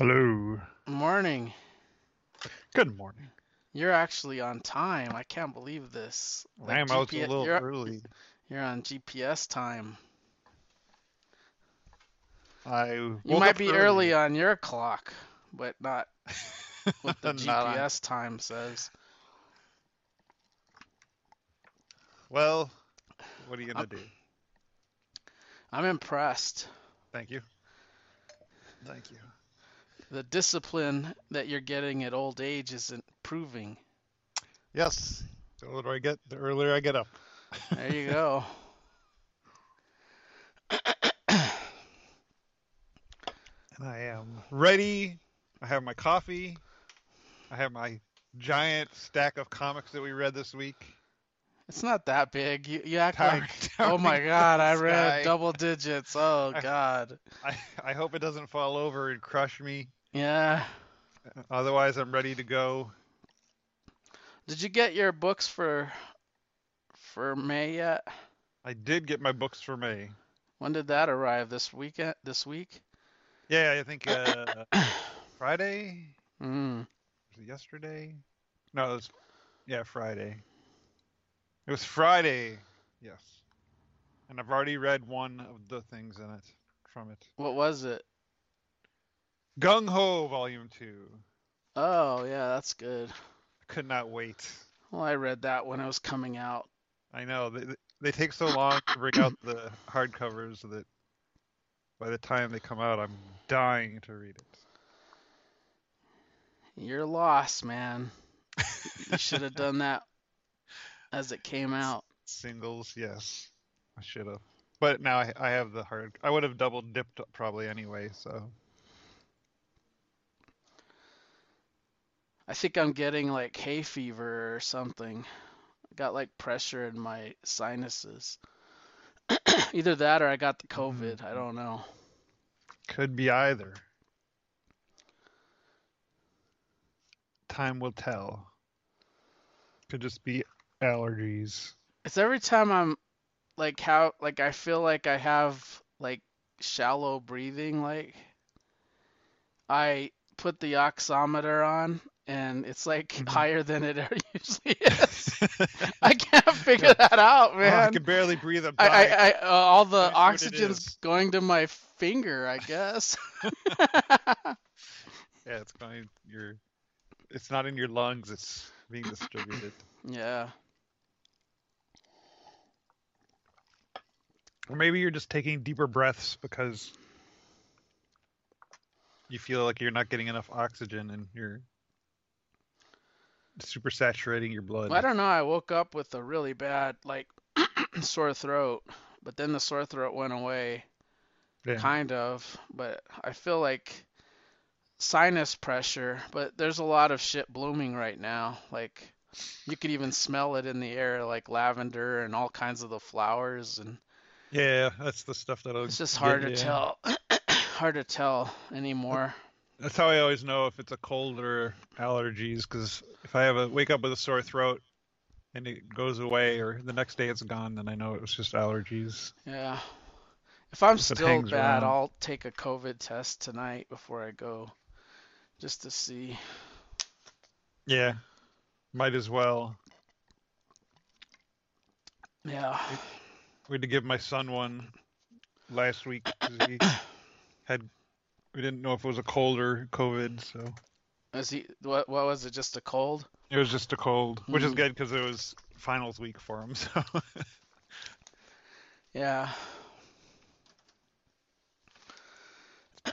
Hello. Morning. Good morning. You're actually on time. I can't believe this. I am out a little you're, early. you're on GPS time. I You might be early on your clock, but not what the Not on- GPS time says. Well, what are you gonna do? I'm impressed. Thank you. Thank you. The discipline that you're getting at old age is improving. Yes. The older I get, the earlier I get up. There you go. And I am ready. I have my coffee. I have my giant stack of comics that we read this week. It's not that big. You, you act Towering- like, oh my god, I sky. read double digits. Oh I- god. I, I hope it doesn't fall over and crush me. Yeah. Otherwise, I'm ready to go. Did you get your books for for May yet? I did get my books for May. When did that arrive? This weekend? This week? Yeah, I think uh, Friday. Mm. Was it yesterday? No, it was yeah Friday. It was Friday. Yes, and I've already read one of the things in it from it. What was it? Gung Ho Volume Two. Oh yeah, that's good. Could not wait. Well, I read that when it was coming out. I know they they take so long to bring out the hardcovers that by the time they come out, I'm dying to read it. You're lost, man. You should have done that as it came out. Singles, yes, I should have. But now I, I have the hard. I would have double dipped probably anyway. So I think I'm getting like hay fever or something. I got like pressure in my sinuses. Either that or I got the mm-hmm. COVID. I don't know. could be either. Time will tell. Could just be allergies. It's every time I'm like how like I feel like I have like shallow breathing like I put the oximeter on and it's like Mhm. higher than it usually is. I can't figure that out, Oh, I can barely breathe. I. I, I uh, all the oxygen's going to my finger, I guess. Yeah, it's going. Your. It's not in your lungs. It's being distributed. yeah. Or maybe you're just taking deeper breaths because you feel like you're not getting enough oxygen and you're super saturating your blood. Well, I don't know. I woke up with a really bad like sore throat, but then the sore throat went away. Yeah. kind of, but I feel like sinus pressure, but there's a lot of shit blooming right now. Like you could even smell it in the air, like lavender and all kinds of the flowers, and Yeah, that's the stuff that'll. it's just hard to ya. tell, hard to tell anymore. That's how I always know if it's a cold or allergies. Because if I have a wake up with a sore throat and it goes away, or the next day it's gone, then I know it was just allergies. Yeah. If I'm If still bad, around. I'll take a COVID test tonight before I go, just to see. Yeah, might as well. Yeah. We had to give my son one last week 'cause he had. We didn't know if it was a cold or COVID, so Is he? What? What was it? Just a cold? it was just a cold, which is Mm. good because it was finals week for him. So Yeah.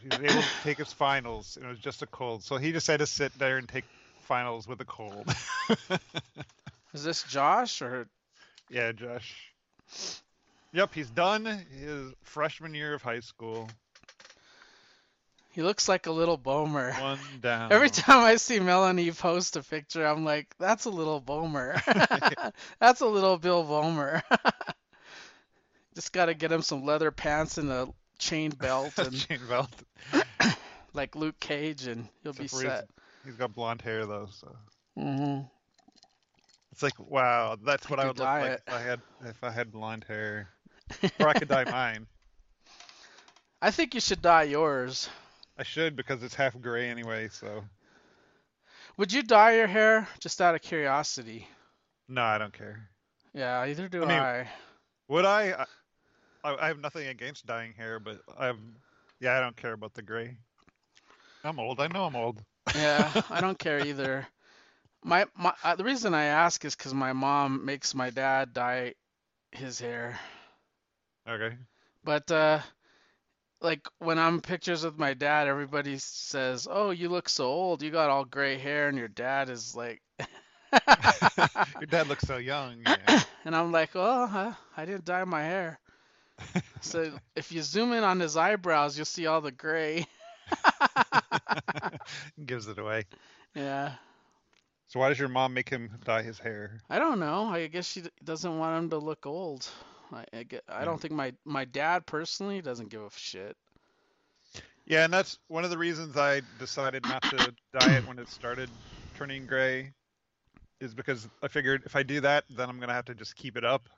he was able to take his finals, and it was just a cold. So he just had to sit there and take finals with a cold. Is this Josh or? yeah, Josh. Yep, he's done his freshman year of high school. He looks like a little Bomer. One down. Every time I see Melanie post a picture, I'm like, that's a little Bomer. that's a little Bill Bomer. Just got to get him some leather pants and a chain belt and chain belt. like Luke Cage and he'll be Except his- set. He's got blonde hair though, so hmm it's like wow, that's what I I would look like it. if I had if I had blonde hair, or I could dye mine. I think you should dye yours. I should because it's half gray anyway. So Would you dye your hair just out of curiosity? no, I don't care. Yeah, either do I mean- I. Would I? I- I, have nothing against dyeing hair, but I'm yeah, I don't care about the gray. I'm old. I know I'm old. Yeah, I don't care either. My my uh, the reason I ask is because my mom makes my dad dye his hair. Okay. But uh like when I'm pictures with my dad, everybody says, "Oh, you look so old. You got all gray hair," and your dad is like, Your dad looks so young. Yeah. and I'm like, "Oh, huh, I didn't dye my hair." So if you zoom in on his eyebrows, you'll see all the gray. Gives it away. Yeah. So why does your mom make him dye his hair? I don't know. I guess she doesn't want him to look old. I I, get, I don't think my my dad personally doesn't give a shit. Yeah, and that's one of the reasons I decided not to dye it when it started turning gray, is because I figured if I do that, then I'm gonna have to just keep it up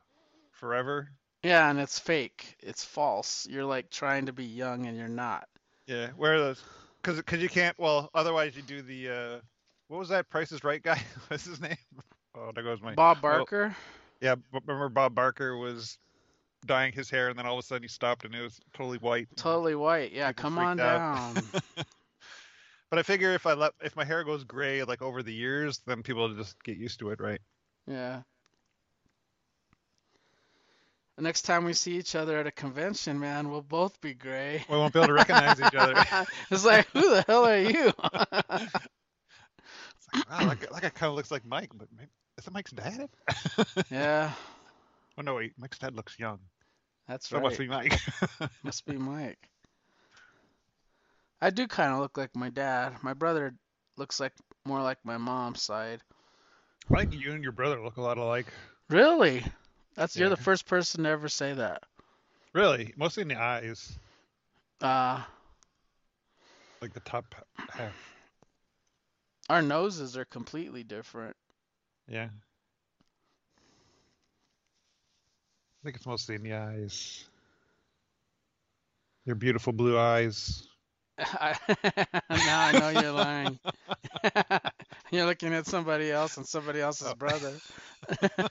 forever. Yeah, and it's fake. It's false. You're like trying to be young and you're not. Yeah, whereas, because because you can't. Well, otherwise you do the uh, what was that Price is Right guy? What's his name? Oh, there goes my. Bob Barker? Yeah, remember Bob Barker was dyeing his hair, and then all of a sudden he stopped, and it was totally white. Totally white. Yeah, come on out. down. But I figure if I let if my hair goes gray like over the years, then people will just get used to it, right? Yeah. The next time we see each other at a convention, man, we'll both be gray. We won't be able to recognize each other. it's like, who the hell are you? It's like, wow, guy, that guy kind of looks like Mike, but maybe, is it Mike's dad? yeah, Oh no, wait, Mike's dad looks young. that's So right. it must be Mike. Must be Mike. I do kind of look like my dad. My brother looks like more like my mom's side. I think you and your brother look a lot alike. Really? That's you're the first person to ever say that. Really, mostly in the eyes, Uh, like the top half. our noses are completely different. Yeah. I think it's mostly in the eyes. Your beautiful blue eyes. Now I know you're lying. you're looking at somebody else and somebody else's Oh. brother.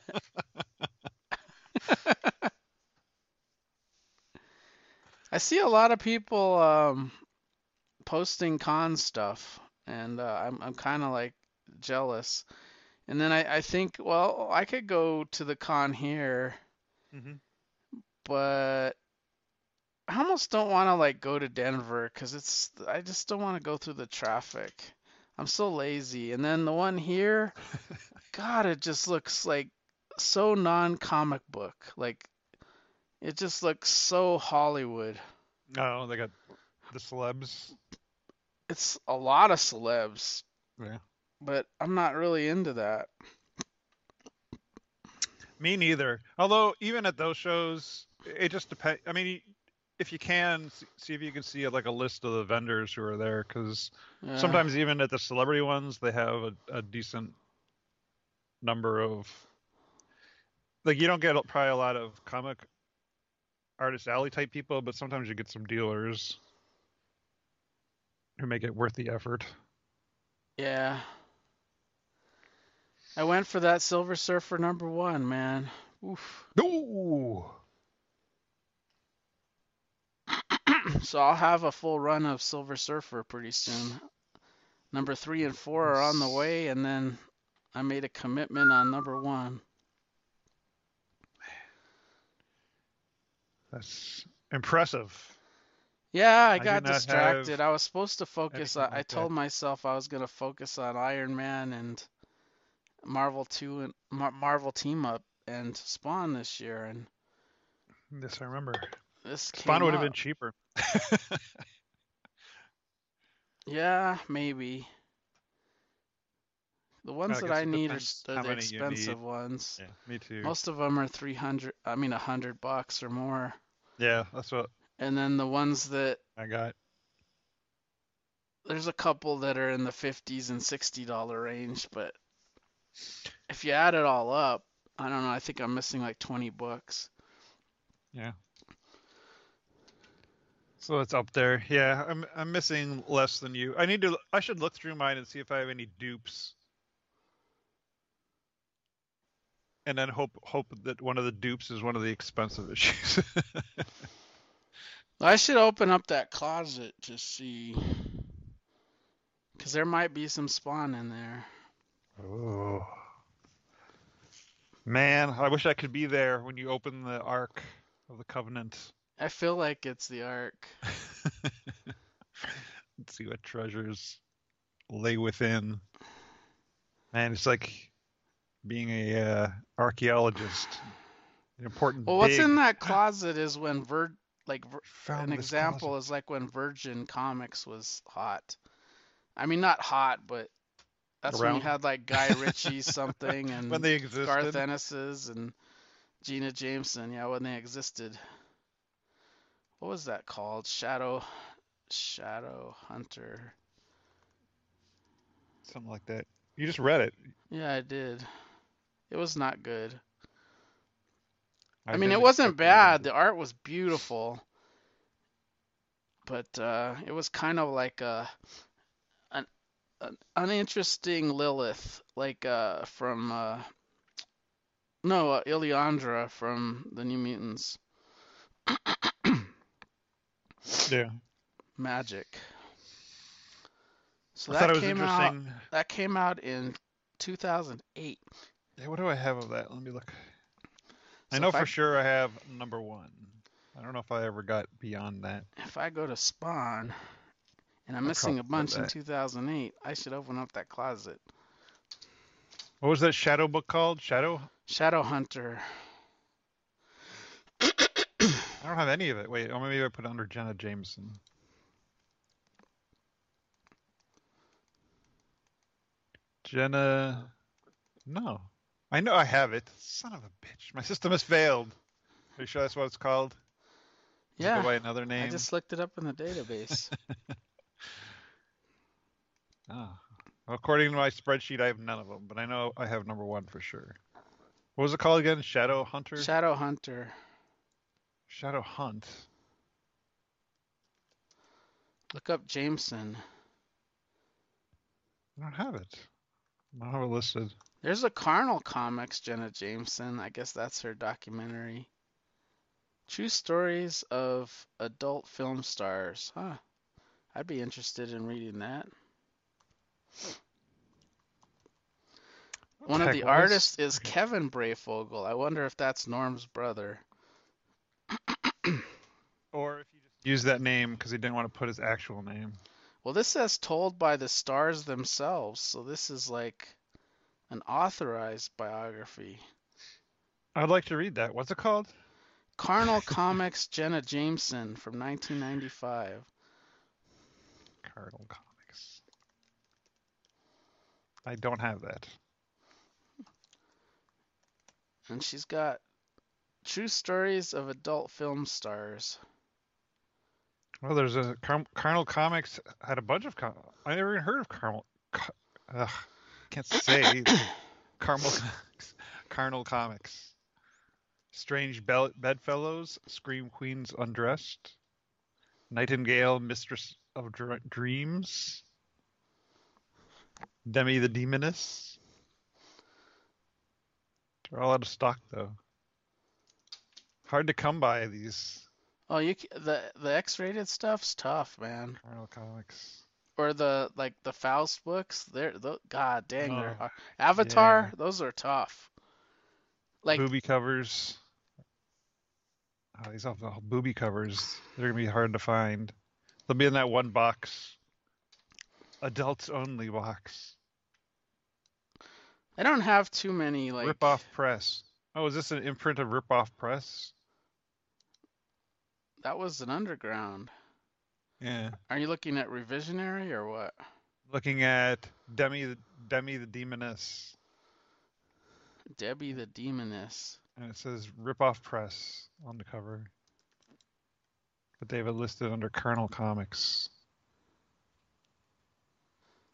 I see a lot of people um, posting con stuff, and uh, I'm I'm kind of like jealous. And then I, I think, well, I could go to the con here, Mm-hmm. but I almost don't want to like go to Denver because it's I just don't want to go through the traffic. I'm so lazy. And then the one here, God, it just looks like so non-comic book. Like it just looks so Hollywood. Oh, they got the celebs. It's a lot of celebs, Yeah. But I'm not really into that. Me neither. Although even at those shows, it just depends. I mean, if you can see if you can see like a list of the vendors who are there, because Yeah. sometimes even at the celebrity ones, they have a, a decent number of. Like you don't get probably a lot of comic artist alley type people, but sometimes you get some dealers who make it worth the effort. Yeah. I went for that Silver Surfer number one, man. Oof. Ooh. So I'll have a full run of Silver Surfer pretty soon. Number three and four are on the way, and then I made a commitment on number one. That's impressive. Yeah, I do got distracted. have I was supposed to focus uh, I like that. told myself I was going to focus on Iron Man and Marvel 2 and Mar- Marvel Team Up and Spawn this year, and Yes, I remember. this Spawn would have been cheaper. Yeah, maybe. The ones that I need are, are the expensive ones. Yeah, me too. Most of them are 300, I mean 100 bucks or more. Yeah, that's what And then the ones that I got. there's a couple that are in the 50s and 60 dollar range, but if you add it all up, I don't know, I think I'm missing like 20 books. Yeah. So it's up there. Yeah, I'm I'm missing less than you. I need to. I should look through mine and see if I have any dupes, and then hope hope that one of the dupes is one of the expensive issues. I should open up that closet to see. Because there might be some spawn in there. Oh man, I wish I could be there when you open the Ark of the Covenant. I feel like it's the Ark. Let's see what treasures lay within. Man, it's like being a uh, archaeologist. An important. Well, what's in that closet is when Vir like Vir- an example closet. is like when Virgin Comics was hot. I mean, not hot, but that's when Around. you had like Guy Ritchie something and when they existed. Garth Ennis's and Jenna Jameson. Yeah, when they existed. What was that called? Shadow, Shadow Hunter. Something like that. You just read it. Yeah, I did. It was not good. I, I mean, it wasn't expect you to bad. do The art was beautiful, but uh, it was kind of like a an uninteresting Lilith, like uh, from uh, no uh, Ileandra from the New Mutants. Yeah. Magik. So I that thought it was came out. That came out in 2008. Yeah, what do I have of that? Let me look. I know if I- for sure I have number one. I don't know if I ever got beyond that. If I go to Spawn, and I'm missing a bunch in 2008, I should open up that closet. What was that shadow book called? Shadow? Shadow Hunter. I don't have any of it. Wait, or maybe I put it under Jenna Jameson. Jenna. No. I know I have it. Son of a bitch. My system has failed. Are you sure that's what it's called? Does it Yeah, Go by another name? I just looked it up in the database. Oh. According to my spreadsheet, I have none of them, but I know I have number one for sure. What was it called again? Shadow Hunter? Shadow Hunter. Shadow Hunt. Look up Jameson. I don't have it. I don't have it listed. There's a Carnal Comics, Jenna Jameson. I guess that's her documentary. True stories of adult film stars. Huh. I'd be interested in reading that. One of the was- artists is Kevin Breyfogle. I wonder if that's Norm's brother. Or if you just use that name because he didn't want to put his actual name. Well, this says told by the stars themselves, so this is like an authorized biography. I'd like to read that. What's it called? Carnal Comics Jenna Jameson from 1995. Cardinal Comics. I don't have that. And she's got true stories of adult film stars. Well, there's a Car- Carnal Comics had a bunch of. Com- I never even heard of Carnal. Car- Ugh, can't say. Carmel Comics. Carnal Comics. Strange Bell- Bedfellows, Scream Queens Undressed, Nightingale, Mistress of Dr- Dreams, Demi the Demoness. They're all out of stock though. Hard to come by these Oh, you c- the the X-rated stuff's tough, man. Carnal Comics. Or the like the Faust books. They're the, god dang, they're Oh, hard. Avatar. yeah. Those are tough. Like booby covers. Oh, these all all booby covers. They're gonna be hard to find. They'll be in that one box. Adults only box. I don't have too many like Rip off press. Oh, is this an imprint of Rip Off Press? that was an underground. Yeah. Are you looking at revisionary or what? Looking at Demi the Demi the Demoness, Debbie the Demoness. and it says Rip Off Press on the cover. But they have it listed under Carnal Comics.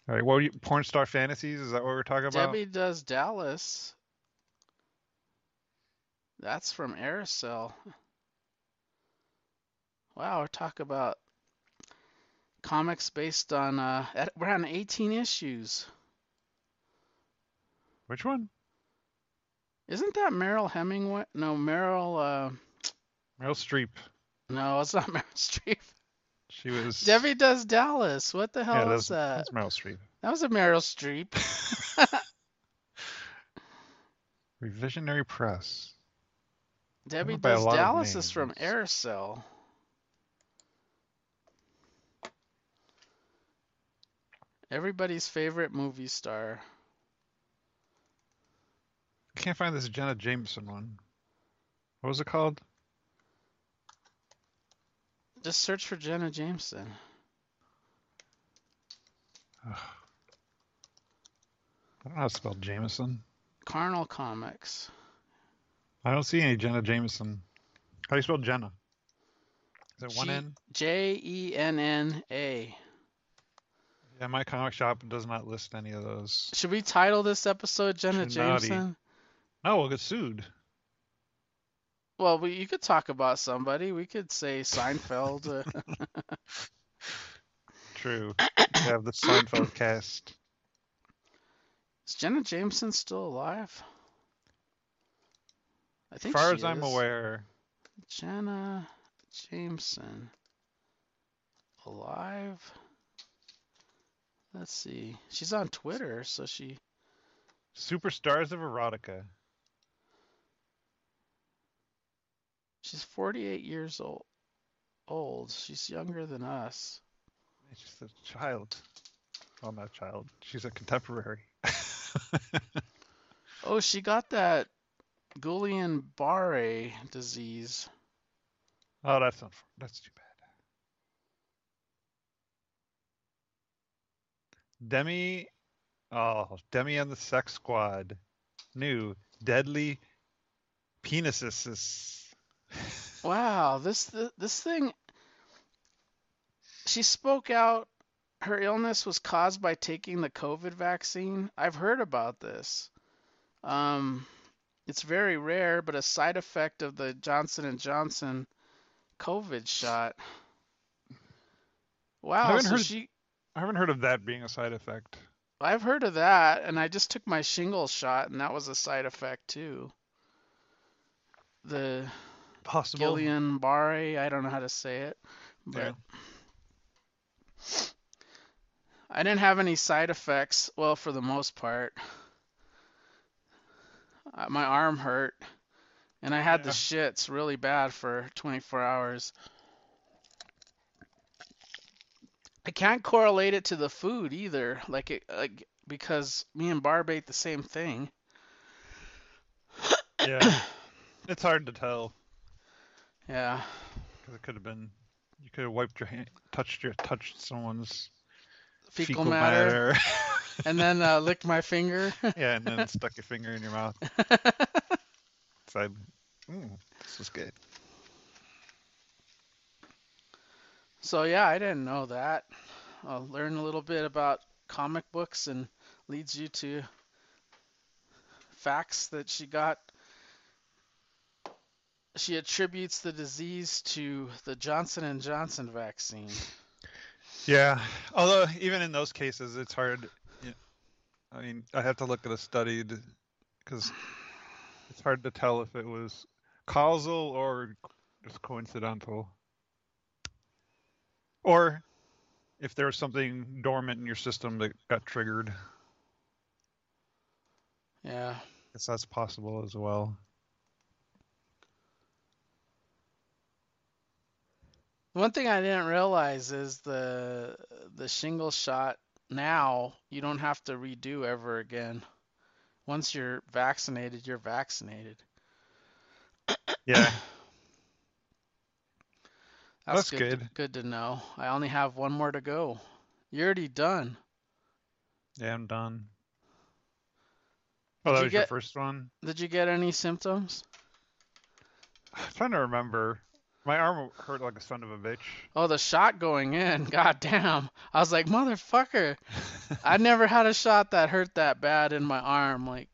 All right, what were you, Porn Star Fantasies? Is that what we're talking about? Debbie does Dallas. That's from Aircel. Wow, talk about comics based on uh we're on 18 issues. Which one? Isn't that Meryl Hemingway? No, Meryl uh Meryl Streep. no, it's not Meryl Streep. She was. Debbie Does Dallas. What the hell yeah, is that? that's Meryl Streep. That was a Meryl Streep. Revisionary Press. Debbie Does Dallas is from. Aircel. Everybody's favorite movie star. I can't find this Jenna Jameson one. What was it called? Just search for Jenna Jameson. Ugh. I don't know how to spell Jameson. Carnal Comics. I don't see any Jenna Jameson. How do you spell Jenna? Is it one G- N? J E N N A. Yeah, my comic shop does not list any of those. Should we title this episode Jenna. Jameson? No, we'll get sued. Well, we, you could talk about somebody. We could say Seinfeld. uh, True. We have the Seinfeld cast. is Jenna Jameson still alive? I As think far she as I'm aware, Jenna Jameson. Alive? Let's see. She's on Twitter, so she. superstars of erotica. She's 48 years old. Old. She's younger than us. She's a child. Well, not a child. She's a contemporary. Oh, she got that Guillain-Barré disease. oh, that's not. That's too bad. Demi, oh, Demi and the Sex Squad, new deadly penises. Wow, this this thing. She spoke out. Her illness was caused by taking the COVID vaccine. I've heard about this. Um, it's very rare, but a side effect of the Johnson and Johnson COVID shot. Wow, haven't so heard- she. I haven't heard of that being a side effect. I've heard of that, and I just took my shingles shot, and that was a side effect too. The Possible. Guillain-Barré, I don't know how to say it, but Yeah. I didn't have any side effects. Well, for the most part, Uh, my arm hurt, and I had the shits really bad for 24 hours. I can't correlate it to the food either, like it, like because me and Barb ate the same thing. Yeah. it's hard to tell Yeah. because it could have been. You could have wiped your hand, touched your touched someone's Fecal, matter, matter. and then uh, licked my finger. yeah, and then stuck your finger in your mouth. Said, "Ooh, this is good." So yeah, I didn't know that. I'll learn a little bit about comic books and leads you to facts that she got. She attributes the disease to the Johnson and Johnson vaccine. Yeah, although even in those cases, it's hard. yeah, I mean, I have to look at a study because it's hard to tell if it was causal or just coincidental, or if there was something dormant in your system that got triggered. Yeah. I guess that's possible as well. One thing I didn't realize is the the shingle shot now you don't have to redo ever again. Once you're vaccinated, you're vaccinated. Yeah, That's, That's good. good. To, good to know. I only have one more to go. You're already done. yeah, I'm done. Did Oh, that you was your first one. Did you get any symptoms? I'm trying to remember. My arm hurt like a son of a bitch. Oh, the shot going in. God damn. I was like, motherfucker. I never had a shot that hurt that bad in my arm. Like,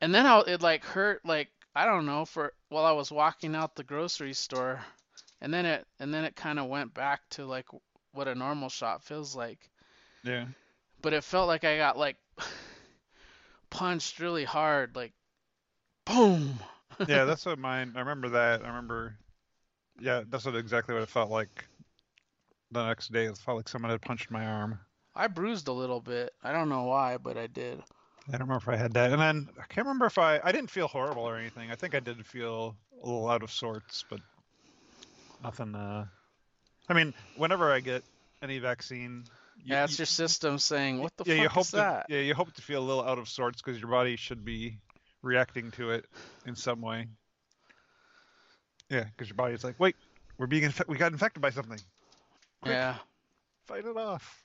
and then I, it like hurt like I don't know for while I was walking out the grocery store, and then it and then it kind of went back to like what a normal shot feels like. Yeah. But it felt like I got like punched really hard, like boom. Yeah, that's what mine. I remember that. I remember. Yeah, that's what exactly what it felt like. The next day, it felt like someone had punched my arm. I bruised a little bit. I don't know why, but I did. I don't remember if I had that, and then I can't remember if I. I didn't feel horrible or anything. I think I did feel a little out of sorts, but nothing. Uh, I mean, whenever I get any vaccine, you, Yeah, it's you- your system saying, "What the yeah, you hope is to, that?" yeah, you hope to feel a little out of sorts because your body should be reacting to it in some way. Yeah, because your body's like, wait, we're being infe- we got infected by something. quick. Yeah. Fight it off.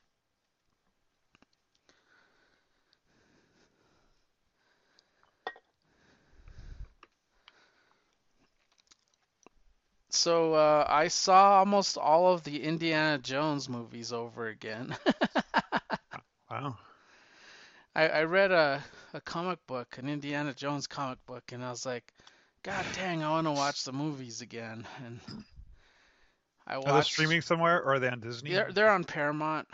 So uh, I saw almost all of the Indiana Jones movies over again. Wow. I, I read a, a comic book, an Indiana Jones comic book, and I was like, God dang, I want to watch the movies again. And I watched. Are they streaming somewhere or are they on Disney? They're they're on Paramount.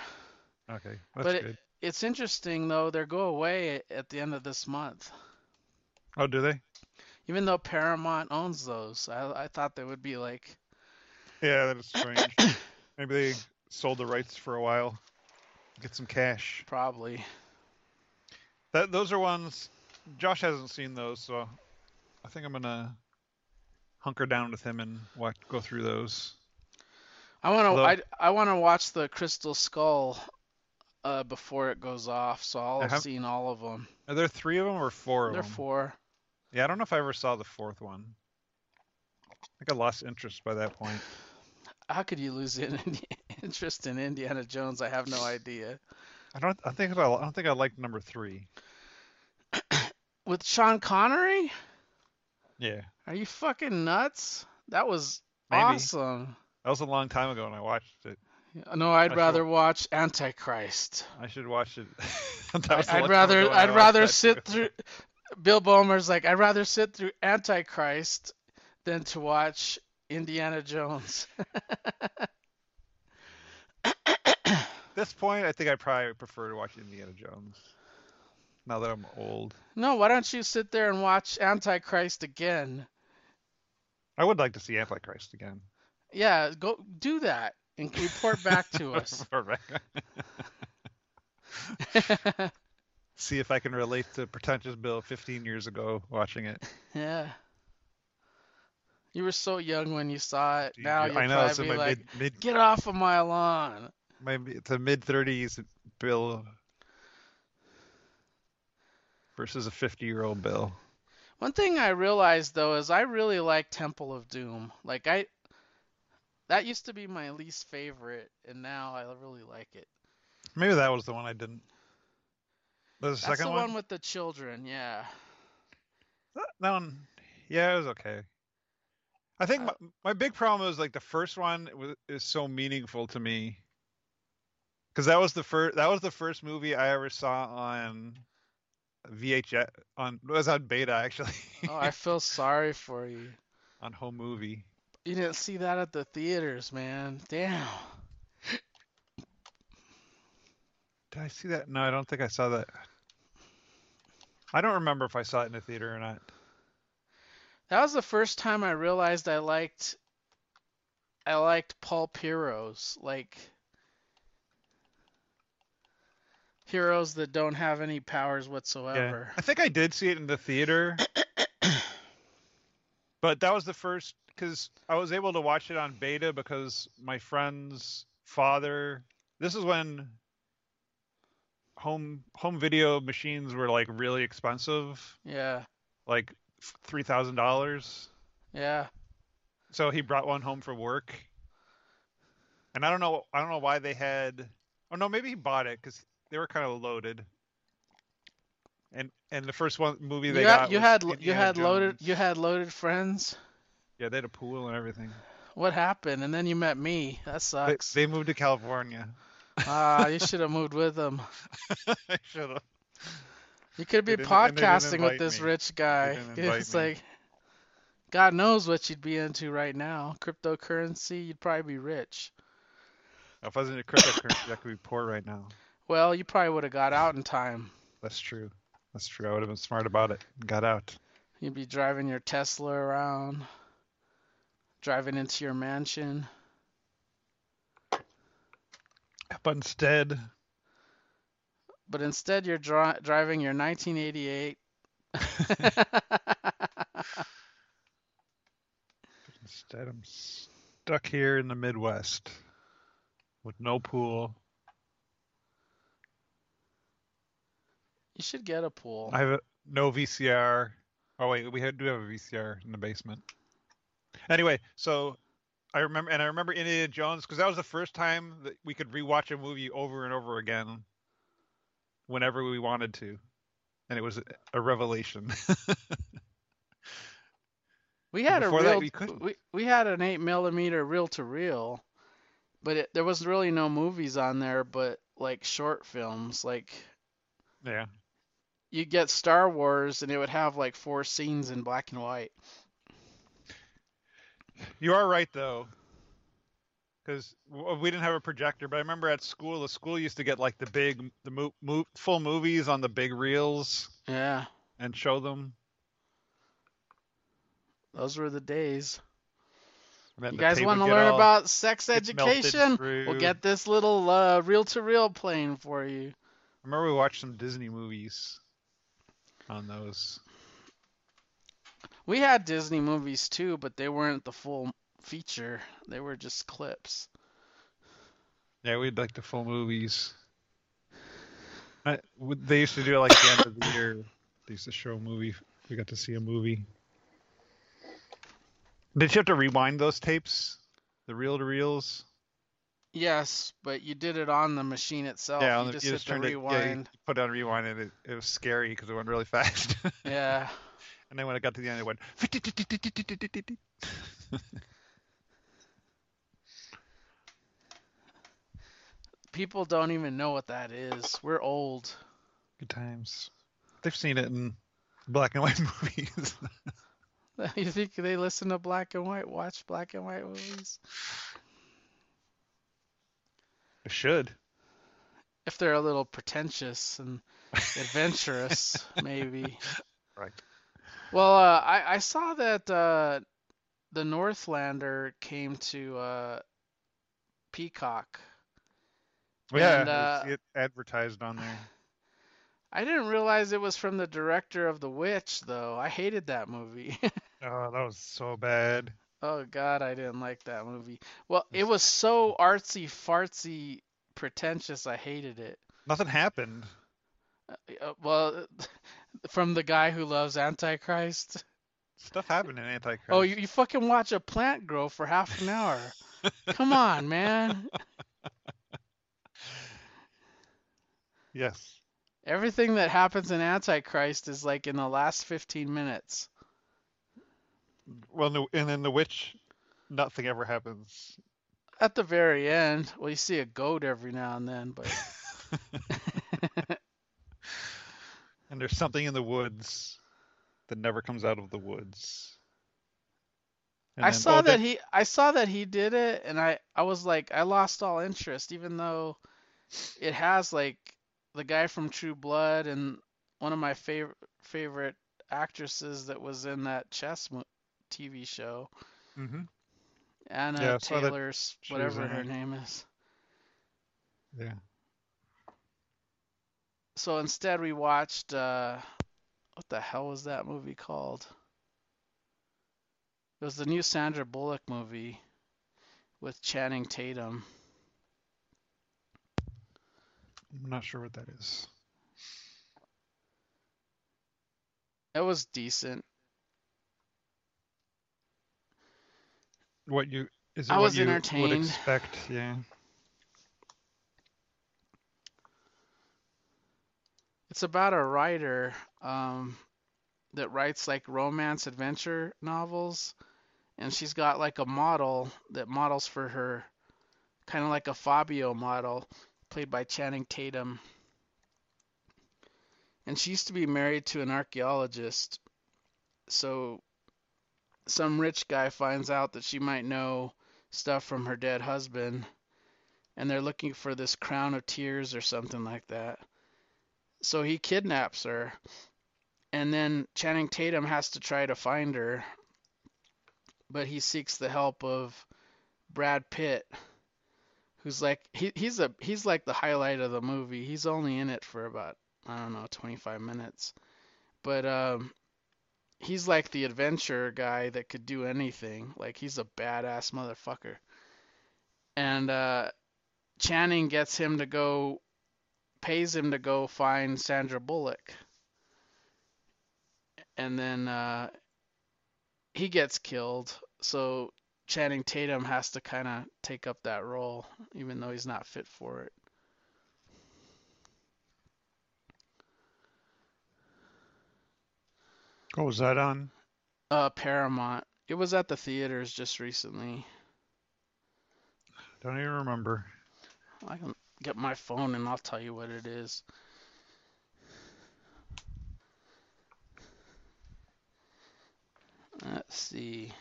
Okay, that's But it- It's interesting though. They go away at the end of this month. Oh, do they? Even though Paramount owns those, I I thought they would be like, Yeah, that is strange. Maybe they sold the rights for a while, get some cash. probably. That those are ones. Josh hasn't seen those, so I think I'm gonna hunker down with him and watch, go through those. I want to I, I want to watch the Crystal Skull uh, before it goes off, so I'll have have- seen all of them. Are there three of them or four of They're four. Yeah, I don't know if I ever saw the fourth one. I think I lost interest by that point. How could you lose interest in Indiana Jones? I have no idea. I don't. I think I, I don't think I liked number three. With Sean Connery? Yeah, Are you fucking nuts? That was Maybe. awesome. that was a long time ago and I watched it. No, I'd I rather feel- watch Antichrist. I should watch it. That was a I'd rather I'd rather sit through Bill Bomer's like I'd rather sit through Antichrist than to watch Indiana Jones. At this point, I think I probably prefer to watch Indiana Jones. Now that I'm old, no, why don't you sit there and watch Antichrist again? I would like to see Antichrist again. Yeah, go do that and report back to us. see if I can relate to Pretentious Bill 15 years ago watching it. yeah. You were so young when you saw it. Now you'll I know probably my like, mid, mid "Get off of my lawn." My it's a mid 30s Bill versus a 50 year old Bill. One thing I realized though is I really like Temple of Doom. Like I that used to be my least favorite and now I really like it. Maybe that was the one I didn't. The That's second the one? one with the children, yeah. That that one, yeah, it was okay. I think Uh, my, my big problem was like the first one was, is so meaningful to me because that was the first that was the first movie I ever saw on VHS on it was on beta actually Oh, I feel sorry for you. on home movie. You didn't see that at the theaters, man. Damn. Did I see that? No, I don't think I saw that. I don't remember if I saw it in the theater or not. That was the first time I realized I liked I liked pulp heroes, like heroes that don't have any powers whatsoever. Yeah. I think I did see it in the theater, but that was the first because I was able to watch it on beta because my friend's father. This is when home home video machines were like really expensive, Yeah. like three thousand dollars. Yeah. So he brought one home for work, and I don't know. I don't know why they had. Oh no, maybe he bought it because they were kind of loaded. And and the first one movie they you got had, you had you Indiana had loaded you had loaded friends. Yeah, they had a pool and everything. What happened? And then you met me. That They, sucks. they moved to California. Ah, you should have moved with them. I should have. You could be They didn't- and they didn't podcasting with this me. rich guy. It's me. like, God knows what you'd be into right now. Cryptocurrency, you'd probably be rich. If I was into cryptocurrency, I could be poor right now. Well, you probably would have got out in time. That's true. That's true. I would have been smart about it. Got out. You'd be driving your Tesla around, driving into your mansion. But instead, But instead, you're dri- driving your 1988. instead I'm stuck here in the Midwest with no pool. You should get a pool. I have a, no VCR. Oh wait, we had, do have a VCR in the basement. Anyway, so I remember, and I remember Indiana Jones because that was the first time that we could rewatch a movie over and over again, whenever we wanted to, and it was a, revelation. We had a that, real, we we, we had an eight millimeter reel to reel, but it, there was really no movies on there, but like short films. Like yeah, you get Star Wars, and it would have like four scenes in black and white. you are right though, because we didn't have a projector. But I remember at school, the school used to get like the big, the mo- mo- full movies on the big reels Yeah, and show them. those were the days. You guys want to learn all- about sex education? We'll get this little uh, reel to reel playing for you. I remember we watched some Disney movies on those. We had Disney movies too, but they weren't the full feature. They were just clips. Yeah, we'd like the full movies. I, they used to do it like the end of the year. They used to show a movie. We got to see a movie. Did you have to rewind those tapes? The reel to reels? Yes, but you did it on the machine itself. yeah, you the- just you just turned it. Yeah, you rewind. put it on rewind, and it, it was scary because it went really fast. Yeah. and then when it got to the end, it went. People don't even know what that is. We're old. Good times. They've seen it in black and white movies. You think they listen to black and white, watch black and white movies? Should. If they're a little pretentious and adventurous, maybe. Right. Well, uh, I, I saw that uh, the Northlander came to uh, Peacock. Yeah, And, uh, it advertised on there. I didn't realize it was from the director of The Witch, though. I hated that movie. Oh, that was so bad. Oh God, I didn't like that movie. Well, it was so artsy fartsy pretentious. I hated it. Nothing happened. Uh, well, from the guy who loves Antichrist. Stuff happened in Antichrist. Oh, you, you fucking watch a plant grow for half an hour. Come on, man. Yes. Everything that happens in Antichrist is like in the last 15 minutes. Well, no, and in The Witch, nothing ever happens. At the very end, well, you see a goat every now and then, but And there's something in the woods that never comes out of the woods. And I then- saw oh, that he I saw that he did it and I I was like I lost all interest even though it has like the guy from True Blood and one of my favorite favorite actresses that was in that chess mo- TV show Mhm. Anna Yeah, that Taylor's whatever her name is. Yeah. So instead we watched uh what the hell was that movie called? It was the new Sandra Bullock movie with Channing Tatum. I'm not sure what that is. It was decent. What you is it I what was you would expect? Yeah. It's about a writer um, that writes like romance adventure novels, and she's got like a model that models for her, kind of like a Fabio model, played by Channing Tatum. And she used to be married to an archaeologist, so some rich guy finds out that she might know stuff from her dead husband, and they're looking for this crown of tears or something like that. So he kidnaps her, and then Channing Tatum has to try to find her, but he seeks the help of Brad Pitt, who's like he, he's a he's like the highlight of the movie. He's only in it for about I don't know 25 minutes, but um, he's like the adventure guy that could do anything. Like he's a badass motherfucker. And uh, Channing gets him to go, pays him to go find Sandra Bullock. And then uh, he gets killed. So Channing Tatum has to kind of take up that role, even though he's not fit for it. What was that on? Uh, Paramount. It was at the theaters just recently. Don't even remember. I can get my phone and I'll tell you what it is. Let's see.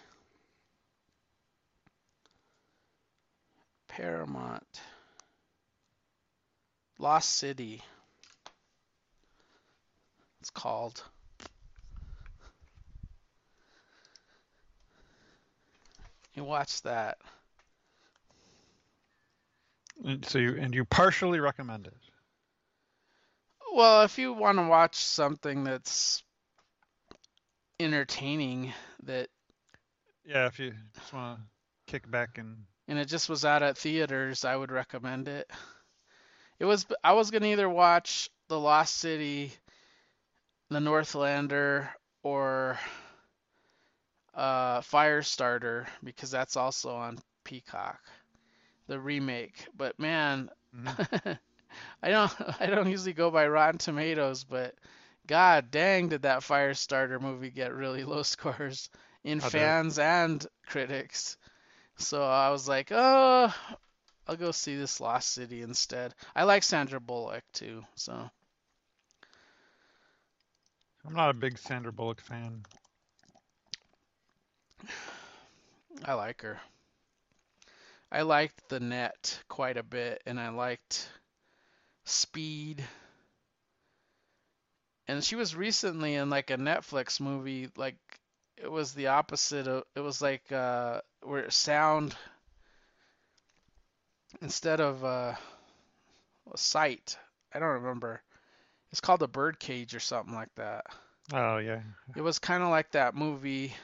Paramount. Lost City. It's called. You watch that. And so you and you partially recommend it. Well, if you want to watch something that's entertaining, that Yeah, if you just want to kick back and and it just was out at theaters, I would recommend it. It was I was gonna either watch The Lost City, The Northlander, or uh, Firestarter because that's also on Peacock, the remake. But man, Mhm. I don't I don't usually go by Rotten Tomatoes, but god dang did that Firestarter movie get really low scores in dare. fans and critics. So I was like, oh, I'll go see this Lost City instead. I like Sandra Bullock too, so I'm not a big Sandra Bullock fan. I like her. I liked the net quite a bit, and I liked Speed. And she was recently in like a Netflix movie, like it was the opposite of it was like uh where sound instead of uh sight. I don't remember. It's called a birdcage or something like that. Oh yeah. It was kind of like that movie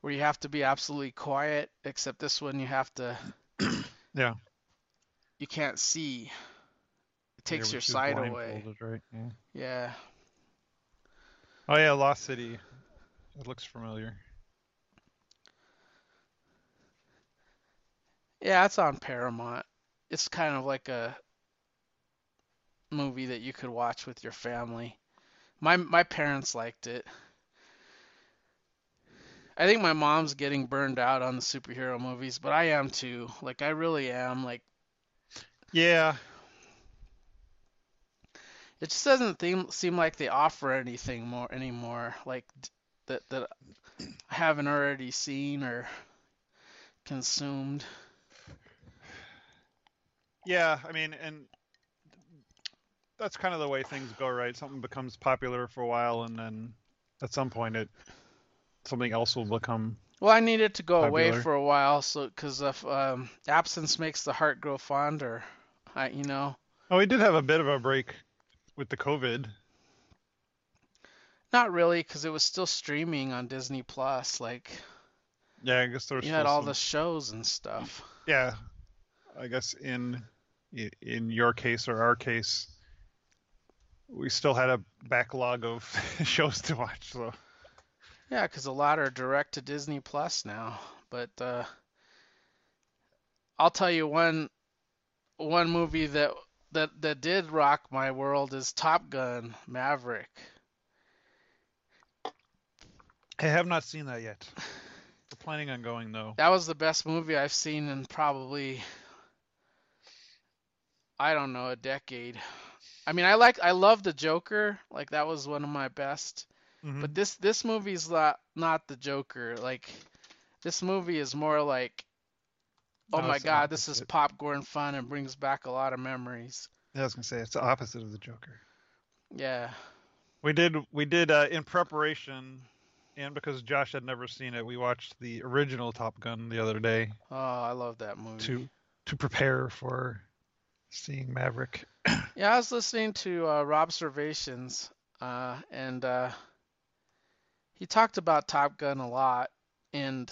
where you have to be absolutely quiet, except this one you have to. Yeah. You can't see. It takes Yeah, your sight away. Right. Yeah. Yeah. Oh yeah, Lost City. It looks familiar. Yeah, it's on Paramount. It's kind of like a movie that you could watch with your family. My my parents liked it. I think my mom's getting burned out on the superhero movies, but I am too. Like I really am. Like Yeah. it just doesn't seem seem like they offer anything more anymore. Like that that I haven't already seen or consumed. Yeah, I mean, and that's kind of the way things go, right? Something becomes popular for a while, and then at some point, it something else will become. Well, I needed to go away for a while, so because if um, absence makes the heart grow fonder, I you know Oh, we did have a bit of a break with the COVID. not really because it was still streaming on Disney Plus. Like Yeah, I guess there was you had all some- the shows and stuff. Yeah, I guess in in your case or our case, we still had a backlog of shows to watch. So Yeah, because a lot are direct to Disney Plus now. But uh, I'll tell you one one movie that that that did rock my world is Top Gun Maverick. I have not seen that yet. We're planning on going though. That was the best movie I've seen in probably I don't know, a decade. I mean, I like I love the Joker. Like that was one of my best. Mhm. But this this movie's not not the Joker. Like this movie is more like, oh No, my it's the God, this is popcorn fun and brings back a lot of memories. Yeah, I was gonna say it's the opposite of the Joker. Yeah. We did we did uh, in preparation, and because Josh had never seen it, we watched the original Top Gun the other day Oh, I love that movie. to to prepare for seeing Maverick. Yeah, I was listening to uh, Rob Servations, uh, and uh, he talked about Top Gun a lot. And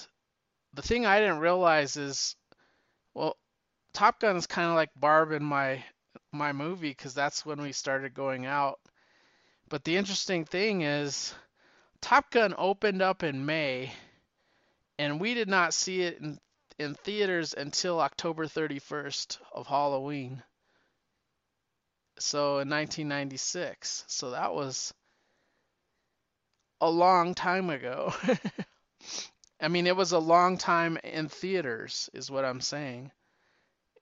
the thing I didn't realize is, well, Top Gun is kind of like Barb in my my movie because that's when we started going out. But the interesting thing is, Top Gun opened up in May, and we did not see it in in theaters until October 31st of Halloween. So in 1996. So that was a long time ago. I mean, it was a long time in theaters, is what I'm saying.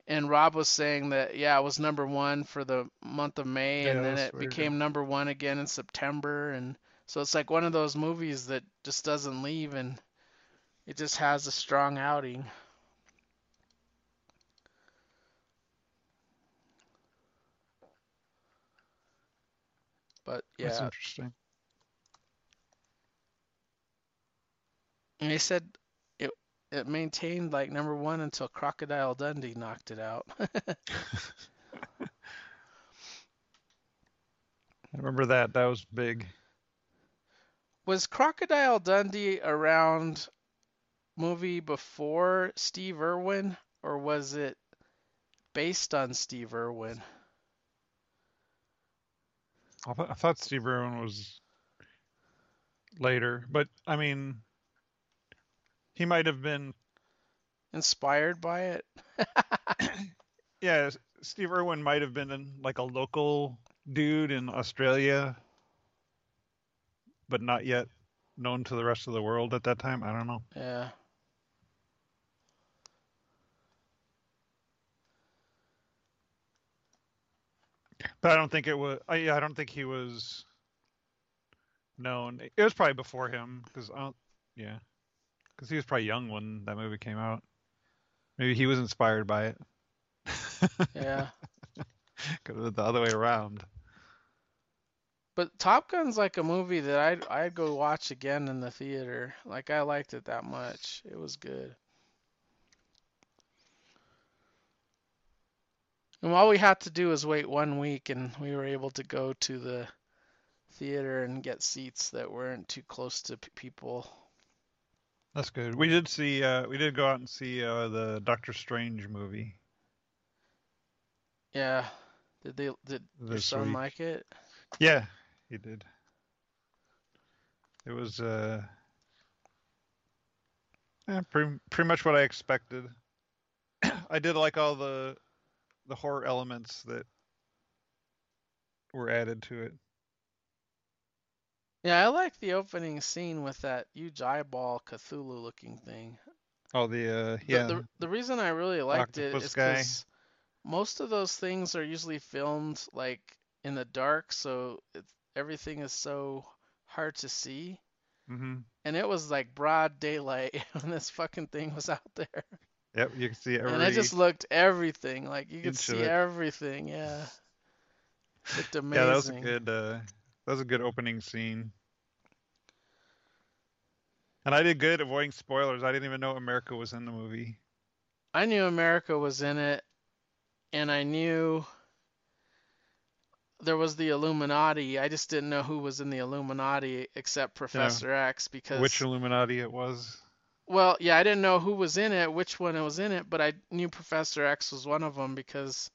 And Rob was saying that, yeah, it was number one for the month of May, Yeah, and then it became number one again in September. And so it's like one of those movies that just doesn't leave and it just has a strong outing. But That's yeah, interesting. And they said it it maintained like number one until Crocodile Dundee knocked it out. I remember that. That was big. Was Crocodile Dundee around movie before Steve Irwin, or was it based on Steve Irwin? I, th- I thought Steve Irwin was later, but I mean, he might have been. Inspired by it? Yeah, Steve Irwin might have been like a local dude in Australia, but not yet known to the rest of the world at that time. I don't know. Yeah. But I don't think it was. I, I don't think he was known. It was probably before him, because I uh, don't. Yeah, because he was probably young when that movie came out. Maybe he was inspired by it. Yeah. Could have been the other way around. But Top Gun's like a movie that I'd I'd go watch again in the theater. Like I liked it that much. It was good. And all we had to do was wait one week and we were able to go to the theater and get seats that weren't too close to p- people. That's good. We did see. Uh, we did go out and see uh, the Doctor Strange movie Yeah. Did they did your son week. like it? Yeah, he did. It was uh, yeah, pretty pretty much what I expected. I did like all the the horror elements that were added to it. Yeah, I like the opening scene with that huge eyeball Cthulhu looking thing. Oh, the uh, yeah, the, the reason I really liked it octopus is guy. because most of those things are usually filmed like in the dark, so it's, everything is so hard to see. Mm-hmm. And it was like broad daylight when this fucking thing was out there. Yep, you can see every. And I just looked everything. Like you could see it. everything. Yeah. Looked amazing. Yeah, that was a good. Uh, that was a good opening scene. And I did good avoiding spoilers. I didn't even know America was in the movie. I knew America was in it, and I knew there was the Illuminati. I just didn't know who was in the Illuminati except Professor X because Which Illuminati it was? well, yeah, I didn't know who was in it, which one was in it, but I knew Professor X was one of them because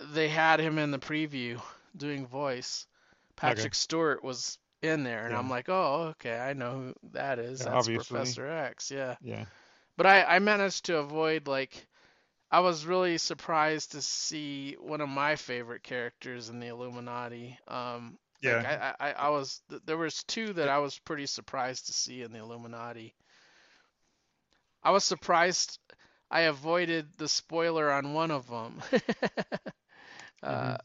they had him in the preview doing voice. Patrick Stewart was in there, and Yeah. I'm like, oh, okay, I know who that is. Yeah, That's obviously. Professor X. Yeah. Yeah. But I, I managed to avoid like I was really surprised to see one of my favorite characters in the Illuminati. Um, Yeah. like I, I, I was there was two that I was pretty surprised to see in the Illuminati. I was surprised I avoided the spoiler on one of them. uh,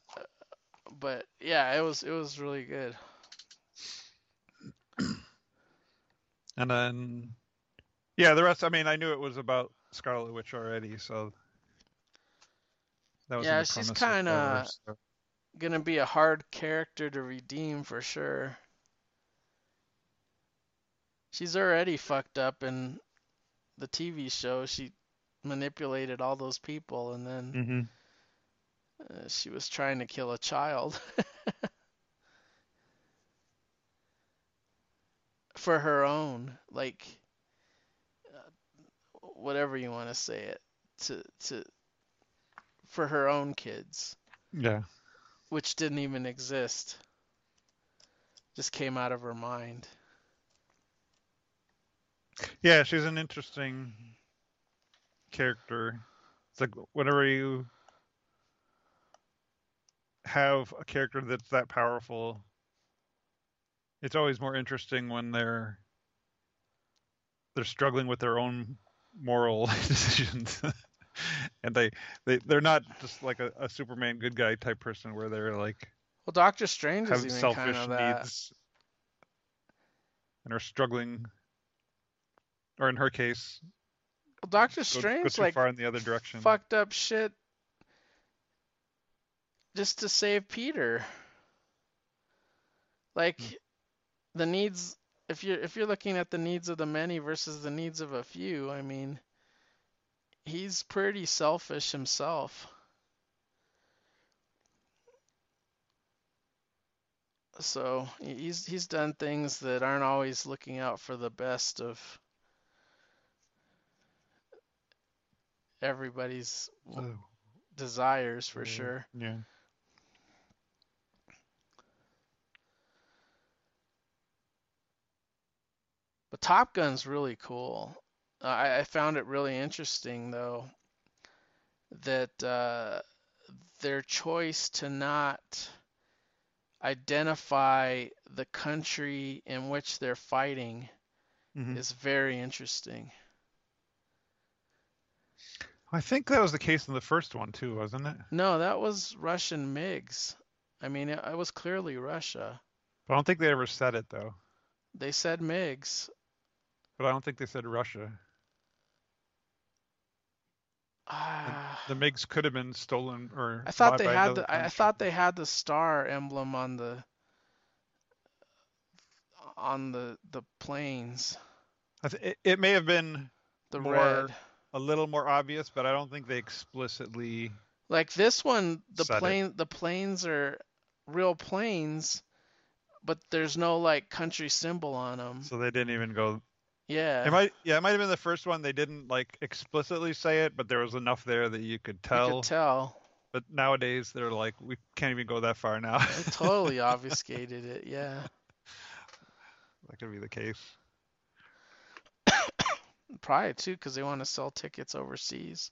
but yeah, it was it was really good. And then, yeah, the rest. I mean, I knew it was about Scarlet Witch already, so that was Yeah, she's kinda- so- Gonna be a hard character to redeem for sure. She's already fucked up in the TV show. She manipulated all those people and then Mhm. Uh, she was trying to kill a child. For her own, like, uh, whatever you want to say it, to to for her own kids, Yeah. which didn't even exist. Just came out of her mind. Yeah, she's an interesting character. It's like whenever you have a character that's that powerful, it's always more interesting when they're they're struggling with their own moral decisions. and they, they they're not just like a, a Superman good guy type person where they're like Well, Doctor Strange have even selfish kind of that. needs and are struggling or in her case Well, Doctor go, go Strange too like far in the other direction. fucked up shit just to save Peter. Like Hmm. the needs if you're if you're looking at the needs of the many versus the needs of a few, I mean he's pretty selfish himself. So he's he's done things that aren't always looking out for the best of everybody's So, desires for yeah, sure. Yeah. Top Gun's really cool. Uh, I, I found it really interesting though that uh, their choice to not identify the country in which they're fighting Mhm. is very interesting. I think that was the case in the first one too, wasn't it? No, that was Russian MiGs. I mean, it, it was clearly Russia. But I don't think they ever said it though. They said MiGs. But I don't think they said Russia. Ah. The MiGs could have been stolen or I thought they had the I, I thought they had the star emblem on the on the the planes. I th- it, it may have been The More- red. a little more obvious, but I don't think they explicitly. Like this one, the Said it. plane the planes are real planes, but there's no like country symbol on them. So they didn't even go. Yeah. It might, yeah, it might have been the first one. They didn't like explicitly say it, but there was enough there that you could you tell. could tell. But nowadays they're like, we can't even go that far now. They totally obfuscated it. Yeah. that could be the case. Probably too, because they want to sell tickets overseas.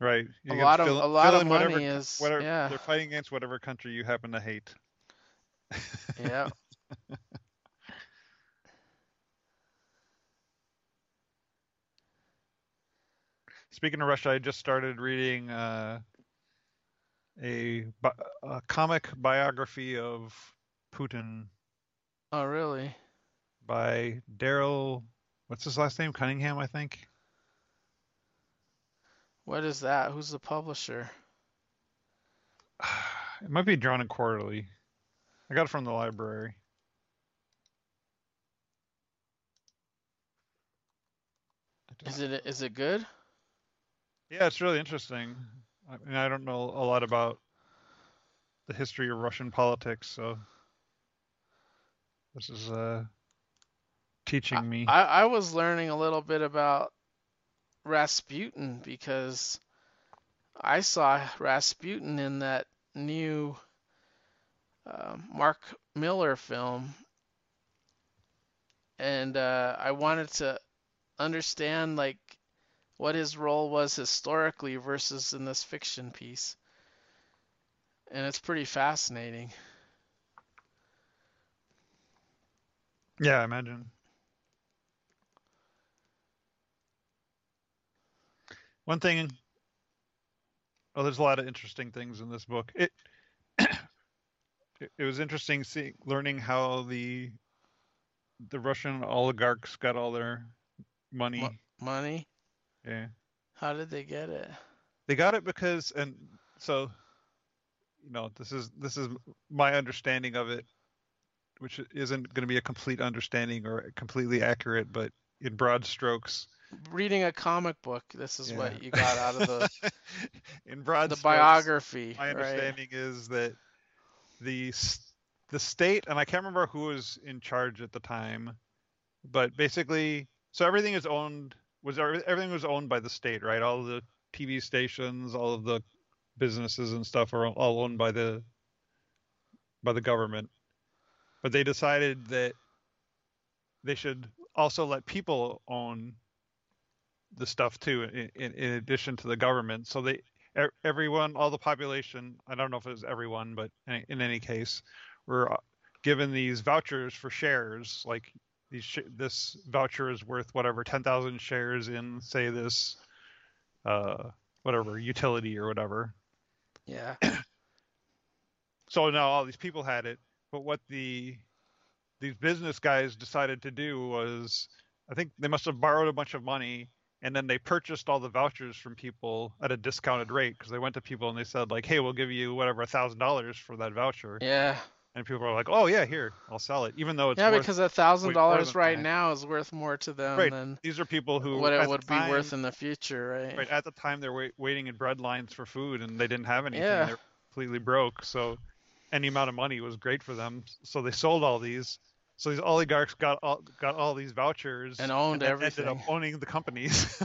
Right. A lot of fill- a lot of money whatever, is whatever yeah they're fighting against whatever country you happen to hate. yeah. Speaking of Russia, I just started reading uh, a, a comic biography of Putin Oh really? by Darryl. What's his last name? Cunningham, I think. What is that? Who's the publisher? It might be Drawn and Quarterly. I got it from the library. Is it is it good? Yeah, it's really interesting. I mean, I don't know a lot about the history of Russian politics, so this is uh, teaching me. I, I was learning a little bit about Rasputin because I saw Rasputin in that new uh, Mark Millar film, and uh, I wanted to understand like what his role was historically versus in this fiction piece, and it's pretty fascinating. Yeah, I imagine. One thing, oh, there's a lot of interesting things in this book. It it, was interesting seeing learning how the the Russian oligarchs got all their money. Mo- money? Yeah. How did they get it? They got it because and so you know, this is this is my understanding of it, which isn't going to be a complete understanding or completely accurate, but in broad strokes. Reading a comic book, this is Yeah. what you got out of the in broad the strokes, biography, My right? understanding is that the the state, and I can't remember who was in charge at the time, but basically, so everything is owned was everything was owned by the state, right? All the TV stations, all of the businesses and stuff are all owned by the by the government. But they decided that they should also let people own the stuff too, in, in, addition to the government. So they everyone, all the population, I don't know if it was everyone, but in, in any case, were uh, given these vouchers for shares. Like these, sh- this voucher is worth whatever, 10,000 shares in, say, this, uh, whatever, utility or whatever. Yeah. So now all these people had it, but what the these business guys decided to do was, I think they must have borrowed a bunch of money and then they purchased all the vouchers from people at a discounted rate because they went to people and they said like, "Hey, we'll give you whatever a thousand dollars for that voucher," Yeah. And people are like, "Oh yeah, here, I'll sell it," even though it's yeah, worth, because a thousand dollars right now is worth more to them Right. than these are people who what it would be worth in the future, right? Right at the time, they're wait, waiting in bread lines for food, and they didn't have anything. Yeah. They're completely broke. So any amount of money was great for them. So they sold all these. So these oligarchs got all, got all these vouchers And owned then everything. Ended up owning the companies.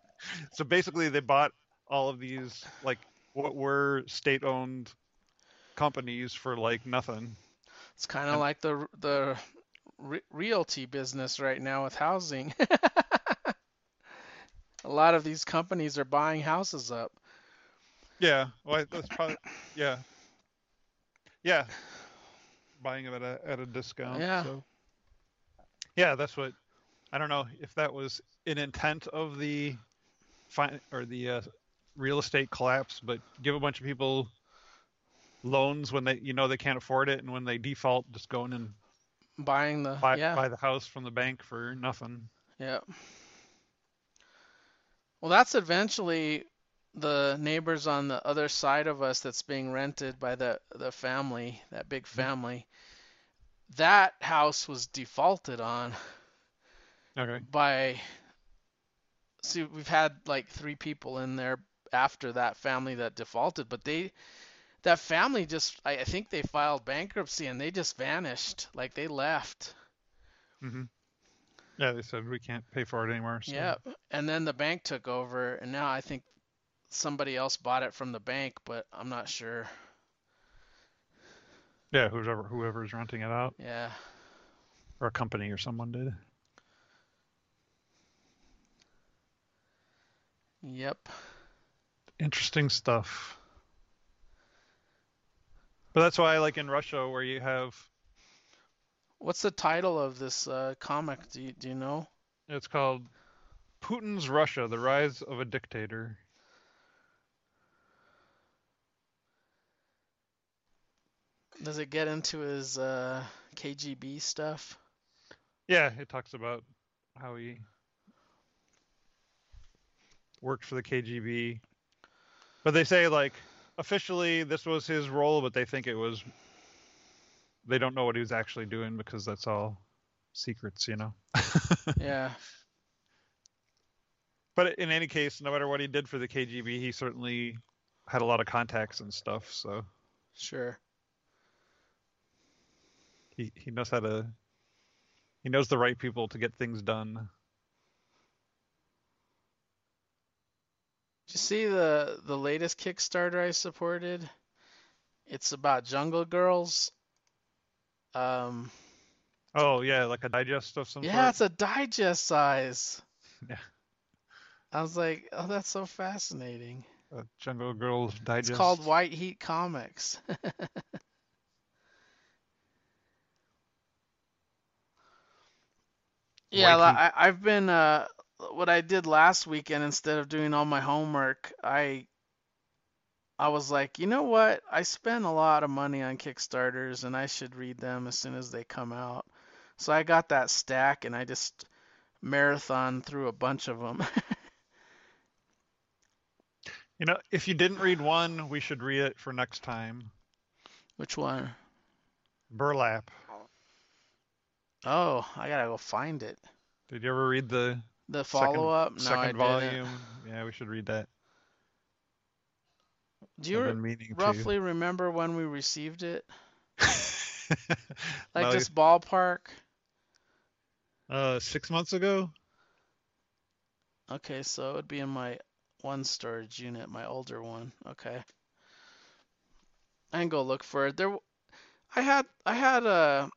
so basically, they bought all of these like what were state-owned companies for like nothing. It's kind of like the the re- realty business right now with housing. A lot of these companies are buying houses up. Yeah, well, that's probably yeah, yeah, buying them at a at a discount. Yeah. So. Yeah, that's what. I don't know if that was an intent of the fin or the uh, real estate collapse, but give a bunch of people loans when they you know they can't afford it, and when they default, just going and Buying the buy yeah buy the house from the bank for nothing. yeah. Well, that's eventually the neighbors on the other side of us that's being rented by the the family, that big mm-hmm. family. That house was defaulted on. Okay. by see we've had like three people in there after that family that defaulted but they that family just I, I think they filed bankruptcy and they just vanished like they left hmm Yeah, they said we can't pay for it anymore. So. yeah and then the bank took over and now i think somebody else bought it from the bank but i'm not sure Yeah, whoever whoever's renting it out, yeah or a company or someone did. yep interesting stuff. But that's why, like in Russia, where you have what's the title of this uh, comic do you, do you know it's called Putin's Russia: The Rise of a Dictator. does it get into his uh, kgb stuff Yeah, it talks about how he worked for the KGB. But they say like officially this was his role, but they think it was they don't know what he was actually doing because that's all secrets, you know. yeah But in any case, no matter what he did for the KGB, he certainly had a lot of contacts and stuff, so sure he he knows how to he knows the right people to get things done. You see the the latest Kickstarter I supported? It's about Jungle Girls. Um, Oh yeah, like a digest of some yeah, sort. it's a digest size. Yeah. I was like, oh, that's so fascinating. A Jungle Girls digest. It's called White Heat Comics. Yeah, White I, I've been uh, what I did last weekend instead of doing all my homework, I I was like, you know what? I spend a lot of money on Kickstarters and I should read them as soon as they come out. So I got that stack and I just marathon through a bunch of them. You know, if you didn't read one, we should read it for next time. Which one? Burlap. Oh, I gotta go find it. Did you ever read the The follow up? No, second volume? Yeah, we should read that. Do you re- roughly remember when we received it? Like No, just ballpark? uh, six months ago. Okay, so it would be in my one storage unit, my older one. Okay. I can go look for it. There, I had, I had a,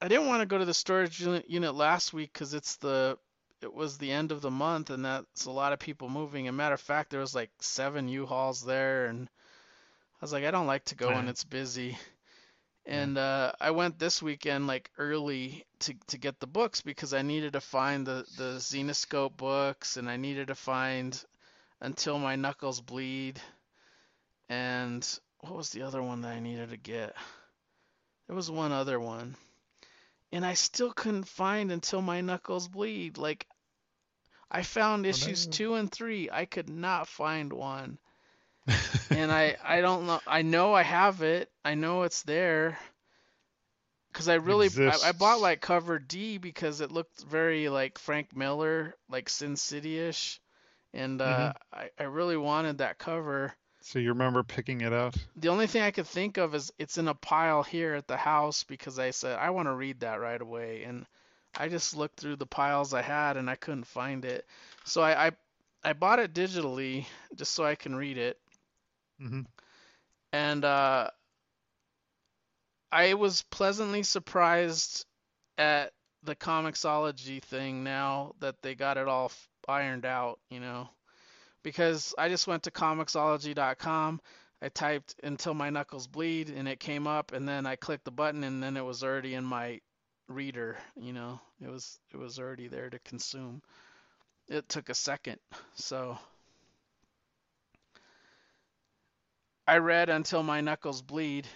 I didn't want to go to the storage unit, unit last week because it's the, it was the end of the month and that's a lot of people moving. And matter of fact, there was like seven U-Hauls there, and I was like, I don't like to go when it's busy. And uh, I went this weekend like early to to get the books because I needed to find the the Xenoscope books and I needed to find Until My Knuckles Bleed and what was the other one that I needed to get? There was one other one. And I still couldn't find Until My Knuckles Bleed. Like I found issues. 2 and 3. I could not find one and I I don't know. I know I have it. I know it's there. Cause I really I, I bought like cover D because it looked very like Frank Miller, like Sin City-ish, and uh, I I really wanted that cover. So you remember picking it out? The only thing I could think of is it's in a pile here at the house because I said I want to read that right away, and I just looked through the piles I had and I couldn't find it. So I I, I bought it digitally just so I can read it. hmm and uh, I was pleasantly surprised at the Comixology thing now that they got it all ironed out, you know, because I just went to Comixology.com. I typed until my knuckles bleed, and it came up, and then I clicked the button, and then it was already in my reader, you know, it was it was already there to consume. It took a second, so. I read until my knuckles bleed,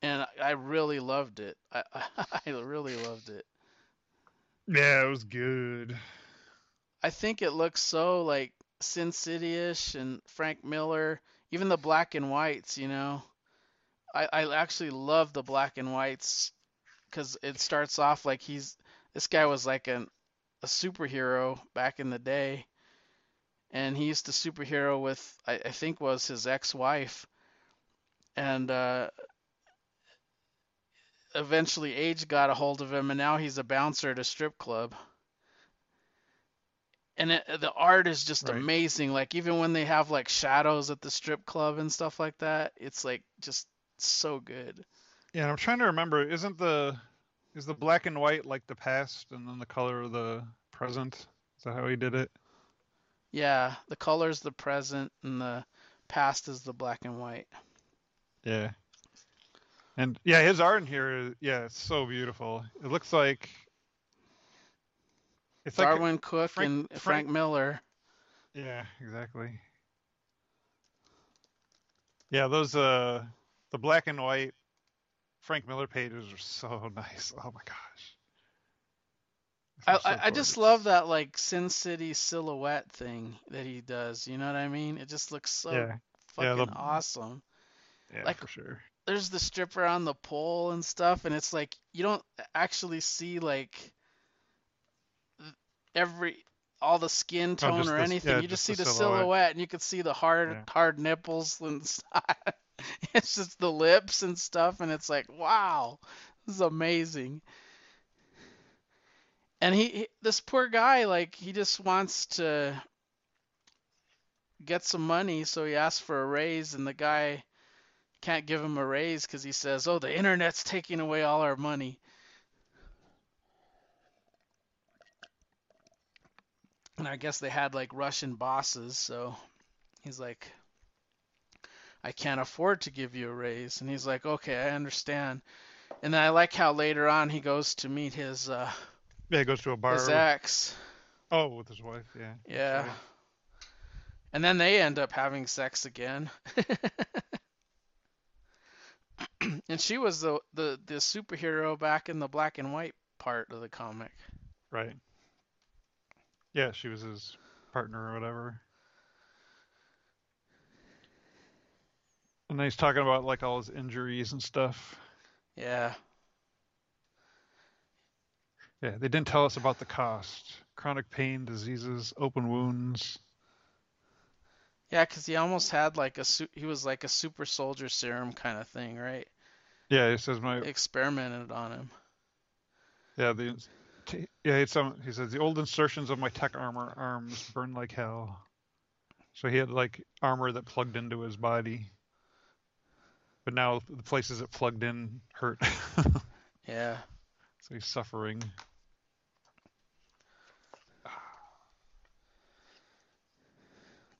and I really loved it. I I really loved it. Yeah, it was good. I think it looks so like Sin City-ish and Frank Miller, even the black and whites, you know. I I actually love the black and whites because it starts off like he's this guy was like an a superhero back in the day, and he used to superhero with I, I think was his ex-wife, and uh, eventually Age got a hold of him, and now he's a bouncer at a strip club. And it, the art is just Right. amazing. Like even when they have like shadows at the strip club and stuff like that, it's like just so good. Yeah, I'm trying to remember. Isn't the is the black and white like the past, and then the color of the present? Is that how he did it? Yeah, the color's the present and the past is the black and white. Yeah. And yeah, his art in here, yeah, it's so beautiful. It looks like it's like Darwyn Cooke Frank- and Frank, Frank- Miller. yeah, exactly. Yeah, those uh the black and white Frank Miller pages are so nice. Oh my gosh. I, so I, just love that like Sin City silhouette thing that he does. You know what I mean? It just looks so Yeah, fucking yeah, the- awesome. yeah, like- for sure. There's the stripper on the pole and stuff, and it's like you don't actually see like every all the skin oh, tone Oh, or the- anything. yeah, you just, just see the silhouette. silhouette, and you can see the hard hard nipples and stuff. it's just the lips and stuff, and it's like wow, this is amazing. And he, he this poor guy, like he just wants to get some money, so he asks for a raise, and the guy can't give him a raise because he says, "Oh, the internet's taking away all our money." And I guess they had like Russian bosses, so he's like, "I can't afford to give you a raise." And he's like, "Okay, I understand." And then I like how later on he goes to meet his uh, Yeah, he goes to a bar. his ex. oh, with his wife. Yeah. Yeah. And then they end up having sex again. and she was the, the the superhero back in the black and white part of the comic. Right. Yeah, she was his partner or whatever. And then he's talking about like all his injuries and stuff. Yeah. Yeah, they didn't tell us about the cost. Chronic pain, diseases, open wounds. Yeah, because he almost had like a su- he was like a super soldier serum kind of thing, right? Yeah, it says my experimented on him. yeah the t- yeah it's some he says the old insertions of my tech armor arms burn like hell. So he had like armor that plugged into his body, but now the places it plugged in hurt. Yeah. so he's suffering.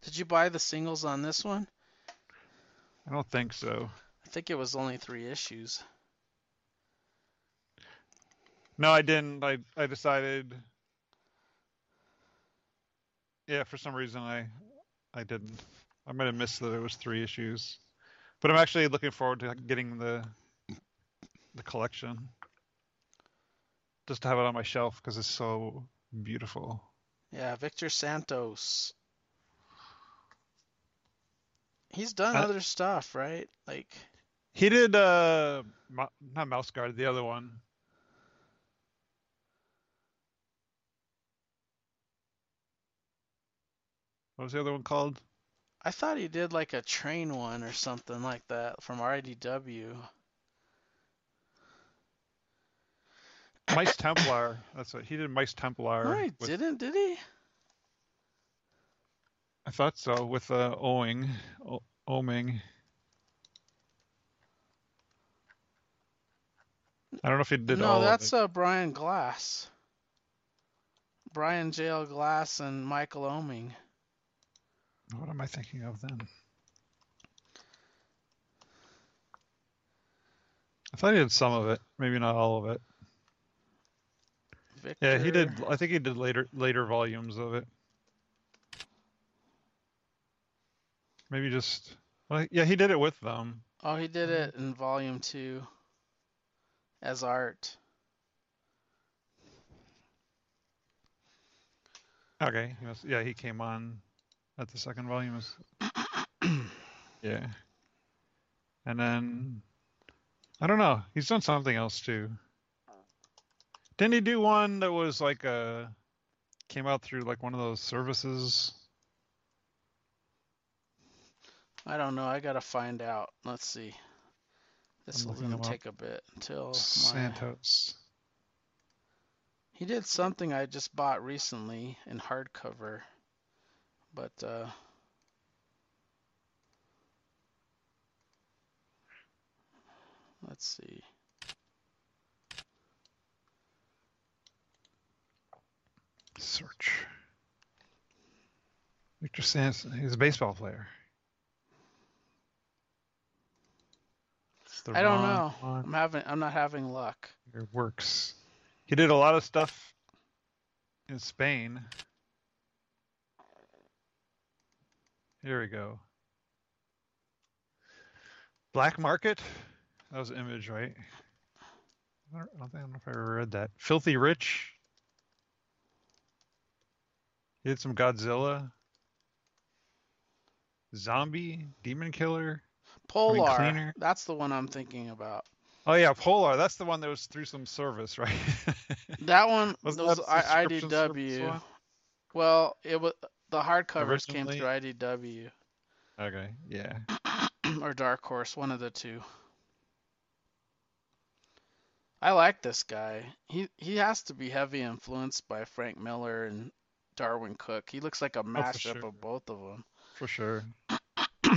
Did you buy the singles on this one? I don't think so. I think it was only three issues. No, I didn't. I I decided. Yeah, for some reason I I didn't. I might have missed that it was three issues, but I'm actually looking forward to getting the the collection. Just to have it on my shelf because it's so beautiful. Yeah, Victor Santos. He's done Uh, other stuff, right? Like, He did uh Mo- not Mouse Guard, the other one. What was the other one called? I thought he did like a train one or something like that from RIDW. Mice Templar. That's what he did. Mice Templar. No, he with- didn't, did he? I thought so with uh, Owing, o- Oeming. I don't know if he did no, that's uh, Brian Glass. Brian J.L. Glass and Michael Oeming. What am I thinking of then? I thought he did some of it, maybe not all of it. Victor. Yeah, he did. I think he did later later volumes of it. Maybe just. Well, yeah, he did it with them. Oh, he did it in volume two as art. Okay. He must, yeah, he came on at the second volume. is- yeah. And then I don't know. He's done something else too. Didn't he do one that was like a came out through like one of those services? I don't know. I gotta find out. Let's see. This will take a bit until my. Santos. He did something I just bought recently in hardcover, but uh, let's see. Search. Victor Santos. He's a baseball player. I don't know. one. I'm having. I'm not having luck. Your works. He did a lot of stuff in Spain. Here we go. Black Market. That was Image, right? I don't, I don't think- I don't know if I ever read that. Filthy Rich. He did some Godzilla. Zombie, Demon Killer. Polar. Cleaner. That's the one I'm thinking about. Oh yeah, Polar. That's the one that was through some service, right? That one was I- IDW. Well, it was the hardcovers came through IDW Okay, yeah. or Dark Horse, one of the two. I like this guy. He he has to be heavy influenced by Frank Miller and Darwyn Cooke. He looks like a oh, mashup sure. of both of them. For sure.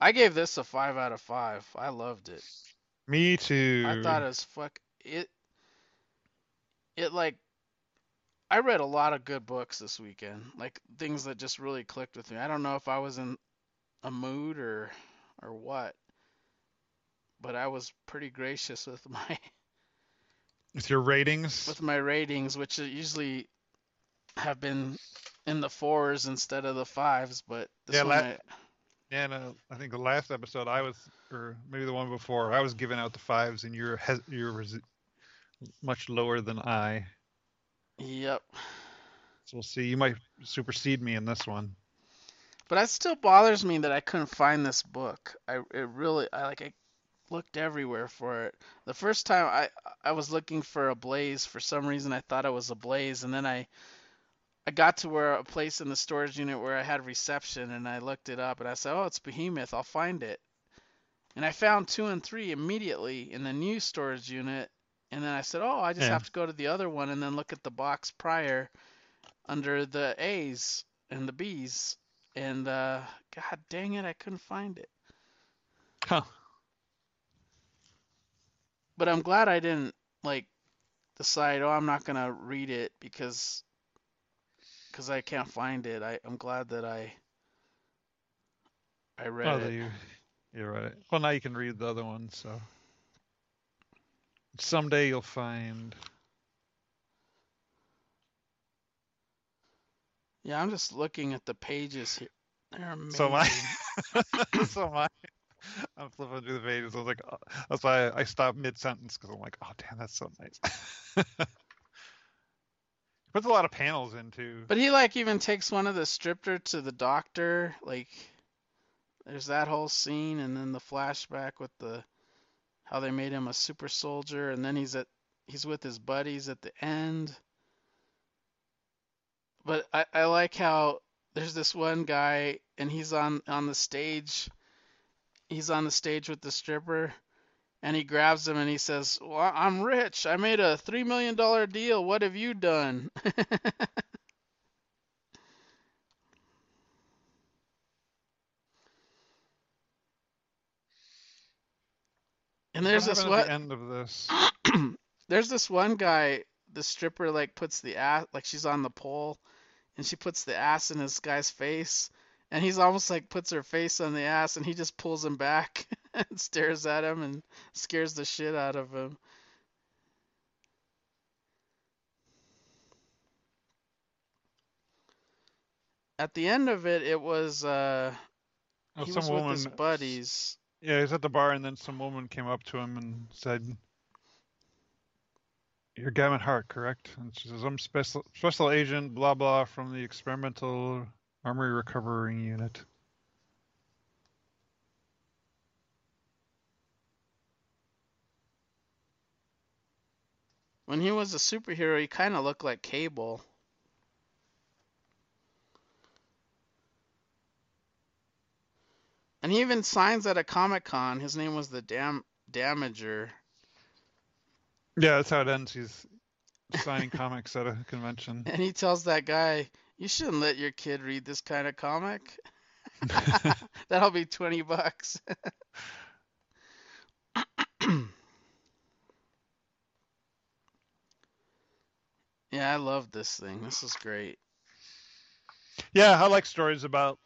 I gave this a five out of five. I loved it. Me too. I thought it was fuck it. It like I read a lot of good books this weekend, like things that just really clicked with me. I don't know if I was in a mood or or what, but I was pretty gracious with my with your ratings. with my ratings, which usually have been in the fours instead of the fives. But this Yeah, one, la- I, And uh, I think the last episode I was, or maybe the one before, I was giving out the fives, and you're hes- you're much lower than I. Yep. So we'll see. You might supersede me in this one. But it still bothers me that I couldn't find this book. I it really I like I looked everywhere for it. The first time I I was looking for Ablaze for some reason I thought it was Ablaze and then I I got to where a place in the storage unit where I had reception and I looked it up and I said, "Oh, it's Behemoth. I'll find it." And I found 2 and 3 immediately in the new storage unit and then I said, "Oh, I just Yeah. have to go to the other one and then look at the box prior under the A's and the B's." And uh god dang it, I couldn't find it. Huh. But I'm glad I didn't like decide, "Oh, I'm not going to read it because because I can't find it." I I'm glad that I I read Oh, it. you, you're right. Well, now you can read the other one. So someday you'll find. Yeah, I'm just looking at the pages here. They're amazing. So am I. so am I. I'm flipping through the pages. I was like, oh, that's why I, I stopped mid sentence because I'm like, oh damn, that's so nice. Puts a lot of panels into. But he like even takes one of the stripper to the doctor. Like there's that whole scene and then the flashback with the how they made him a super soldier and then he's at he's with his buddies at the end. But I, I like how there's this one guy and he's on on the stage he's on the stage with the stripper and he grabs him and he says, well, I'm rich. I made a $3 million deal. What have you done? and there's this the end of this. there's this one guy the stripper like puts the ass like she's on the pole and she puts the ass in this guy's face and he's almost like puts her face on the ass and he just pulls him back and stares at him and scares the shit out of him at the end of it it was uh Oh, he some was woman. with his buddies Yeah, he's at the bar, and then some woman came up to him and said, "You're Gavin Hart, correct?" And she says, "I'm special special agent, blah blah, from the experimental armory recovering unit." when he was a superhero he kind of looked like cable And he even signs at a Comic Con. His name was the Dam Damager. Yeah, that's how it ends. He's signing comics at a convention. And he tells that guy, You shouldn't let your kid read this kind of comic. That'll be 20 bucks. yeah, I love this thing. This is great. Yeah, I like stories about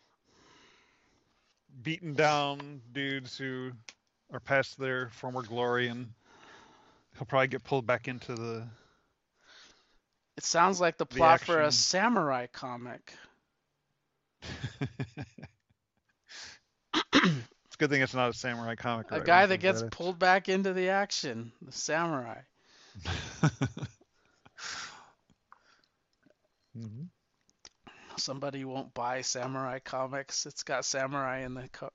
beaten down dudes who are past their former glory, and he'll probably get pulled back into the. It sounds like the The plot for a samurai comic. it's a good thing it's not a samurai comic. A right? guy that gets it. pulled back into the action, the samurai. Mhm. Somebody won't buy samurai comics. It's got samurai in the co-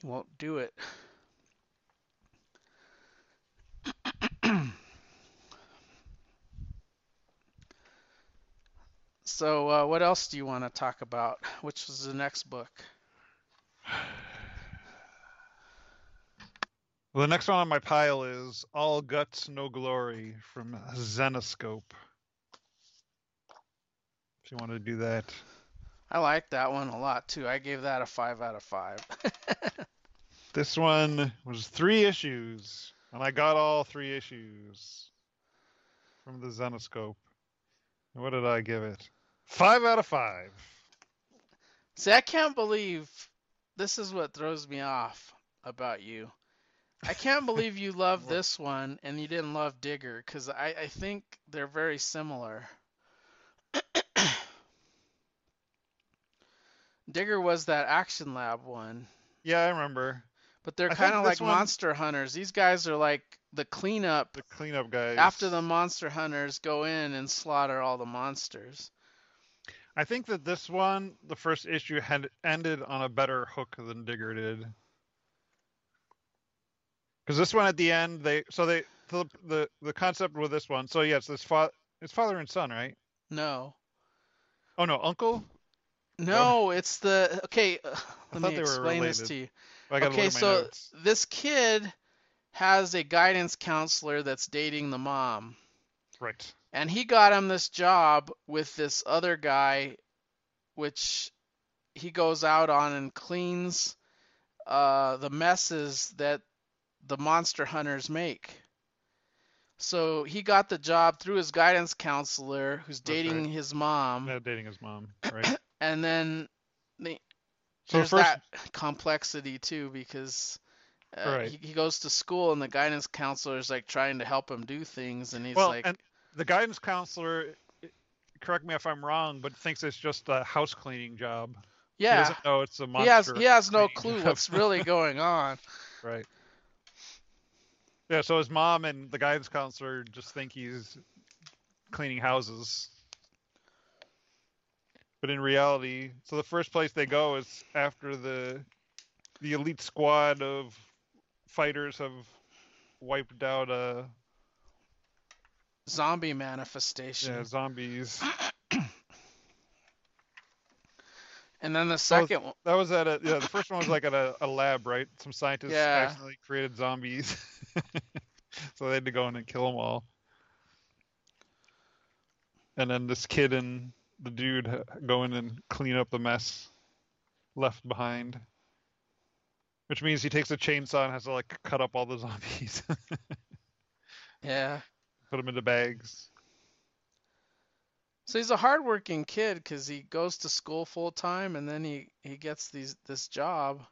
he won't do it. so, uh, what else do you want to talk about? Which was the next book? Well, the next one on my pile is All Guts, No Glory from Zenescope. If you want to do that. I like that one a lot too. I gave that a five out of five. This one was three issues, and I got all three issues from the Zenescope. And what did I give it? Five out of five. See, I can't believe this is what throws me off about you. I can't believe you love this one and you didn't love Digger because I, I think they're very similar. Digger was that Action Lab one. Yeah, I remember. But they're kind of like one- monster hunters. These guys are like the cleanup The cleanup guys. after the monster hunters go in and slaughter all the monsters. I think that this one, the first issue, had ended on a better hook than Digger did. Because this one at the end, they so they the the, the concept with this one. So yes, this fa- it's father and son, right? No. Oh no, uncle. No, it's the okay. uh, Let me explain this to you. I Okay, look at my so notes. this kid has a guidance counselor that's dating the mom. Right. And he got him this job with this other guy, which he goes out on and cleans uh, the messes that the monster hunters make. So he got the job through his guidance counselor, who's right. dating his mom, Yeah, dating his mom. Right. and then the, So there's first, that complexity too because uh, Right. he, he goes to school and the guidance counselor is like trying to help him do things, and he's well, like, and the guidance counselor, correct me if I'm wrong, but thinks it's just a house cleaning job. He yeah. doesn't know it's a monster. He has he has no clue what's really going on. Right. Yeah, so his mom and the guidance counselor just think he's cleaning houses. But in reality, so the first place they go is after the the elite squad of fighters have wiped out a Zombie manifestation. yeah, zombies. And then the second one, That was at a yeah, the first one was like at a, a lab, right? Some scientists Yeah. accidentally created zombies. so they had to go in and kill them all. And then this kid and the dude go in and clean up the mess left behind. Which means he takes a chainsaw and has to like cut up all the zombies, yeah. put them into bags. So he's a hardworking kid because he goes to school full time and then he he gets these this job,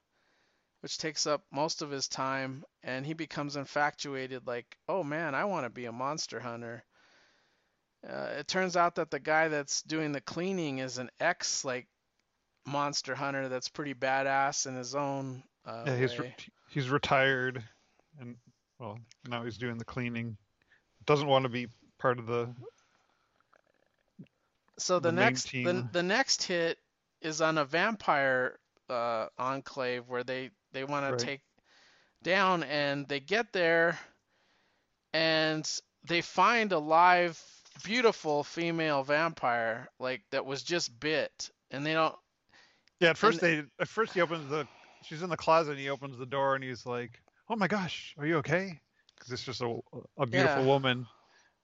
which takes up most of his time, and he becomes infatuated. Like, oh man, I want to be a monster hunter. Uh, it turns out that the guy that's doing the cleaning is an ex like monster hunter that's pretty badass in his own uh, Yeah, he's re- he's retired, and well, now he's doing the cleaning. Doesn't want to be part of the So the, the next the, the next hit is on a vampire uh, enclave where they they want Right. to take down and they get there and they find a live beautiful female vampire like that was just bit and they don't Yeah, at first they at first he opens the she's in the closet and he opens the door and he's like, "Oh my gosh, are you okay?" Because it's just a a beautiful Yeah. woman,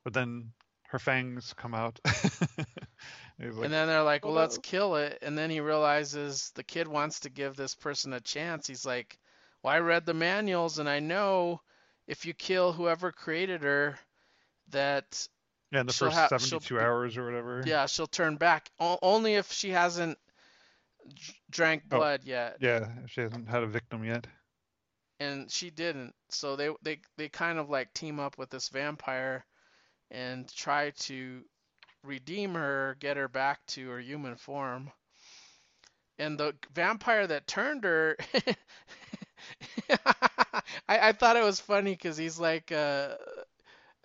but then her fangs come out. like, and then they're like, "Oh, "Well, let's no." kill it." And then he realizes the kid wants to give this person a chance. He's like, "Well, I read the manuals and I know if you kill whoever created her, that yeah, in the she'll first ha- seventy-two hours or whatever. yeah, she'll turn back. O- only if she hasn't d- drank Oh. blood yet." Yeah, she hasn't had a victim yet. And she didn't. So they they they kind of like team up with this vampire and try to redeem her, get her back to her human form. And the vampire that turned her, I, I thought it was funny because he's like uh,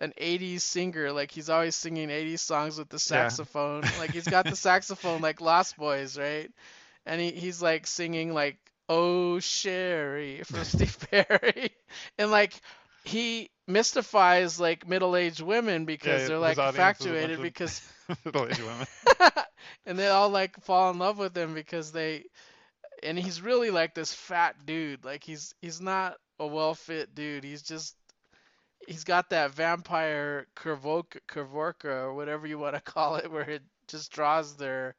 an 80s singer. Like he's always singing 80s songs with the Yeah. saxophone. Like he's got the saxophone like Lost Boys, right? And he, he's like singing like Oh Sherrie from Steve Perry. And like he mystifies like middle-aged women because Yeah, they're like audience is a bunch infatuated because Middle-aged women. and they all like fall in love with him because they and he's really like this fat dude like he's he's not a well-fit dude he's just he's got that vampire curvoca, curvorka or whatever you want to call it where it just draws their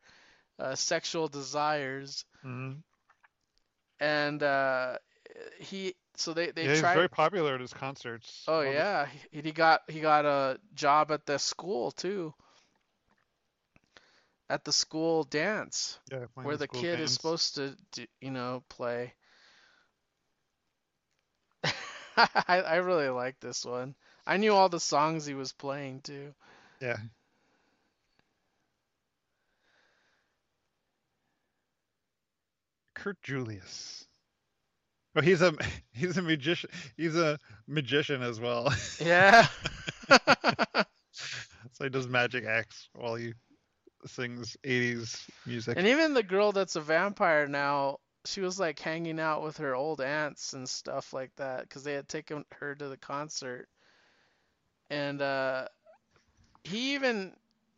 uh, sexual desires Mhm. and uh he so they they yeah, he's very popular at his concerts. oh yeah he, he got he got a job at the school too at the school dance yeah, where the school kid bands. is supposed to, do, you know, play. I I really like this one. I knew all the songs he was playing too. Yeah. Kurt Julius. Oh, he's a he's a magician. He's a magician as well. Yeah. so he does magic acts while he sings 80s music. And even the girl that's a vampire now, she was like hanging out with her old aunts and stuff like that because they had taken her to the concert. And uh, he even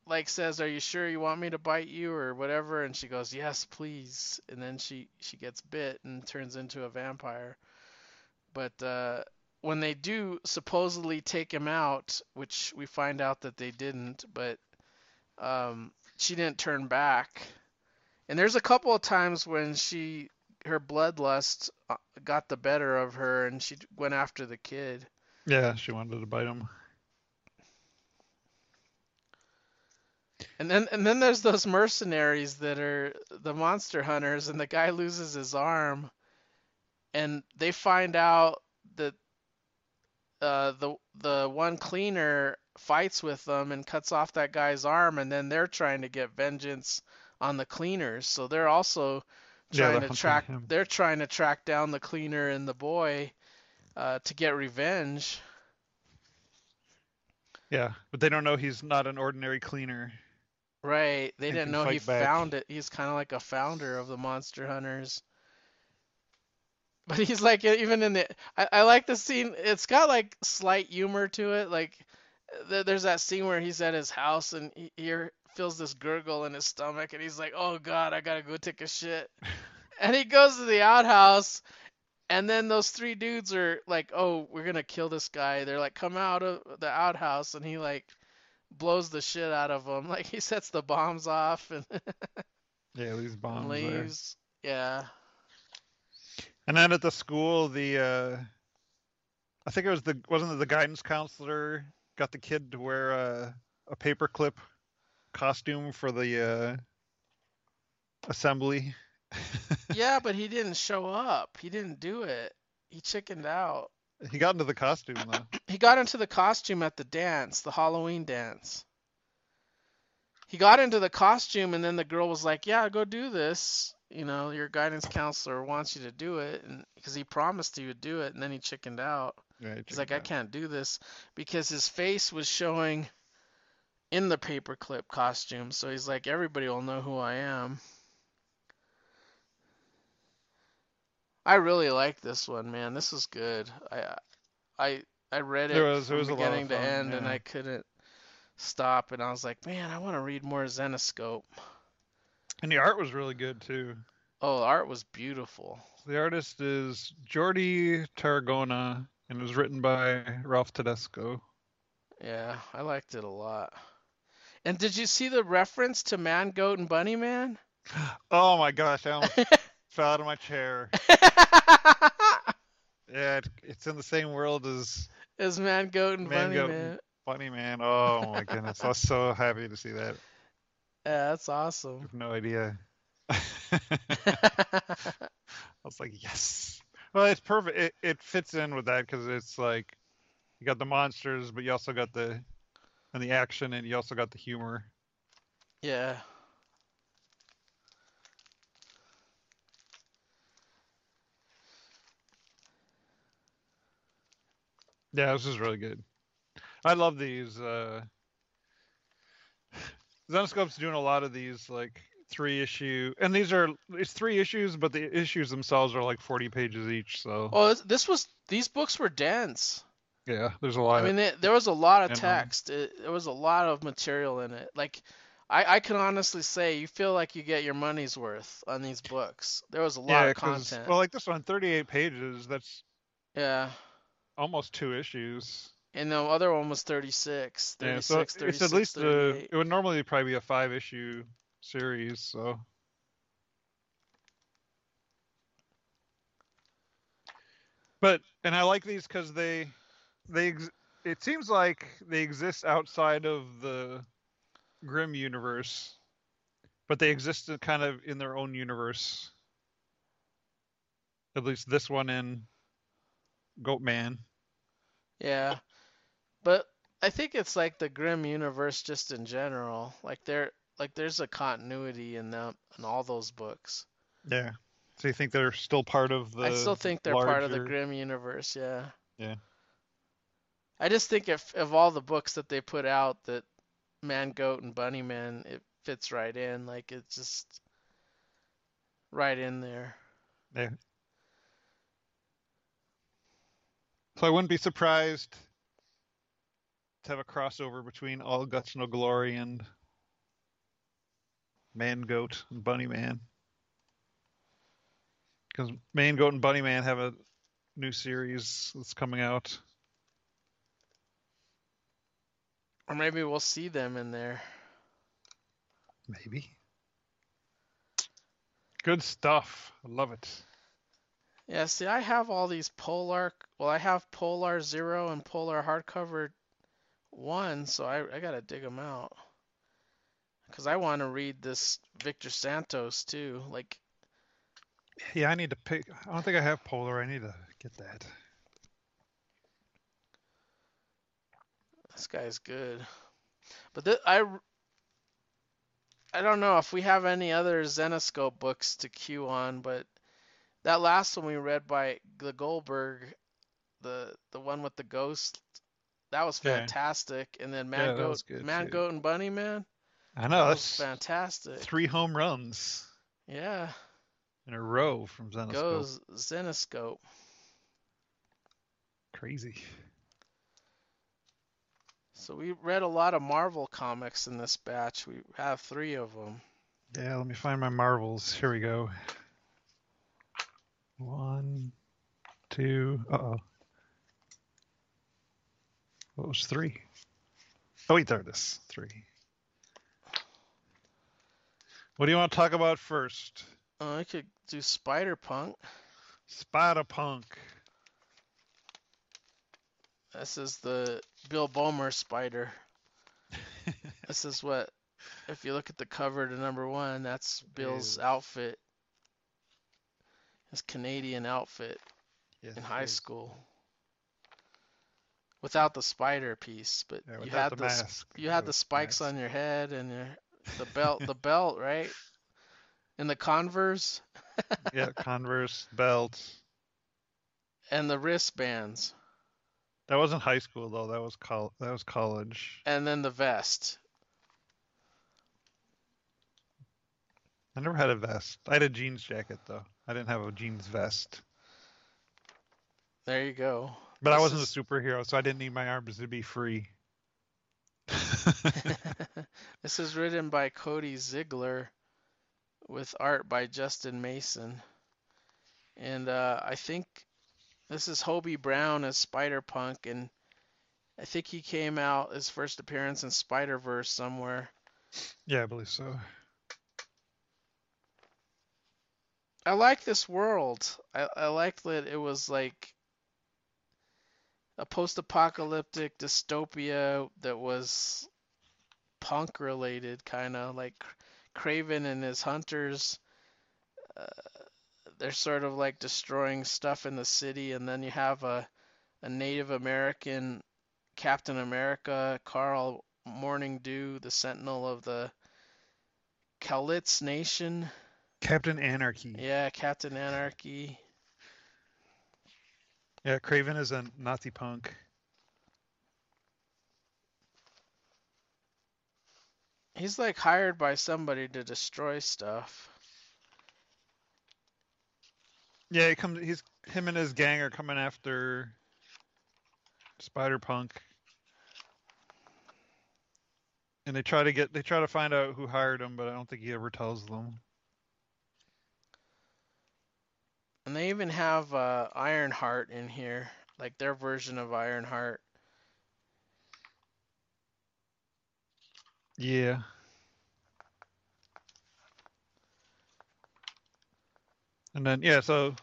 like says, "Are you sure you want me to bite you or whatever?" And she goes, "Yes, please." And then she she gets bit and turns into a vampire. But uh, when they do supposedly take him out, which we find out that they didn't, but um, she didn't turn back. And there's a couple of times when she her bloodlust uh, got the better of her and she went after the kid. Yeah, she wanted to bite him. And then and then there's those mercenaries that are the monster hunters and the guy loses his arm and they find out that uh, the the one cleaner fights with them and cuts off that guy's arm and then they're trying to get vengeance on the cleaners. So they're also trying they're to track him. they're trying to track down the cleaner and the boy uh, to get revenge. Yeah, but they don't know he's not an ordinary cleaner. Right. They didn't know he back. found it. He's kind of like a founder of the Monster Hunters. But he's like even in the I, I like the scene. It's got like slight humor to it. Like th- there's that scene where he's at his house and he feels this gurgle in his stomach and he's like, "Oh God, I gotta go take a shit." and he goes to the outhouse and then those three dudes are like, "Oh, we're gonna kill this guy." They're like, "Come out of the outhouse," and he like blows the shit out of them. Like he sets the bombs off and, Yeah, these bombs. Leaves. Yeah. And then at the school, the uh, I think it was the wasn't it the guidance counselor got the kid to wear a, a paperclip costume for the uh, assembly. Yeah, but he didn't show up. He didn't do it. He chickened out. he got into the costume though. He got into the costume at the dance, the Halloween dance. He got into the costume and then the girl was like, "Yeah, go do this. You know, your guidance counselor wants you to do it." And because he promised he would do it and then he chickened out. Yeah, he He's like, chickened I can't do this because his face was showing in the paperclip costume. So he's like, everybody will know who I am. I really like this one, man. This was good. I I I read it There was- it from was lot of beginning to fun, end, and. I couldn't stop. And I was like, man, I want to read more Zenescope. And the art was really good too. Oh, the art was beautiful. The artist is Jordi Tarragona and it was written by Ralph Tedesco. Yeah, I liked it a lot. And did you see the reference to Man, Goat, and Bunny Man? Oh my gosh, I almost fell out of my chair. Yeah, it, it's in the same world as Is Man, Goat, and Man, Bunny Goat, Man. Bunny Man. Oh my goodness, I was so happy to see that. Yeah, that's I awesome. have no idea. I was like, yes. Well, it's perfect. It it fits in with that because it's like you got the monsters, but you also got the and the action, and you also got the humor. yeah. Yeah, this is really good. I love these. Uh, Zenescope's doing a lot of these like three issue, and these are it's three issues, but the issues themselves are like forty pages each. So Oh, this- this was these books were dense. Yeah, there's a lot. I mean, they, there was a lot of um, text. It, there was a lot of material in it. Like, I, I can honestly say you feel like you get your money's worth on these books. There was a lot yeah, of content. well, like this one, 38 pages. That's yeah. almost two issues. And the other one was 36, Yeah, 36, so it's 36, at least a, 38. it would normally probably be a five issue series. So But and I like these because they they ex- it seems like they exist outside of the Grimm universe, but they exist in- kind of in their own universe. At least this one in Goatman. Yeah. But I think it's like the Grimm universe just in general. Like there like there's a continuity in them in all those books. Yeah. So you think they're still part of the? I still think they're part of the Grimm universe. Yeah. Yeah. I just think if of all the books that they put out, that Man Goat and Bunny Man, it fits right in. Like it's just right in there. Yeah. So I wouldn't be surprised to have a crossover between All Guts No Glory and Man Goat and Bunny Man. Because Man Goat and Bunny Man have a new series that's coming out. Or maybe we'll see them in there. Maybe. Good stuff. I love it. Yeah, see, I have all these Polar. Well, I have Polar Zero and Polar Hardcover One, so I I gotta dig them out. Cause I want to read this Victor Santos too. Like, Yeah, I need to pick. I don't think I have Polar. I need to get that. This guy's good. But th I don't know if we have any other Zenescope books to cue on, but that last one we read by the Goldberg, the the one with the ghost, that was Yeah. fantastic. And then Man that Goat, good, Man too. Goat and Bunny Man. I know That that's fantastic. three home runs Yeah, in a row from Zenescope. goes Zenescope. Crazy. So we read a lot of Marvel comics in this batch. We have three of them. Yeah, let me find my marbles. Here we go. One, two. Uh oh. What was three? Oh wait, there it is. Three. What do you want to talk about first? Oh, I could do Spider Punk. Spider Punk. This is the Bill Bomer spider. this is what, if you look at the cover to number one, that's Bill's Ew. outfit. His Canadian outfit Yes, in high is. school. Without the spider piece, but Yeah, you had the the, you had the spikes mask. on your head and your the belt the belt right and the Converse yeah, Converse belt. and the wristbands That wasn't high school though. That was col- That was college. and then the vest. I never had a vest. I had a jeans jacket though. I didn't have a jeans vest. There you go. But I wasn't is- a superhero, so I didn't need my arms to be free. this is written by Cody Ziglar with art by Justin Mason. And uh, I think this is Hobie Brown as Spider Punk, and I think he came out his first appearance in Spider Verse somewhere. yeah, I believe so. I like this world. I, I like that it was like a post-apocalyptic dystopia that was punk related, kind of like Kraven and his hunters. Uh, they're sort of like destroying stuff in the city, and then you have a a Native American Captain America, Carl Morning Dew, the Sentinel of the Calitz Nation. Captain Anarchy. Yeah, Captain Anarchy. Yeah, Kraven is a Nazi punk. He's like hired by somebody to destroy stuff. Yeah, he comes. He's him and his gang are coming after Spider Punk, and they try to get. They try to find out who hired him, but I don't think he ever tells them. And they even have uh, Ironheart in here, like their version of Ironheart. Yeah. And then yeah, so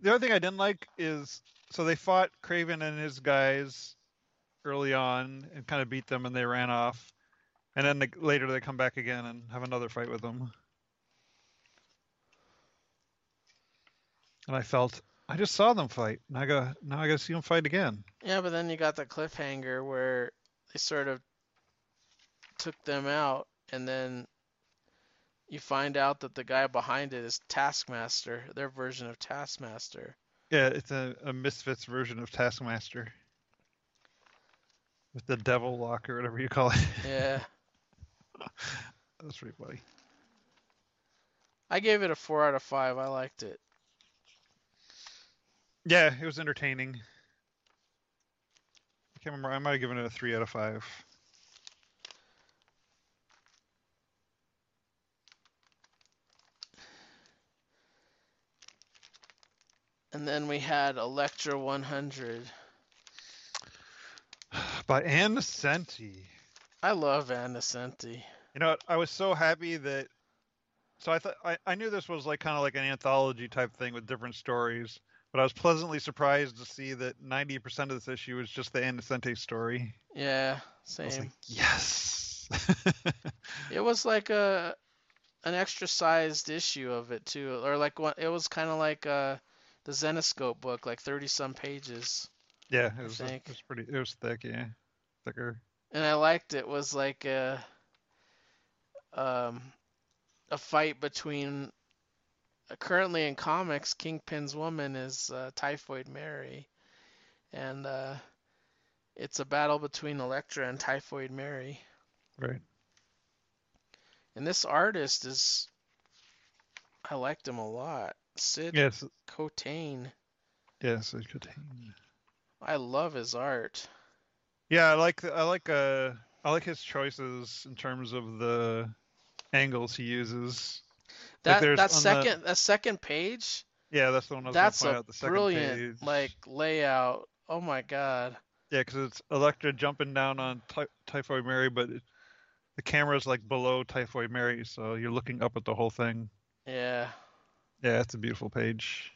the other thing I didn't like is so they fought Kraven and his guys early on and kind of beat them and they ran off. And then later they come back again and have another fight with them. And I felt I just saw them fight. Now I got now I got to see them fight again. Yeah, but then you got the cliffhanger where they sort of took them out, and then you find out that the guy behind it is Taskmaster, their version of Taskmaster. Yeah, it's a, a Misfits version of Taskmaster. With the devil lock or whatever you call it. Yeah. That's pretty funny. I gave it a four out of five. I liked it. Yeah, it was entertaining. I can't remember. I might have given it a three out of five. And then we had Elektra 100. By Ann. I love Ann. You know. I was so happy that. So I thought I, I knew this was like kind of like an anthology type thing with different stories, but I was pleasantly surprised to see that ninety percent of this issue was just the Ann story. Yeah, I was same. like, yes. It was like a an extra sized issue of it too, or like what it was kind of like uh the Zenescope book, like thirty some pages. yeah, it was, it was pretty. It was thick, yeah, thicker. and I liked it was like a um a fight between uh, currently in comics Kingpin's woman is uh, Typhoid Mary and uh it's a battle between Elektra and Typhoid Mary Right. and this artist is I liked him a lot Sid Yes. Kotian Yes. It contained. I love his art Yeah, I like I like uh I like his choices in terms of the angles he uses. that there's that on the- second that second page Yeah, that's the one I was that's point out. The second brilliant page. like layout oh my god Yeah, because it's Elektra jumping down on ty- Typhoid Mary, but it, the camera's like below Typhoid Mary, so you're looking up at the whole thing. yeah Yeah, it's a beautiful page.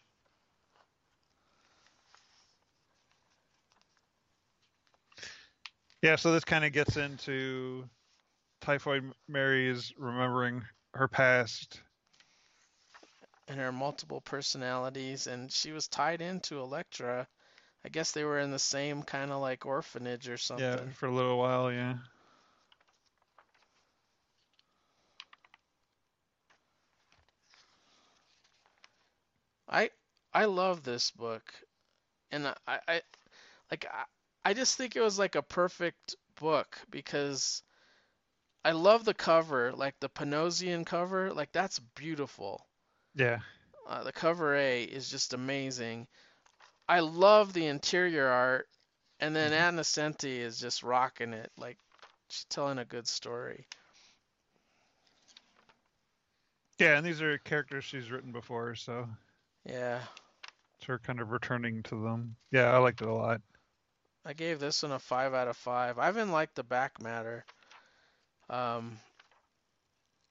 Yeah, so this kind of gets into Typhoid Mary's remembering her past. and her multiple personalities and she was tied into Elektra. I guess they were in the same kind of like orphanage or something. Yeah, for a little while, yeah. I I love this book. And I, I like I, I just think it was like a perfect book because I love the cover, like the Panosian cover, like that's beautiful. Yeah. Uh, the cover A is just amazing. I love the interior art, and then Mhm. Ann Nocenti is just rocking it. Like she's telling a good story. Yeah, and these are characters she's written before, so Yeah, So we're kind of returning to them. Yeah, I liked it a lot. I gave this one a five out of five. I even liked the back matter, um,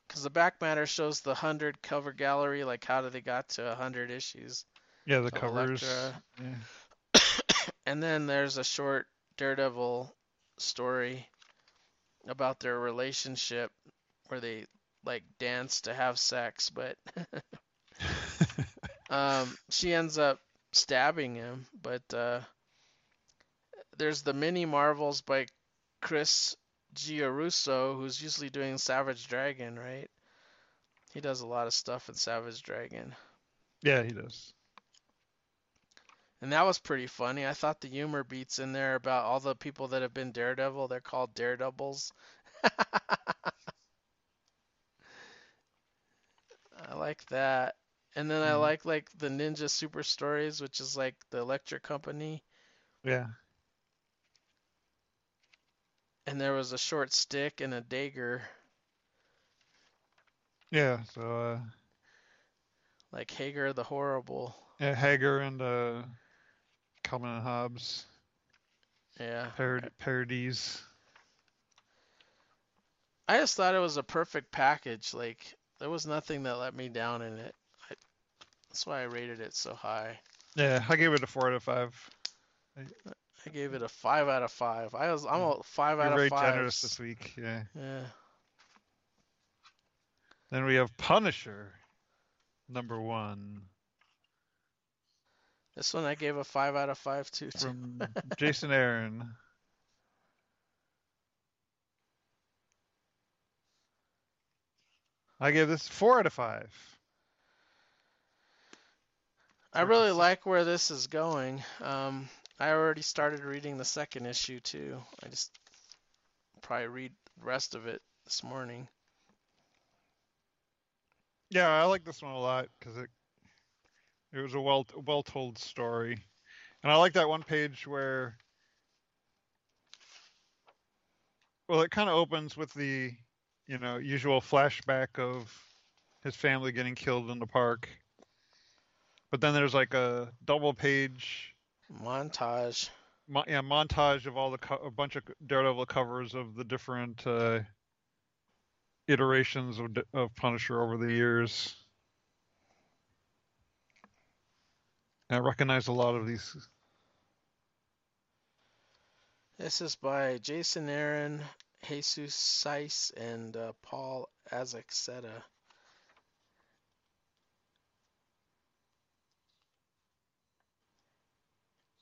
because the back matter shows the hundred cover gallery, like how did they got to a hundred issues, Yeah, the covers. Yeah. And then there's a short Daredevil story about their relationship where they like dance to have sex, but um, she ends up stabbing him. But uh, there's the mini Marvels by Chris Giarrusso, who's usually doing Savage Dragon, right? He does a lot of stuff in Savage Dragon. yeah, he does. And that was pretty funny. I thought the humor beats in there about all the people that have been Daredevil. They're called Daredevils. I like that. And then I Mhm. like like the Ninja Super Stories, which is like the Electric Company. Yeah. And there was a short stick and a dagger, Yeah, so uh like Hagar the Horrible. yeah, Hagar and uh Calvin and Hobbes Yeah. parod- parodies. I just thought it was a perfect package. Like there was nothing that let me down in it. I, that's why I rated it so high. Yeah, I gave it a four out of five. I gave it a five out of five. I was I'm a five You're out very of five. generous this week. Yeah. Yeah. Then we have Punisher, number one, This one I gave a five out of five too. from Jason Aaron. I gave this four out of five. I really like where this is going. Um, I already started reading the second issue too. I just probably read the rest of it this morning. Yeah, I like this one a lot because it it was a well well told story, and I like that one page where well, it kind of opens with the you know usual flashback of his family getting killed in the park, but then there's like a double page Montage. mo- yeah montage of all the co- a bunch of Daredevil covers of the different uh, iterations of of Punisher over the years. I recognize a lot of these. This is by Jason Aaron, Jesus Saiz, and uh, Paul Azaceta.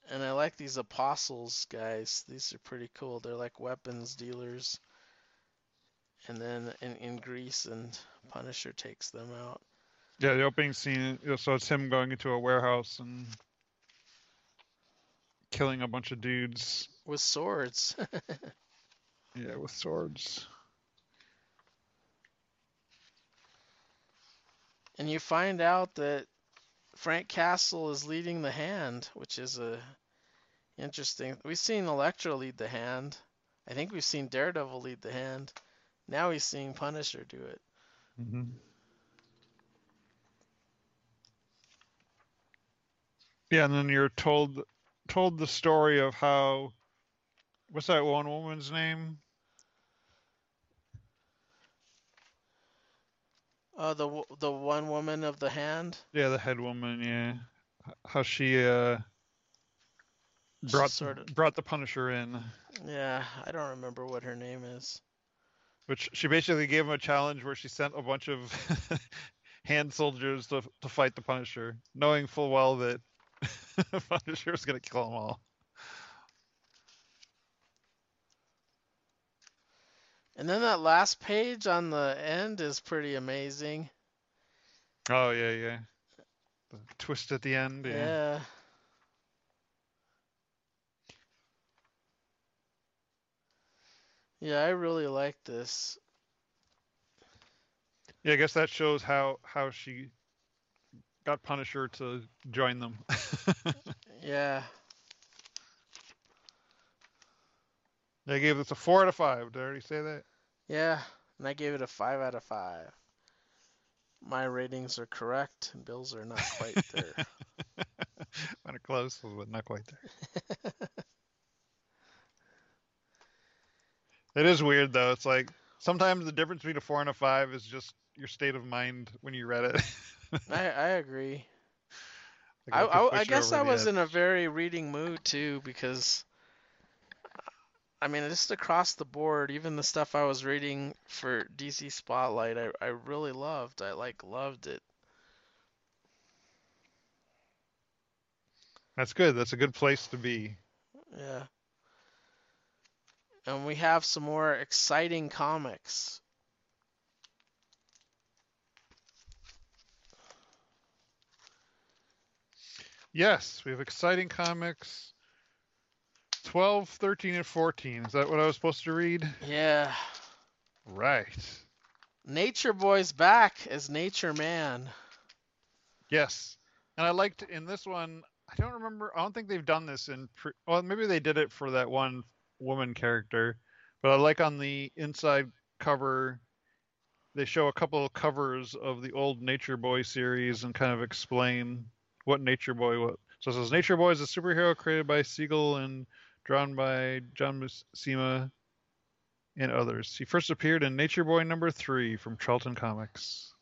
And I like these apostles guys. These are pretty cool. They're like weapons dealers. And then in, in Greece, and Punisher takes them out. Yeah, the opening scene. So it's him going into a warehouse and killing a bunch of dudes. with swords. Yeah, with swords. and you find out that Frank Castle is leading the hand, which is a interesting. We've seen Elektra lead the hand. I think we've seen Daredevil lead the hand. Now he's seeing Punisher do it. hmm Yeah, and then you're told told the story of how what's that one woman's name? Uh, the the one woman of the hand. Yeah, the head woman. Yeah, how she uh brought sort of- brought the Punisher in, Yeah, I don't remember what her name is. which she basically gave him a challenge where she sent a bunch of hand soldiers to to fight the Punisher, knowing full well that the Punisher was gonna kill them all. And then that last page on the end is pretty amazing. Oh yeah, yeah. The twist at the end. Yeah. Yeah. Yeah, I really like this. Yeah, I guess that shows how how she got Punisher to join them. Yeah. They gave this a four out of five. Did I already say that? Yeah, and I gave it a 5 out of 5. My ratings are correct, and Bill's are not quite there. kind of close, but not quite there. it is weird though. It's like sometimes the difference between a four and a five is just your state of mind when you read it. I, I agree. Like, I, I, I guess I was edge. in a very reading mood too because I mean just across the board, even the stuff I was reading for DC Spotlight, I, I really loved. I like loved it. That's good. That's a good place to be. Yeah. And we have some more exciting comics. Yes, we have exciting comics. 12, 13, and 14. Is that what I was supposed to read? Yeah. Right. Nature Boy's back as Nature Man. Yes. And I liked in this one, I don't remember, I don't think they've done this in, pre- well, maybe they did it for that one woman character, but I like on the inside cover, they show a couple of covers of the old Nature Boy series and kind of explain what Nature Boy was. So it says Nature Boy is a superhero created by Siegel and drawn by John Buscema and others. He first appeared in Nature Boy number three from Charlton Comics.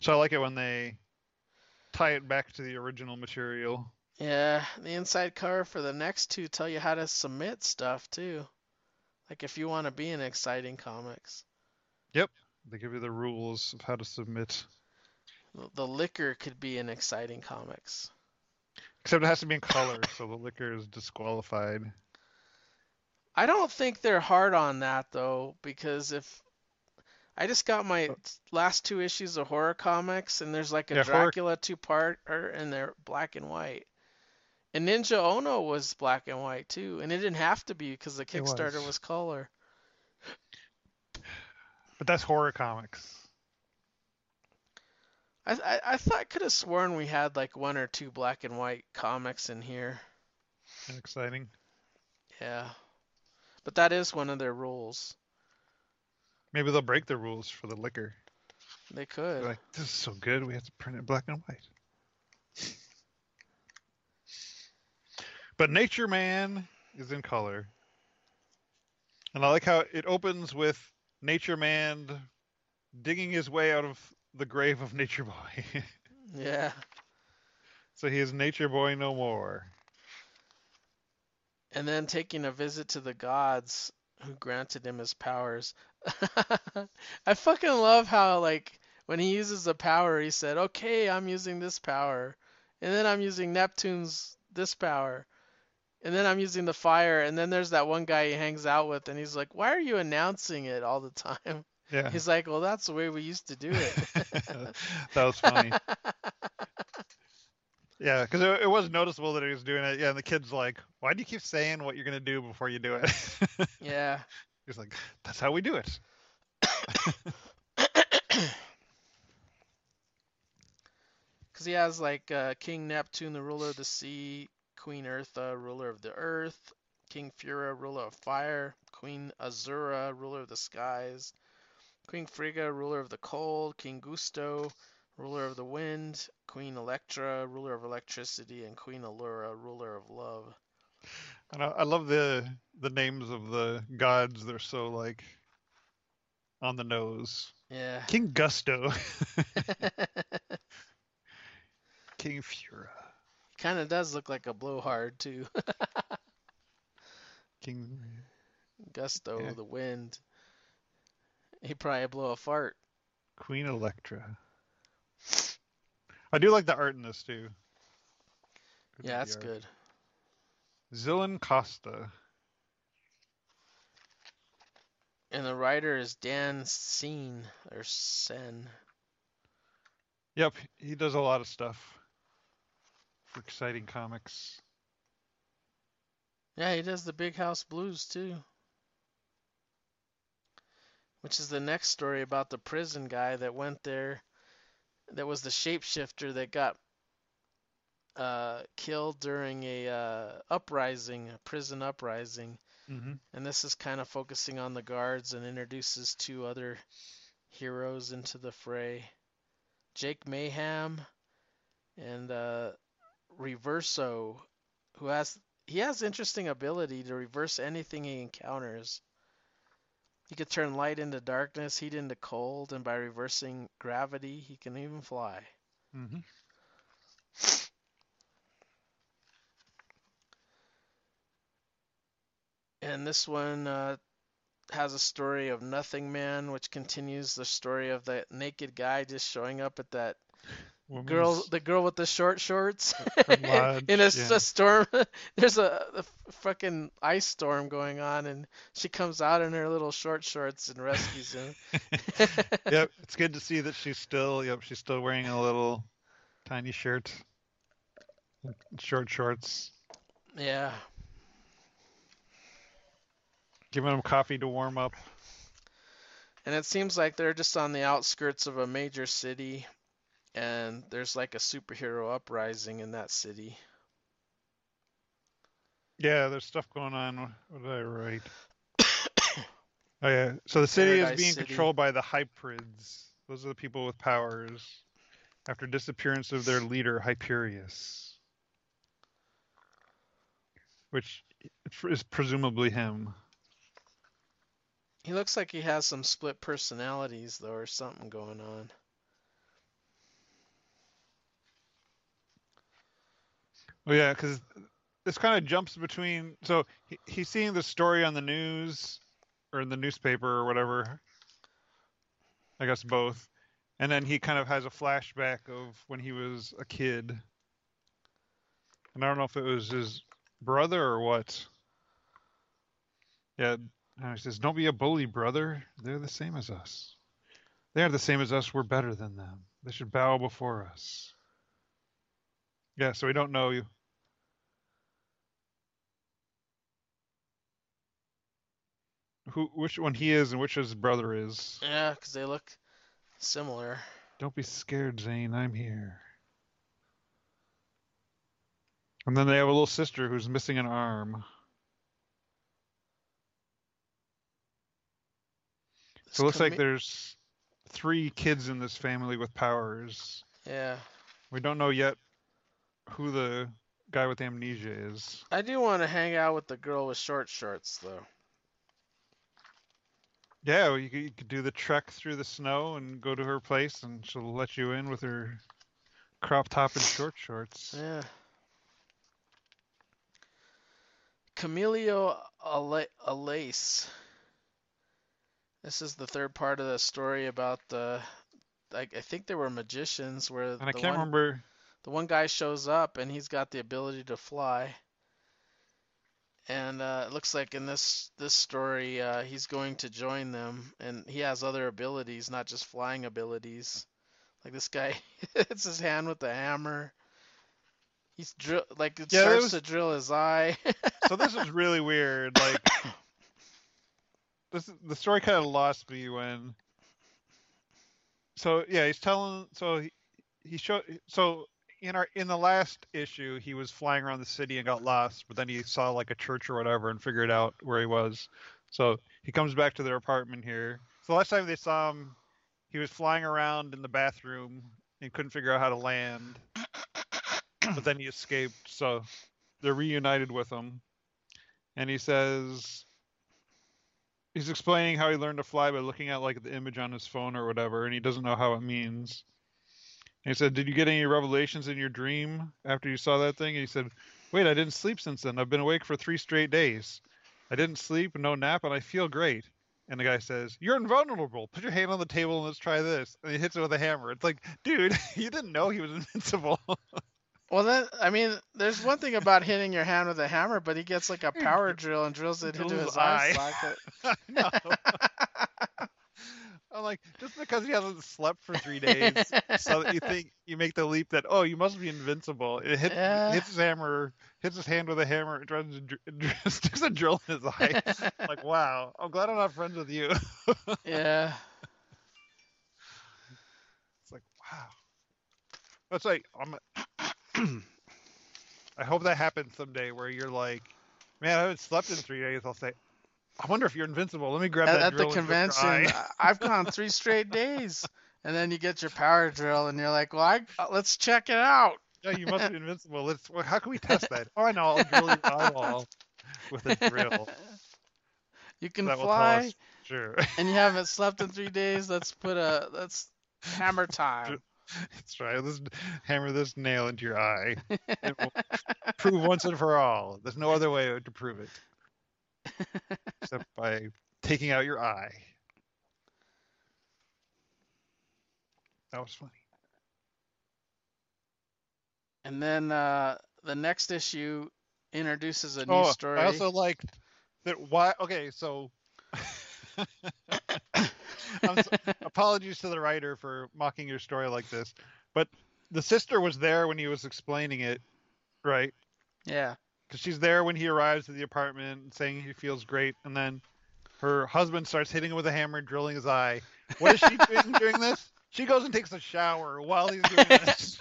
So I like it when they tie it back to the original material. Yeah, the inside cover for the next two tell you how to submit stuff too. Like if you want to be in exciting comics. Yep. They give you the rules of how to submit. The- The liquor could be in exciting comics. Except it has to be in color, so the liquor is disqualified. I don't think they're hard on that though, because if I just got my last two issues of horror comics, and there's like a Yeah, horror- Dracula two part, and they're black and white. And Ninja Ono was black and white too, and it didn't have to be because the Kickstarter was. was color. But that's horror comics. I I, I thought I could have sworn we had like one or two black and white comics in here. Exciting. Yeah, but that is one of their rules. Maybe they'll break the rules for the liquor. They could. They're like, this is so good, we have to print it black and white. But Nature Man is in color. And I like how it opens with Nature Man digging his way out of the grave of Nature Boy. Yeah. so he is Nature Boy no more. and then taking a visit to the gods who granted him his powers. I fucking love how like when he uses a power, he said, "Okay, I'm using this power, and then I'm using Neptune's this power, and then I'm using the fire." And then there's that one guy he hangs out with, and he's like, "Why are you announcing it all the time?" Yeah. He's like, "Well, that's the way we used to do it." that was funny. Yeah, because it, it was noticeable that he was doing it. Yeah, and the kid's like, "Why do you keep saying what you're gonna do before you do it?" yeah. He's like, "That's how we do it." Because he has like uh, King Neptune, the ruler of the sea, Queen Eartha, ruler of the earth, King Fura, ruler of fire, Queen Azura, ruler of the skies, Queen Frigga, ruler of the cold, King Gusto, ruler of the wind, Queen Electra, ruler of electricity, and Queen Allura, ruler of love. And I, I love the the names of the gods. They're so like on the nose. Yeah. King Gusto, King Fura, kind of does look like a blowhard too. King. Gusto, Yeah. the wind. He probably blow a fart. Queen Electra. I do like the art in this too. Good Yeah, that's art. good. Zillan Costa. And the writer is Dan Scene or Sen. Yep, he does a lot of stuff for exciting comics. Yeah, he does the Big House Blues too. Which is the next story about the prison guy that went there. That was the shapeshifter that got uh, killed during a uh, uprising, a prison uprising. Mm-hmm. And this is kind of focusing on the guards and introduces two other heroes into the fray. Jake Mayhem and uh, Reverso, who has he has interesting ability to reverse anything he encounters. He could turn light into darkness, heat into cold, and by reversing gravity, he can even fly. Mm-hmm. And this one uh, has a story of Nothing Man, which continues the story of that naked guy just showing up at that girl, the girl with the short shorts, Lodge, in a, yeah. a storm. There's a fucking ice storm going on, and she comes out in her little short shorts and rescues him. yep, it's good to see that she's still. Yep, she's still wearing a little tiny shirt, short shorts, Yeah. giving him coffee to warm up. And it seems like they're just on the outskirts of a major city, and there's like a superhero uprising in that city. Yeah, there's stuff going on. What did I write? oh yeah, so the city Paradise is being City. controlled by the Hyprids. Those are the people with powers. After disappearance of their leader Hyperius, which is presumably him. He looks like he has some split personalities, though, or something going on. Oh yeah, because this kind of jumps between. So he, he's seeing the story on the news or in the newspaper or whatever. I guess both, and then he kind of has a flashback of when he was a kid. And I don't know if it was his brother or what. Yeah, and he says, "Don't be a bully, brother. They're the same as us. They are the same as us. We're better than them. They should bow before us." Yeah, so we don't know Who, which one he is, and which his brother is. Yeah, because they look similar. Don't be scared, Zane. I'm here. And then they have a little sister who's missing an arm. So it looks like there's three kids in this family with powers. Yeah. We don't know yet who the guy with amnesia is. I do want to hang out with the girl with short shorts, though. Yeah, well, you could, you could do the trek through the snow and go to her place, and she'll let you in with her crop top and short shorts. Yeah. Camilio Ala- Alace. This is the third part of the story about the. I, I think there were magicians where And I can't one remember. the one guy shows up and he's got the ability to fly. And uh, it looks like in this this story, uh, he's going to join them, and he has other abilities, not just flying abilities. Like this guy hits his hand with the hammer. He's drill like it Yeah, starts was- to drill his eye. So this is really weird. Like, this the story kind of lost me when. So yeah, he's telling. So he he showed. So in our in the last issue, he was flying around the city and got lost, but then he saw like a church or whatever and figured out where he was. So he comes back to their apartment here. So the last time they saw him, he was flying around in the bathroom and couldn't figure out how to land. but then he escaped, so they're reunited with him. And he says he's explaining how he learned to fly by looking at like the image on his phone or whatever, and he doesn't know how it means. And he said, "Did you get any revelations in your dream after you saw that thing?" And he said, "Wait, I didn't sleep since then. I've been awake for three straight days. I didn't sleep, no nap, and I feel great." And the guy says, "You're invulnerable. Put your hand on the table and let's try this." And he hits it with a hammer. It's like, dude, you didn't know he was invincible. well, then I mean, there's one thing about hitting your hand with a hammer, but he gets like a power drill and drills it into his eye. socket. I'm like, just because he hasn't slept for three days, so that you think you make the leap that oh, you must be invincible. It hits, hits his hammer, hits his hand with a hammer, and tries to sticks a drill in his eye. like, wow, I'm glad I'm not friends with you. yeah. It's like, wow. That's like, I'm. I hope that happens someday where you're like, man, I haven't slept in three days. I'll say, I wonder if you're invincible. Let me grab At, that at the convention. I've gone three straight days, and then you get your power drill, and you're like, "Well, I, uh, let's check it out." Yeah, you must be invincible. Let's. Well, how can we test that? Oh, I know. I'll drill your eyeball with a drill. You can that fly. Sure. and you haven't slept in three days. Let's put a let's hammer time. Let's try. Let's hammer this nail into your eye. Prove once and for all. There's no other way to prove it except by taking out your eye. That was funny. And then uh, the next issue introduces a new oh, story. I also like that. Why? Okay, so. I'm so, apologies to the writer for mocking your story like this, but the sister was there when he was explaining it, right? yeah. Because she's there when he arrives at the apartment, saying he feels great, and then her husband starts hitting him with a hammer, drilling his eye. What is she doing during this? She goes and takes a shower while he's doing this.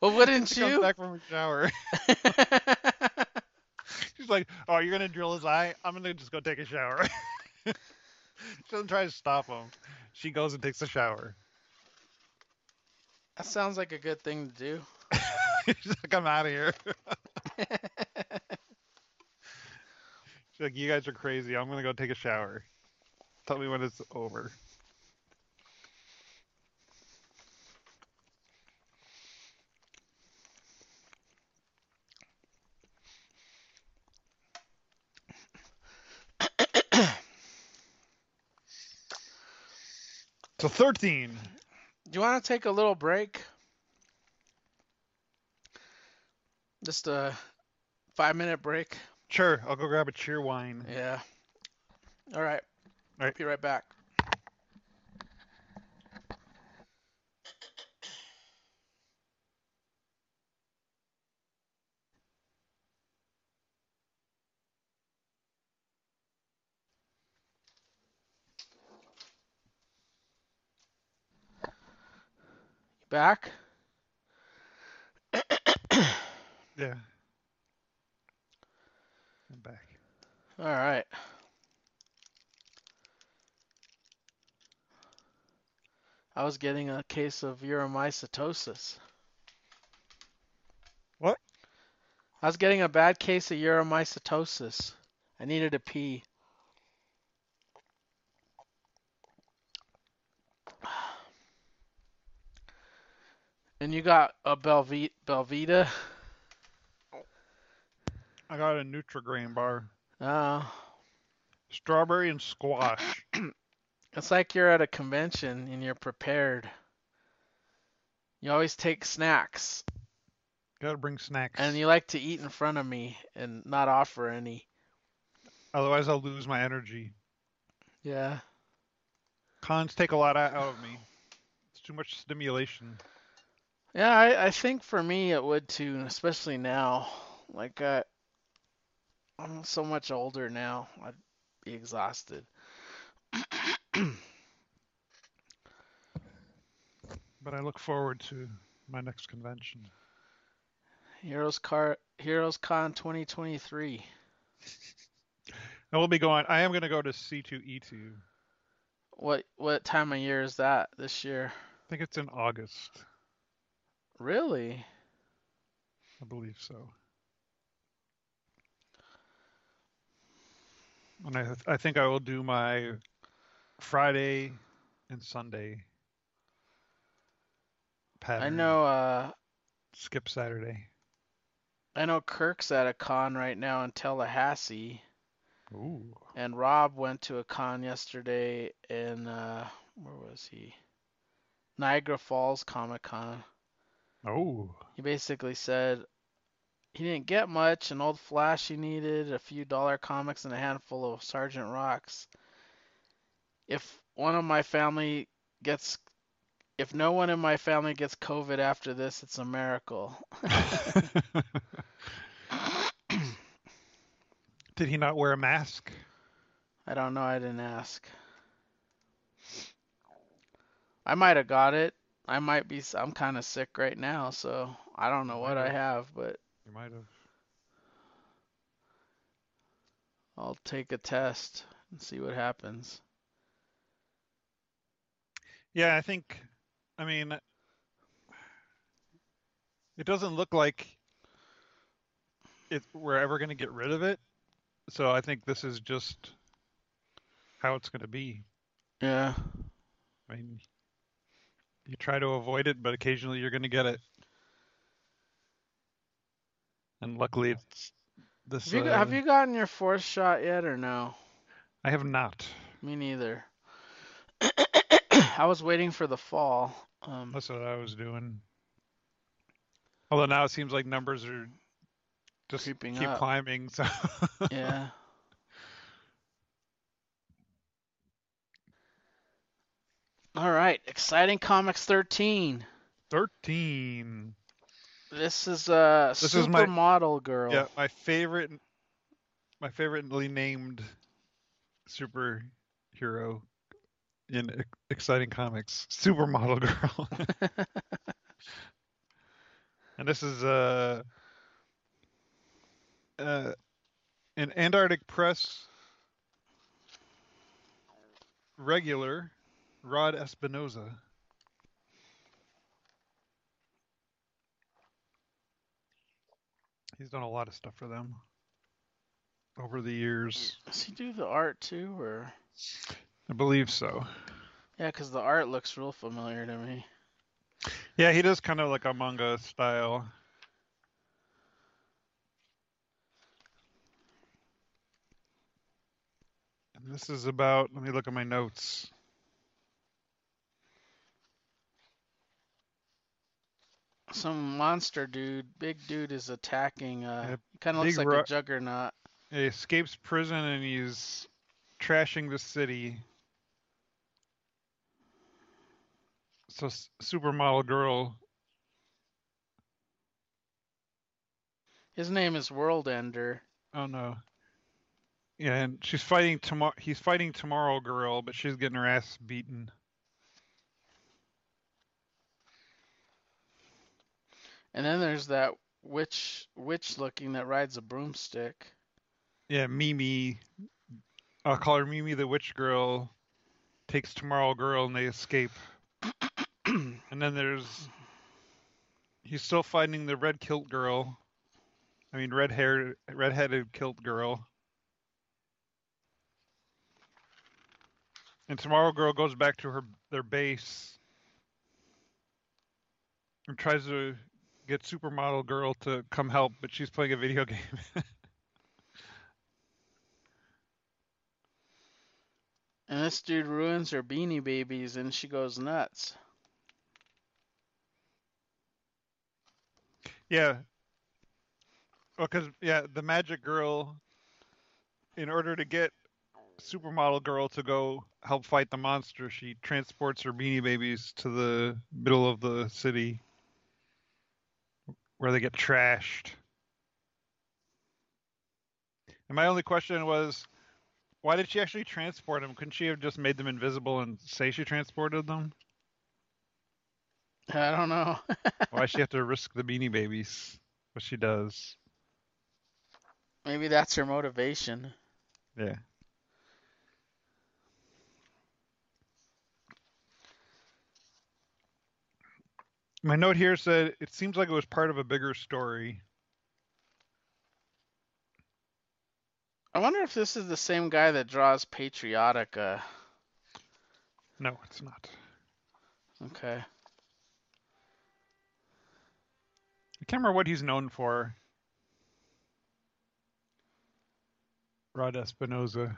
Well, wouldn't you? she comes back from her shower. She's like, "Oh, you're gonna drill his eye? I'm gonna just go take a shower." she doesn't try to stop him. She goes and takes a shower. that sounds like a good thing to do. She's like, "I'm out of here." She's like, "You guys are crazy. I'm gonna go take a shower. Tell me when it's over." So 13. Do you want to take a little break? Just a five minute break. Sure, I'll go grab a Cheerwine. Yeah. All right. All right. Be right back. Back? Yeah. I'm back. All right. I was getting a case of uromycetosis. What? I was getting a bad case of uromycetosis. I needed to pee. And you got a Belvita, Belvita? I got a Nutrigrain bar. Oh, Strawberry and squash. it's like you're at a convention and you're prepared. You always take snacks, Gotta bring snacks. and you like to eat in front of me and not offer any. Otherwise, I'll lose my energy. Yeah. Cons take a lot out of me. It's too much stimulation. Yeah, I, I think for me it would too, especially now. Like uh, I'm so much older now. I'd be exhausted. But I look forward to my next convention. Heroes Car Heroes Con 2023. I will be going. I am going to go to C2E2. What what time of year is that this year? I think it's in August. Really? I believe so. And I, I think I will do my Friday and Sunday pattern. I know uh Skip Saturday. I know Kirk's at a con right now in Tallahassee, Ooh. and Rob went to a con yesterday in uh where was he? Niagara Falls Comic Con. Oh. He basically said he didn't get much, an old Flash he needed, a few dollar comics, and a handful of Sergeant Rocks. If one of my family gets, if no one in my family gets COVID after this, it's a miracle. Did he not wear a mask? I don't know, I didn't ask. I might have got it. I might be, I'm kind of sick right now, so I don't know what I have, but You might have. I'll take a test and see what happens. Yeah, I think. I mean, it doesn't look like it. We're ever going to get rid of it. So I think this is just how it's going to be. Yeah. I mean, you try to avoid it, but occasionally you're going to get it. And luckily, it's this. Have you, uh, have you gotten your fourth shot yet or no? I have not. Me neither. I was waiting for the fall. Um, That's what I was doing. Although now it seems like numbers are just keep up. climbing. So yeah. All right, Exciting Comics 13. thirteen. This is uh This is my- Supermodel Girl. Yeah, my favorite, my favoritely named superhero in exciting comics, Supermodel Girl. and this is uh, uh, an Antarctic Press regular, Rod Espinosa. He's done a lot of stuff for them over the years. Does he do the art too, or? I believe so. Yeah, because the art looks real familiar to me. Yeah, he does kind of like a manga style. And this is about, let me look at my notes. Some monster dude, big dude, is attacking. Uh, kind of looks like ro- a juggernaut. He escapes prison and he's trashing the city. So supermodel girl. His name is World Ender. Oh no. Yeah, and she's fighting tomorrow. He's fighting Tomorrow Girl, but she's getting her ass beaten. And then there's that witch witch looking that rides a broomstick. Yeah, Mimi. I'll call her Mimi the Witch Girl. Takes Tomorrow Girl and they escape. and then there's. He's still finding the red kilt girl. I mean, red hair, red headed kilt girl. And Tomorrow Girl goes back to her their base and tries to get Supermodel Girl to come help, but she's playing a video game. And this dude ruins her beanie babies and she goes nuts. Yeah. Well, because yeah, the magic girl, in order to get supermodel girl to go help fight the monster, she transports her beanie babies to the middle of the city, where they get trashed. And my only question was, why did she actually transport them? Couldn't she have just made them invisible and say she transported them? I don't know. Why she have to risk the beanie babies? But she does. Maybe that's her motivation. Yeah. My note here said it seems like it was part of a bigger story. I wonder if this is the same guy that draws Patriotica. No, it's not. Okay. I can't remember what he's known for. Rod Espinosa.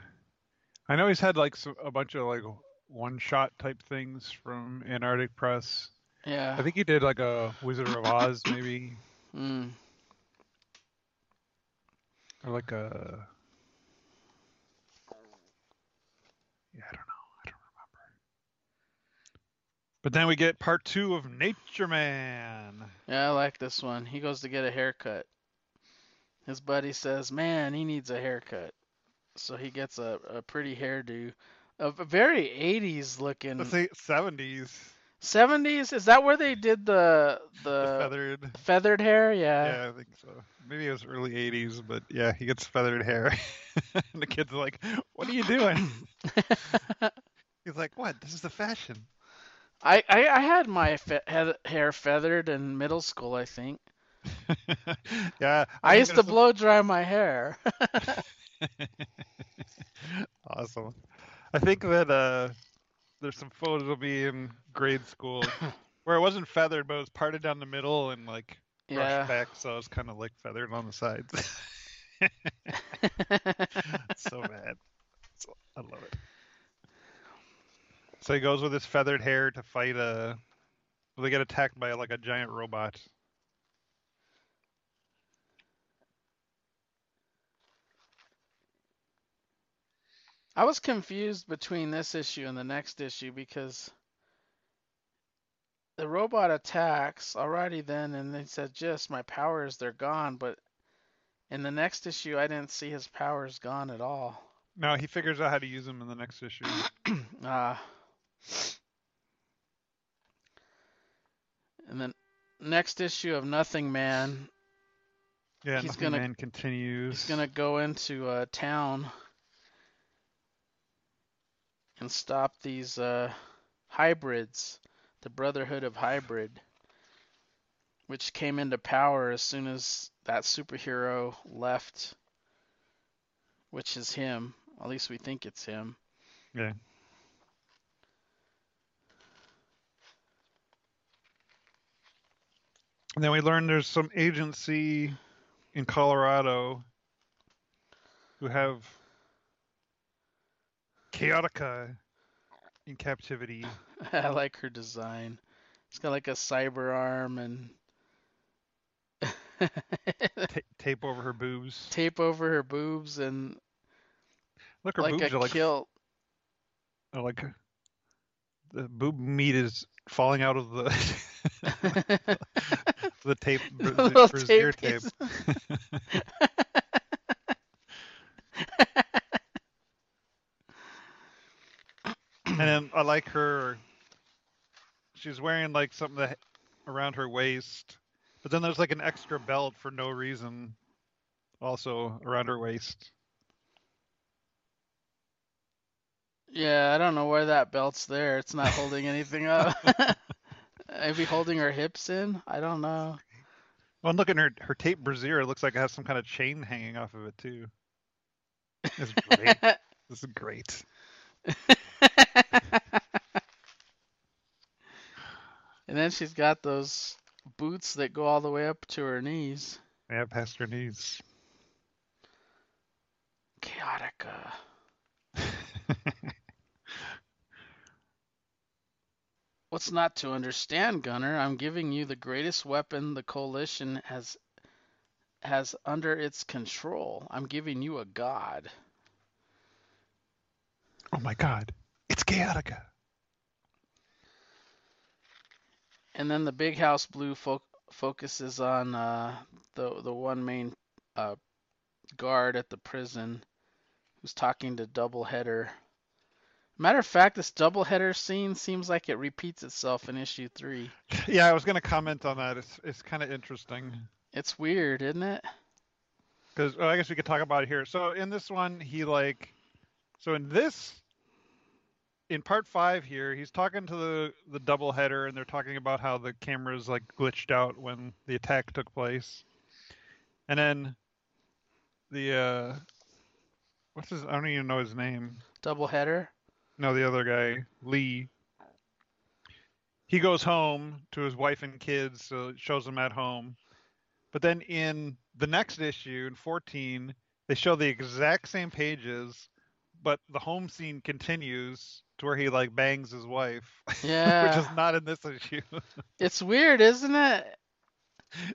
I know he's had like a bunch of like one-shot type things from Antarctic Press. Yeah. I think he did like a Wizard of Oz, maybe, Mm. or like a. Yeah, I don't know. I don't remember. But then we get part two of Nature Man. Yeah, I like this one. He goes to get a haircut. His buddy says, "Man, he needs a haircut." So he gets a, a pretty hairdo, a, a very 80s looking. Let's say 70s. 70s? Is that where they did the the, the feathered. feathered hair? Yeah, Yeah, I think so. Maybe it was early 80s, but yeah, he gets feathered hair. and the kid's are like, What are you doing? He's like, What? This is the fashion. I, I I had my fe- head, hair feathered in middle school, I think. yeah. I think used to blow dry my hair. awesome. I think that uh, there's some photos of me in grade school where it wasn't feathered, but it was parted down the middle and like brushed back, so it was kind of like feathered on the sides. so bad. So, I love it. So he goes with his feathered hair to fight a. Well, they get attacked by like a giant robot. I was confused between this issue and the next issue because the robot attacks alrighty then, and they said, "Just my powers, they're gone." But in the next issue, I didn't see his powers gone at all. No, he figures out how to use them in the next issue. Ah. and then next issue of Nothing Man, Yeah, He's Nothing gonna- Man continues. he's gonna go into a town and stop these uh, hybrids, the Brotherhood of Hybrid, which came into power as soon as that superhero left, which is him. At least we think it's him. Yeah. And then we learn there's some agency in Colorado who have Chaotica in captivity. I like her design. It's got like a cyber arm and Ta- tape over her boobs. Tape over her boobs and Look, her like boobs a are like kilt. are like the boob meat is falling out of the the tape, The the tape tape. And then I like her. She's wearing like something that, around her waist, but then there's like an extra belt for no reason, also around her waist. Yeah, I don't know where that belt's there. It's not holding anything up. Maybe holding her hips in? I don't know. Well, and look at her her tape brassiere. It looks like it has some kind of chain hanging off of it too. It's great. this is great. And then she's got those boots that go all the way up to her knees. Yeah, past her knees. Chaotica. What's not to understand, Gunner? I'm giving you the greatest weapon the coalition has has under its control. I'm giving you a god. oh my God, it's And then the big house blue fo- focuses on uh, the the one main uh, guard at the prison who's talking to Doubleheader. Matter of fact, this Doubleheader scene seems like it repeats itself in issue three. Yeah, I was gonna comment on that. It's it's kind of interesting. It's weird, isn't it? Because well, I guess we could talk about it here. So in this one, he like, so in this, in part five here, he's talking to the the double header, and they're talking about how the cameras like glitched out when the attack took place, and then the uh, what's his? I don't even know his name. Doubleheader. No, the other guy, Lee. He goes home to his wife and kids, so it shows them at home. But then in the next issue, in 14, they show the exact same pages, but the home scene continues to where he like bangs his wife, Yeah. which is not in this issue. It's weird, isn't it?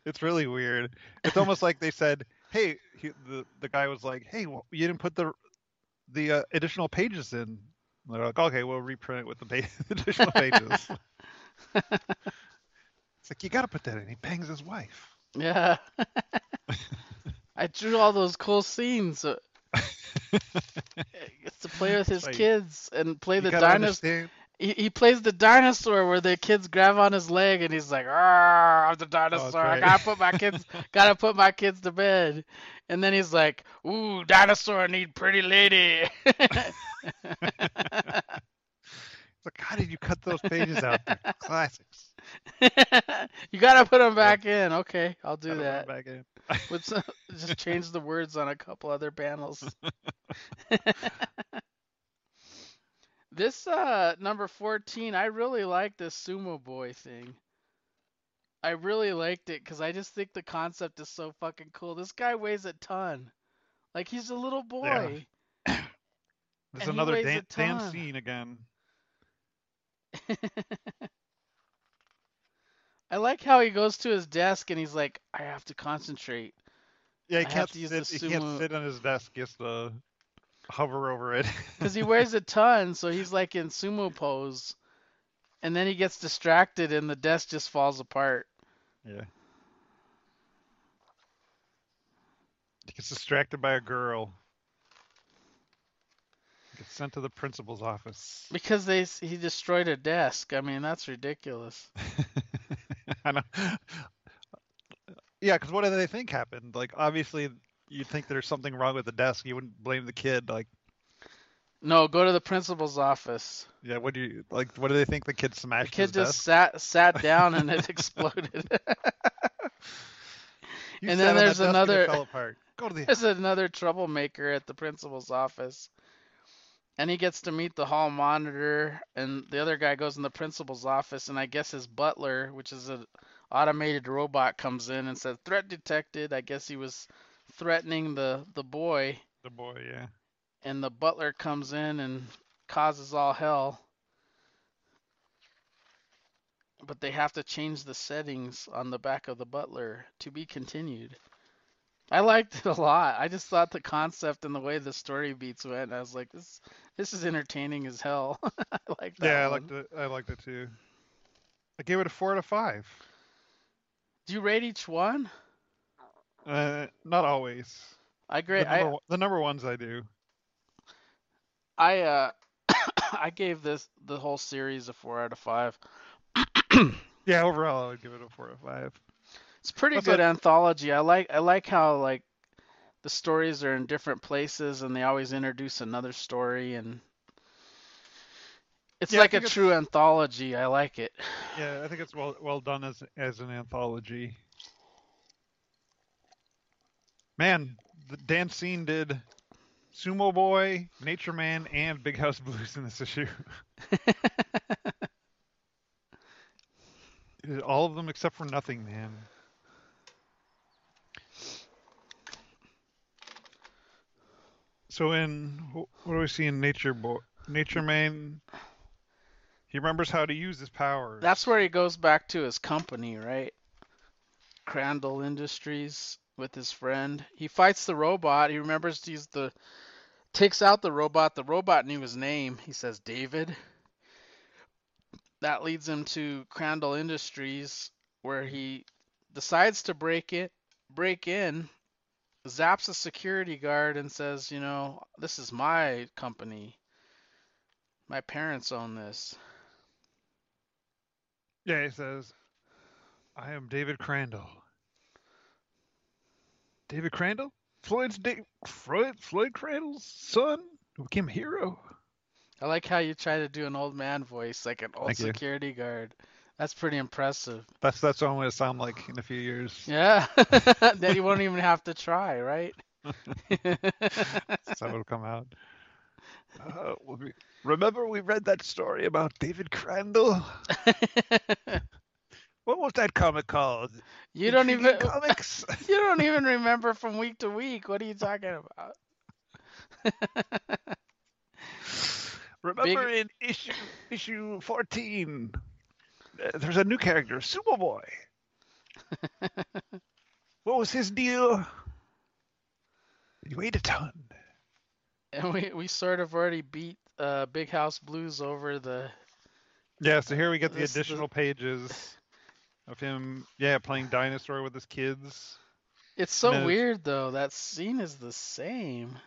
it's really weird. It's almost like they said, "Hey," he, the the guy was like, "Hey, well, you didn't put the the uh, additional pages in." And they're like, "Okay, we'll reprint it with the additional pages." it's like you got to put that in. He bangs his wife. Yeah. I drew all those cool scenes. Gets to play with his Right. kids and play the dinosaur. He, he plays the dinosaur where the kids grab on his leg and he's like, "Ah, I'm the dinosaur. I gotta put my kids, gotta put my kids to bed." And then he's like, "Ooh, dinosaur need pretty lady." Like, how did you cut those pages out? They're classics. you gotta put them back in. Okay, I'll do that. back in. With some, just change the words on a couple other panels. this uh number 14, I really like this sumo boy thing. I really liked it because I just think the concept is so fucking cool. This guy weighs a ton. Like he's a little boy. There's And another weighs a Dan, Dan ton. scene again. I like how he goes to his desk and he's like, I have to concentrate. Yeah, he I can't to use sit. the He can't sit on his desk. He has to hover over it. Because he wears a ton, so he's like in sumo pose. And then he gets distracted and the desk just falls apart. yeah. He gets distracted by a girl. Gets sent to the principal's office. Because they he destroyed a desk. I mean, that's ridiculous. I know. Uh, yeah, because what do they think happened? Like, obviously, you'd think there's something wrong with the desk. You wouldn't blame the kid. Like, No, go to the principal's office. yeah, what do you like? What do they think the kid smashed? The kid just desk? sat sat down and it exploded. And then there's and another- fell apart. Go to the. There's another troublemaker at the principal's office. And he gets to meet the hall monitor, and the other guy goes in the principal's office, and I guess his butler, which is an automated robot, comes in and said, "Threat detected." I guess he was threatening the the boy, The boy, yeah. and the butler comes in and causes all hell. but they have to change the settings on the back of the Butler to be continued. I liked it a lot. I just thought the concept and the way the story beats went, I was like, this this is entertaining as hell. I like that. Yeah, I one. liked it. I liked it too. I gave it a four out of five. Do you rate each one? Uh, not always. I The grade. number, I the number ones I do. I uh I gave this the whole series a four out of five. Yeah, overall I would give it a four out of five. It's pretty That's good what- anthology. I like I like how like the stories are in different places and they always introduce another story and it's Yeah, like a it's- true anthology. I like it. Yeah, I think it's well well done as as an anthology. Man, the Dan Scene did Sumo Boy, Nature Man, and Big House Blues in this issue. All of them except for Nothing Man. So in what do we see in Nature Boy? Nature Man. He remembers how to use his powers. That's where he goes back to his company, right? Crandall Industries with his friend. He fights the robot. He remembers he's the takes out the robot. The robot knew his name. He says David. That leads him to Crandall Industries where he decides to break it break in, zaps a security guard and says, you know, this is my company. My parents own this. Yeah, he says, I am David Crandall. David Crandall? Floyd's da- Floyd, Floyd Crandall's son who became a hero. I like how you try to do an old man voice, like an old Thank you. security guard. That's pretty impressive. That's that's what I'm going to sound like in a few years. Yeah. then you won't even have to try, right? That's how it'll come out. Uh, we- remember we read that story about David Crandall? What was that comic called? you don't Intriguing even comics. you don't even remember from week to week. What are you talking about? Remember in issue issue 14, uh, there's a new character, Superboy. What was his deal? You weighed a ton. And we we sort of already beat uh, Big House Blues over the Yeah, so here we get the This- the- additional pages of him, yeah, playing dinosaur with his kids. It's so weird though. That scene is the same.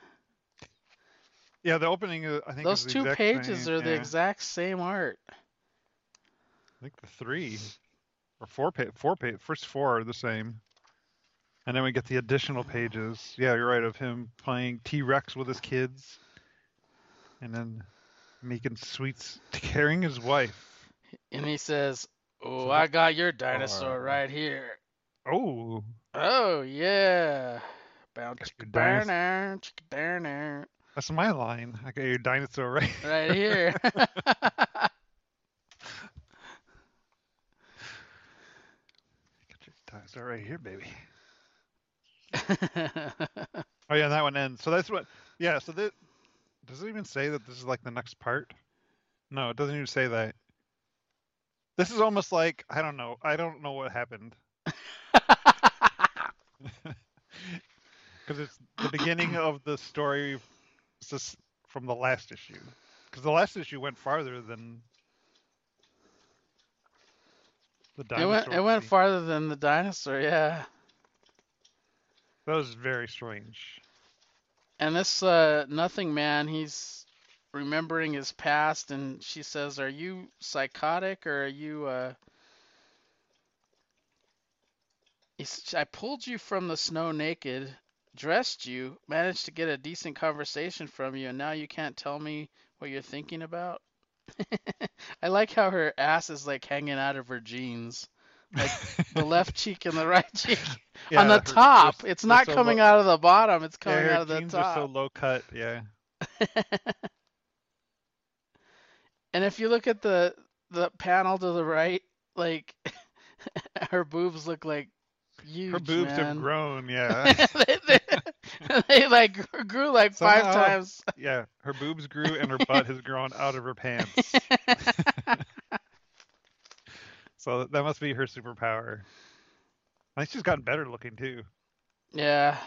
Yeah, the opening, uh, I think, Those is the two pages same, are the exact same art. I think the three or four pa- four pa- first four are the same. And then we get the additional pages. Yeah, you're right of him playing T-Rex with his kids, and then making sweets, carrying his wife. And he says, "Oh, I got your dinosaur right here." Oh, Oh yeah. Bound Got your chicka dinos- down chicka down that's my line. I got your dinosaur right. right here. Dinosaur right here, baby. Oh yeah, that one ends. So that's what. Yeah. So that does it even say that this is like the next part? No, it doesn't even say that. This is almost like I don't know. I don't know what happened because it's the beginning of the story from the last issue. Because the last issue went farther than the it went it went farther than the dinosaur, yeah. That was very strange. And this uh nothing man, he's remembering his past and she says, "Are you psychotic or are you uh I pulled you from the snow naked, dressed you, managed to get a decent conversation from you, and now you can't tell me what you're thinking about. I like how her ass is like hanging out of her jeans, like the left cheek and the right cheek on the her- top. they're- it's they're not so coming low- out of the bottom. It's coming her out of the jeans top. are so low cut. Yeah. And if you look at the the panel to the right, like her boobs look like huge. Her boobs man. have grown. Yeah. they, they, they, like grew like five times. yeah. Her boobs grew and her butt has grown out of her pants. So that must be her superpower. I think she's gotten better looking too. Yeah,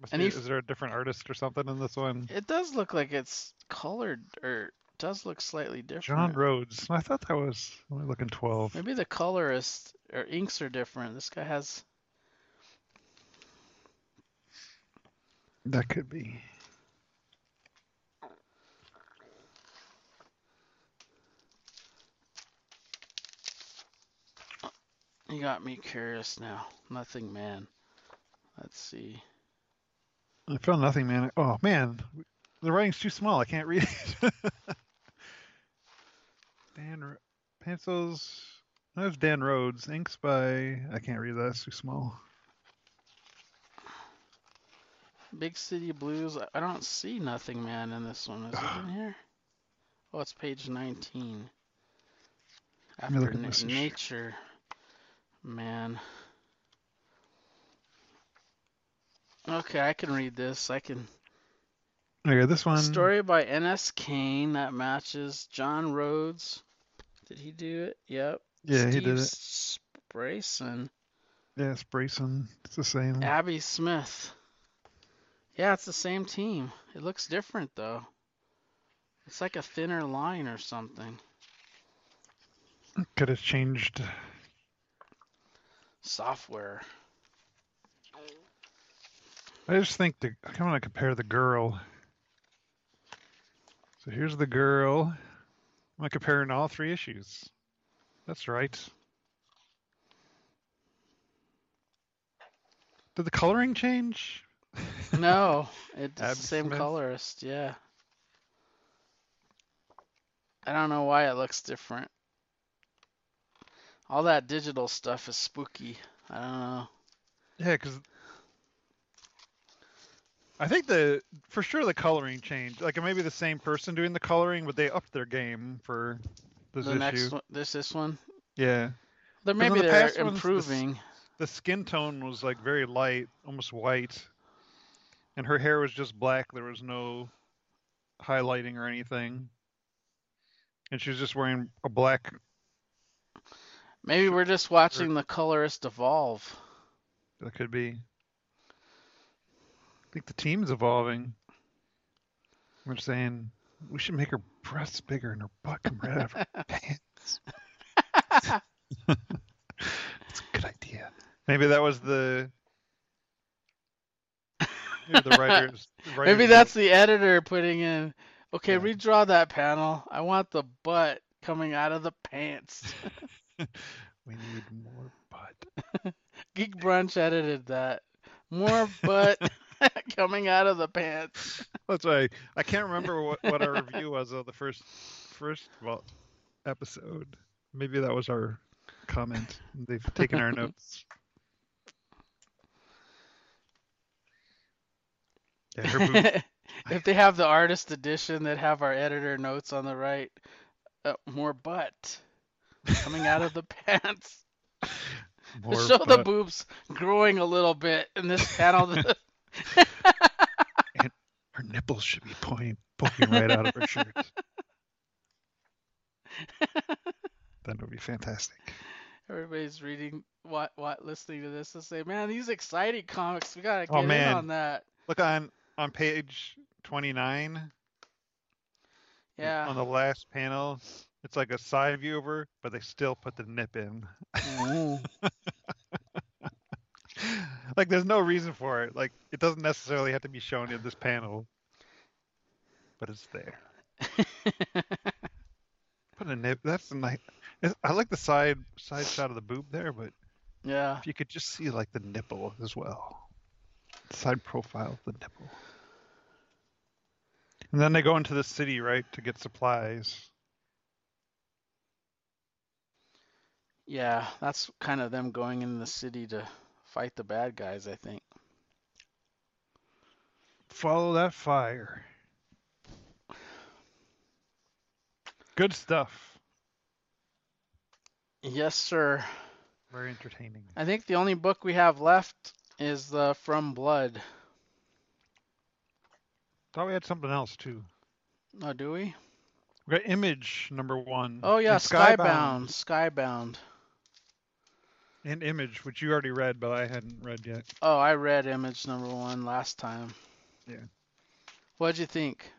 Must And be, he is there a different artist or something in this one? it does look like it's colored or does look slightly different. John Rhodes. I thought that was only looking 12. Maybe the colorist or inks are different. This guy has That could be. You got me curious now. Nothing, man. Let's see. I found nothing, man. Oh man, the writing's too small. I can't read it. Dan pencils. That's Dan Rhodes. Inks by I can't read that. It's too small. Big City Blues. I- don't see Nothing Man in this one. Is it in here? Oh, it's page 19. Let me look After na- Nature Man. Okay, I can read this. I can. Okay, this one. Story by N.S. Kane that matches John Rhodes. Did he do it? Yep. Yeah, he did it. Sprayson. Yeah, it's Brayson. It's the same. Abby Smith. Yeah, it's the same team. It looks different though. It's like a thinner line or something. Could have changed. Software. I just think the. I want to compare the girl. So here's the girl. I'm comparing all three issues. That's right. Did the coloring change? No, it's the same Smith. colorist. Yeah. I don't know why it looks different. All that digital stuff is spooky. I don't know. Yeah, because I think the for sure the coloring changed. Like it may be the same person doing the coloring, but they upped their game for this the issue. next one, this this one. Yeah, There maybe the they're past ones, improving. the skin tone was like very light, almost white, and her hair was just black. There was no highlighting or anything, and she was just wearing a black. Maybe we're just watching the colorist evolve. That could be. I think the team's evolving. We're saying we should make her breasts bigger and her butt come right out of her pants. That's a good idea. Maybe that was the. Maybe the writers. the Maybe that's the editor putting in. Okay, Yeah. redraw that panel. I want the butt coming out of the pants. We need more butt. Geek Brunch edited that. More butt coming out of the pants. That's why I can't remember what, what our review was of the first first well episode. Maybe that was our comment. They've taken our notes. Yeah, if they have the artist edition that have our editor notes on the right, uh, more butt coming out of the pants. More Show the boobs growing a little bit in this panel. Her nipples should be pointing, poking right out of her shirt. that would be fantastic. Everybody's reading, what, what, listening to this and say, "Man, these exciting comics. We gotta get Oh, in man. on that." Look on on page 29 Yeah. on the last panel. It's like a side view of her, but they still put the nip in. Like there's no reason for it. Like it doesn't necessarily have to be shown in this panel, but it's there. Put a nip. That's a nice. I like the side side shot of the boob there, but yeah. if you could just see like the nipple as well, side profile of the nipple. And then they go into the city, right, to get supplies. Yeah, that's kind of them going in the city to fight the bad guys, I think. Follow that fire. Good stuff. Yes, sir. Very entertaining. I think the only book we have left is the From Blood. Thought we had something else too. Oh, do we? We got Image number one. Oh yeah, and Skybound. Skybound. and Image, which you already read, but I hadn't read yet. Oh, I read Image number one last time. Yeah. What'd you think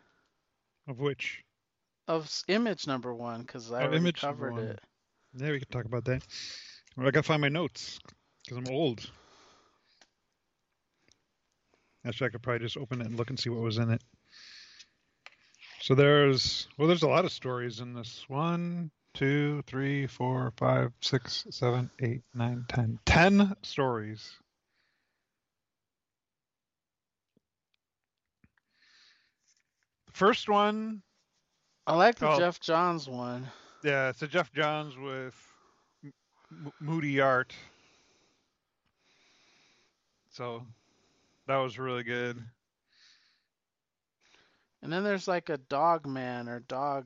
Of which, of Image number one? Because I Oh, already covered it. yeah, we can talk about that. Well, I gotta find my notes because I'm old. Actually, I could probably just open it and look and see what was in it. So there's well, there's a lot of stories in this. One, two, three, four, five, six, seven, eight, nine, ten. Ten stories. The first one, I like the Oh. Geoff Johns one. yeah, it's a Geoff Johns with M- M- Moody art. So that was really good. And then there's like a dog man or dog.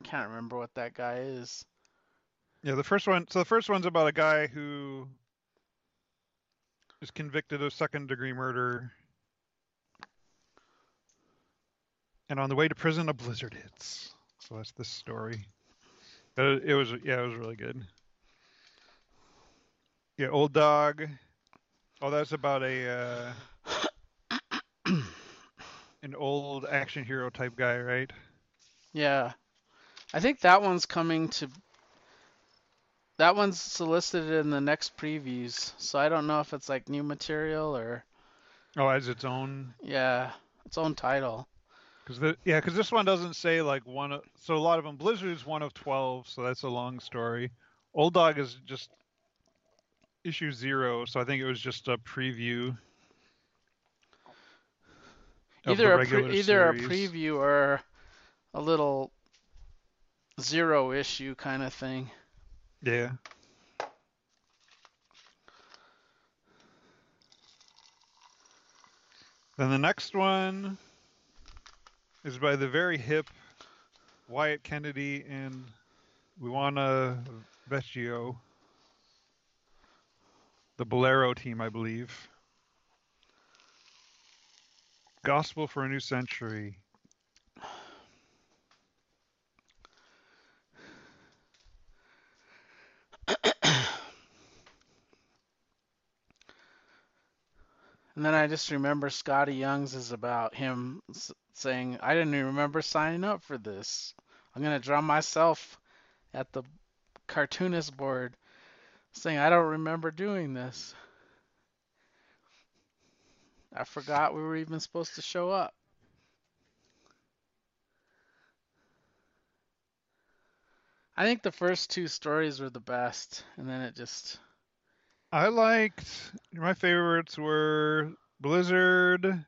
I can't remember what that guy is. Yeah, the first one. So the first one's about a guy who is convicted of second degree murder. And on the way to prison, a blizzard hits. So that's this story. But it, it was, yeah, it was really good. Yeah, old dog. Oh, that's about a uh, an old action hero type guy, right? Yeah. I think that one's coming to. That one's solicited in the next previews, so I don't know if it's like new material or Oh, as its own. yeah, its own title. Because the yeah, because this one doesn't say like one. Of, so a lot of them. Blizzard's one of twelve, so that's a long story. Old Dog is just issue zero, so I think it was just a preview. Either a pre- either a preview or a little zero issue kind of thing. Yeah. Then the next one is by the very hip Wyatt Kennedy and Luana Vecchio. The Bolero team, I believe. Gospel for a New Century. And then I just remember Skottie Young's is about him saying, I didn't even remember signing up for this. I'm going to draw myself at the cartoonist board saying, I don't remember doing this. I forgot we were even supposed to show up. I think the first two stories were the best, and then it just. I liked my favorites were Blizzard.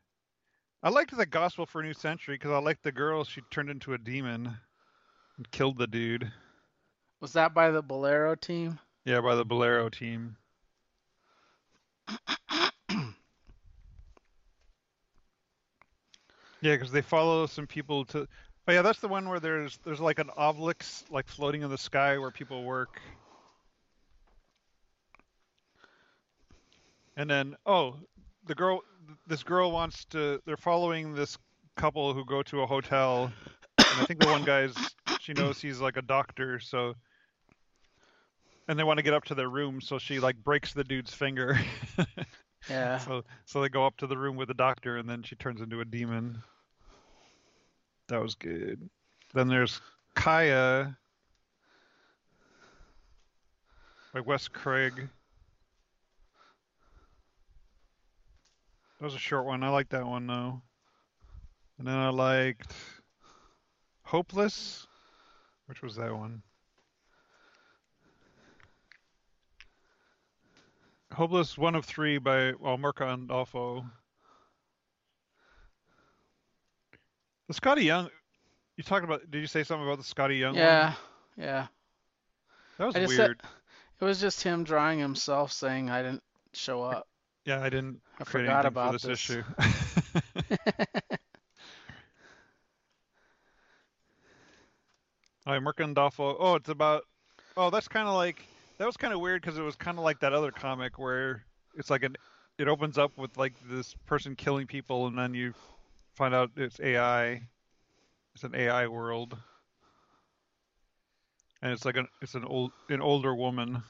I liked the Gospel for a New Century because I liked the girl. She turned into a demon and killed the dude. Was that by the Bolero team? Yeah, by the Bolero team. Yeah, because they follow some people to. Oh yeah, that's the one where there's there's like an obelisk like floating in the sky where people work. And then oh, the girl, this girl wants to. They're following this couple who go to a hotel, and I think the one guy's she knows he's like a doctor, so. And they want to get up to their room, so she like breaks the dude's finger. Yeah. So so they go up to the room with the doctor, and then she turns into a demon. That was good. Then there's Kaya by Wes Craig. That was a short one. I like that one though. And then I liked Hopeless. Which was that one? Hopeless one of three by well and Andolfo. The Skottie Young you talking about did you say something about the Skottie Young one? Yeah. Yeah. That was just said- weird. It was just him drawing himself saying I didn't show up. Yeah, I didn't I forgot about for this, this. issue. All right, Mirka Andolfo. Oh, it's about Oh, that's kind of like that was kind of weird because it was kind of like that other comic where it's like an it opens up with like this person killing people and then you find out it's AI. It's an AI world. And it's like an it's an old an older woman.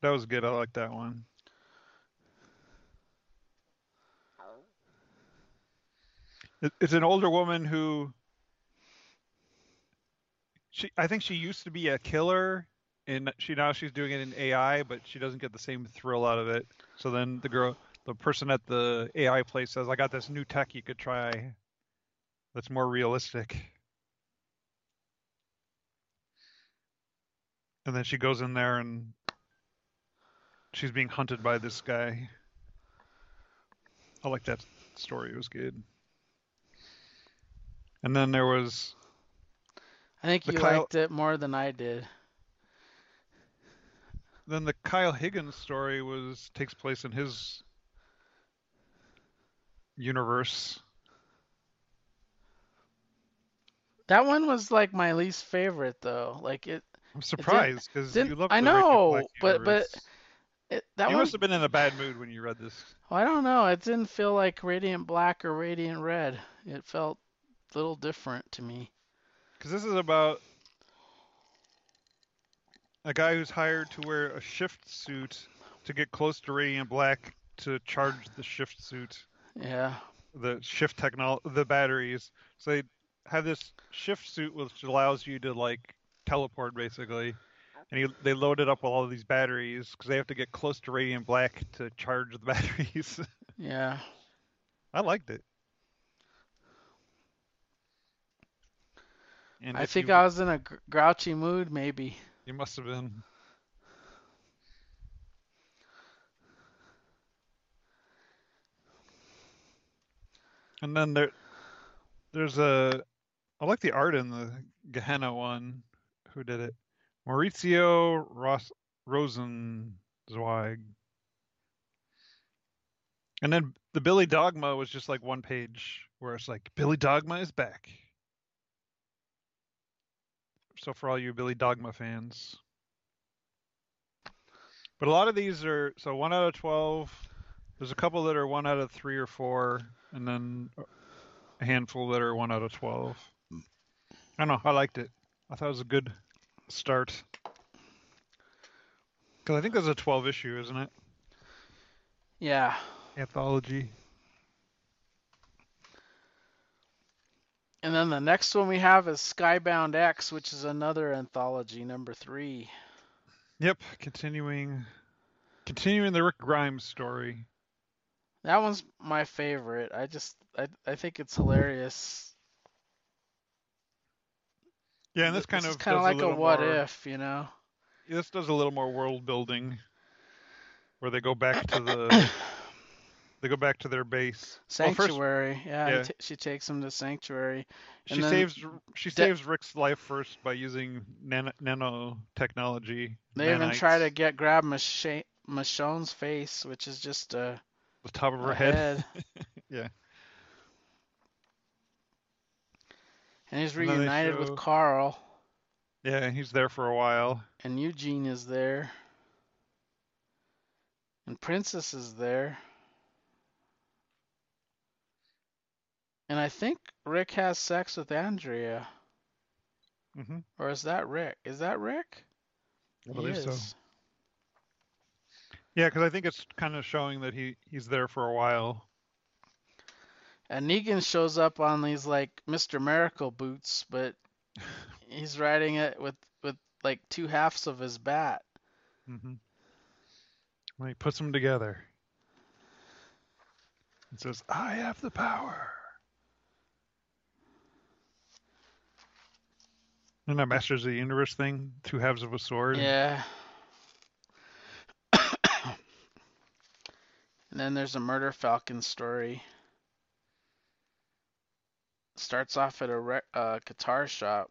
That was good. I like that one. It- It's an older woman who she I think she used to be a killer and she now she's doing it in AI, but she doesn't get the same thrill out of it. So then the girl the person at the AI place says, I got this new tech you could try that's more realistic. And then she goes in there and she's being hunted by this guy. I like that story. It was good. And then there was I think The you Kyle- liked it more than I did. then the Kyle Higgins story was takes place in his universe. That one was like my least favorite though. Like it, I'm surprised because you love I know, but- but it that you one. must have been in a bad mood when you read this. I don't know. It didn't feel like Radiant Black or Radiant Red. It felt a little different to me. Because this is about a guy who's hired to wear a shift suit to get close to Radiant Black to charge the shift suit, Yeah. the shift technology, the batteries. So they have this shift suit which allows you to like teleport basically, and you, they load it up with all of these batteries because they have to get close to Radiant Black to charge the batteries. Yeah. I liked it. And I think you, I was in a grouchy mood maybe. you must have been. And then there, there's a. I like the art in the Gehenna one. Who did it? Maurizio Ros, Rosenzweig. And then the Billy Dogma was just like one page where it's like Billy Dogma is back. So for all you Billy Dogma fans. But a lot of these are so one out of twelve. There's a couple that are one out of three or four, and then a handful that are one out of twelve. I don't know. I liked it. I thought it was a good start. Because I think there's a 12 issue, isn't it? Yeah. Anthology. And then the next one we have is Skybound X, which is another anthology, number three. Yep. Continuing. Continuing the Rick Grimes story. That one's my favorite. I just I I think it's hilarious. Yeah, and this kind is of kind of like a, little what more- if, you know? This does a little more world building, where they go back to the they go back to their base. Well, first- Sanctuary. yeah, yeah. ta- she takes him to Sanctuary. She And saves she de- saves Rick's life first by using nano, nanotechnology. They even try to get grab Michonne, Michonne's face, which is just a, the top of her head. head. Yeah. And he's And reunited show- with Carl, Yeah, he's there for a while. and Eugene is there, and Princess is there. And I think Rick has sex with Andrea. hmm Or is that Rick? Is that Rick? I believe so. Yeah, because I think it's kind of showing that he he's there for a while. And Negan shows up on these like Mr. Miracle boots, but he's riding it with with like two halves of his bat. Mm-hmm. When he puts them together, it says, "I have the power." And that Masters of the Universe thing, two halves of a sword. Yeah. and then there's a Murder Falcon story. Starts off at a re- uh, guitar shop.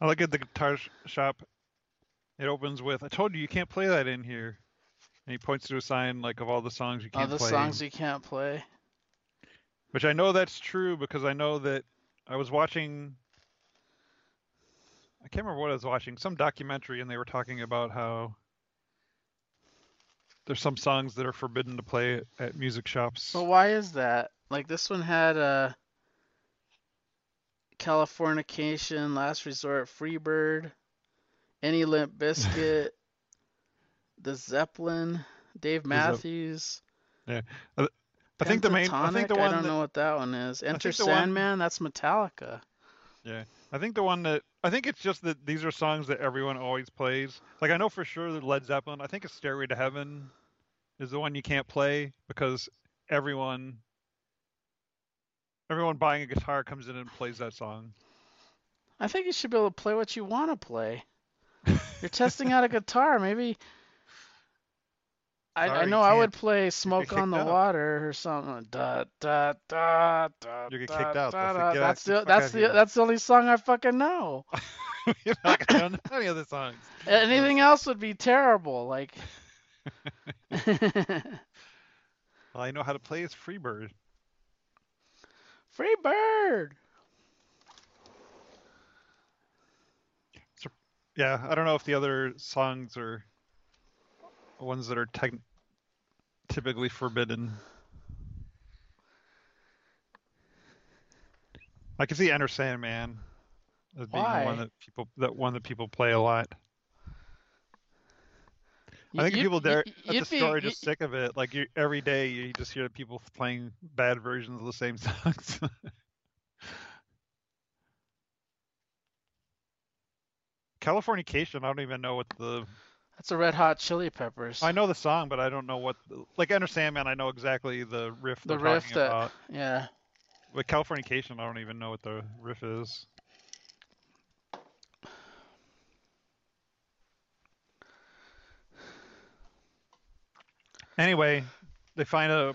I look at the guitar sh- shop. It opens with, "I told you you can't play that in here," and he points to a sign like of all the songs you can't play. All the play. songs you can't play. Which I know that's true because I know that I was watching. I can't remember what I was watching, some documentary, and they were talking about how there's some songs that are forbidden to play at, music shops. But why is that? Like this one had uh Californication, Last Resort, Freebird, Any Limp Bizkit, The Zeppelin, Dave Matthews. I think the main. I think the one. don't that- know what that one is. Enter the one- Sandman, that's Metallica. Yeah, I think the one that I think it's just that these are songs that everyone always plays. Like I know for sure that Led Zeppelin. I think it's Stairway to Heaven is the one you can't play because everyone everyone buying a guitar comes in and plays that song. I think you should be able to play what you want to play. You're testing out a guitar, maybe. I, I Sorry, know I would play Smoke on the out. Water or something. Da, da, da, da, You get kicked out, da, that's da. That's the the that's the that's the only song I fucking know. You're not gonna know any other songs. Anything else would be terrible. Like, All I know how to play is Freebird. Free Bird. Yeah, I don't know if the other songs are ones that are tech typically forbidden. I can see Enter Sandman as being Why? one that people that one that people play a lot. I think You- people there at the store are just sick of it. Like you, every day, you just hear people playing bad versions of the same songs. Californication, I don't even know what the. That's a Red Hot Chili Peppers. I know the song, but I don't know what. The, like Enter Sandman, I know exactly the riff. The riff that- About. Yeah. But Californication, I don't even know what the riff is. Anyway, they find a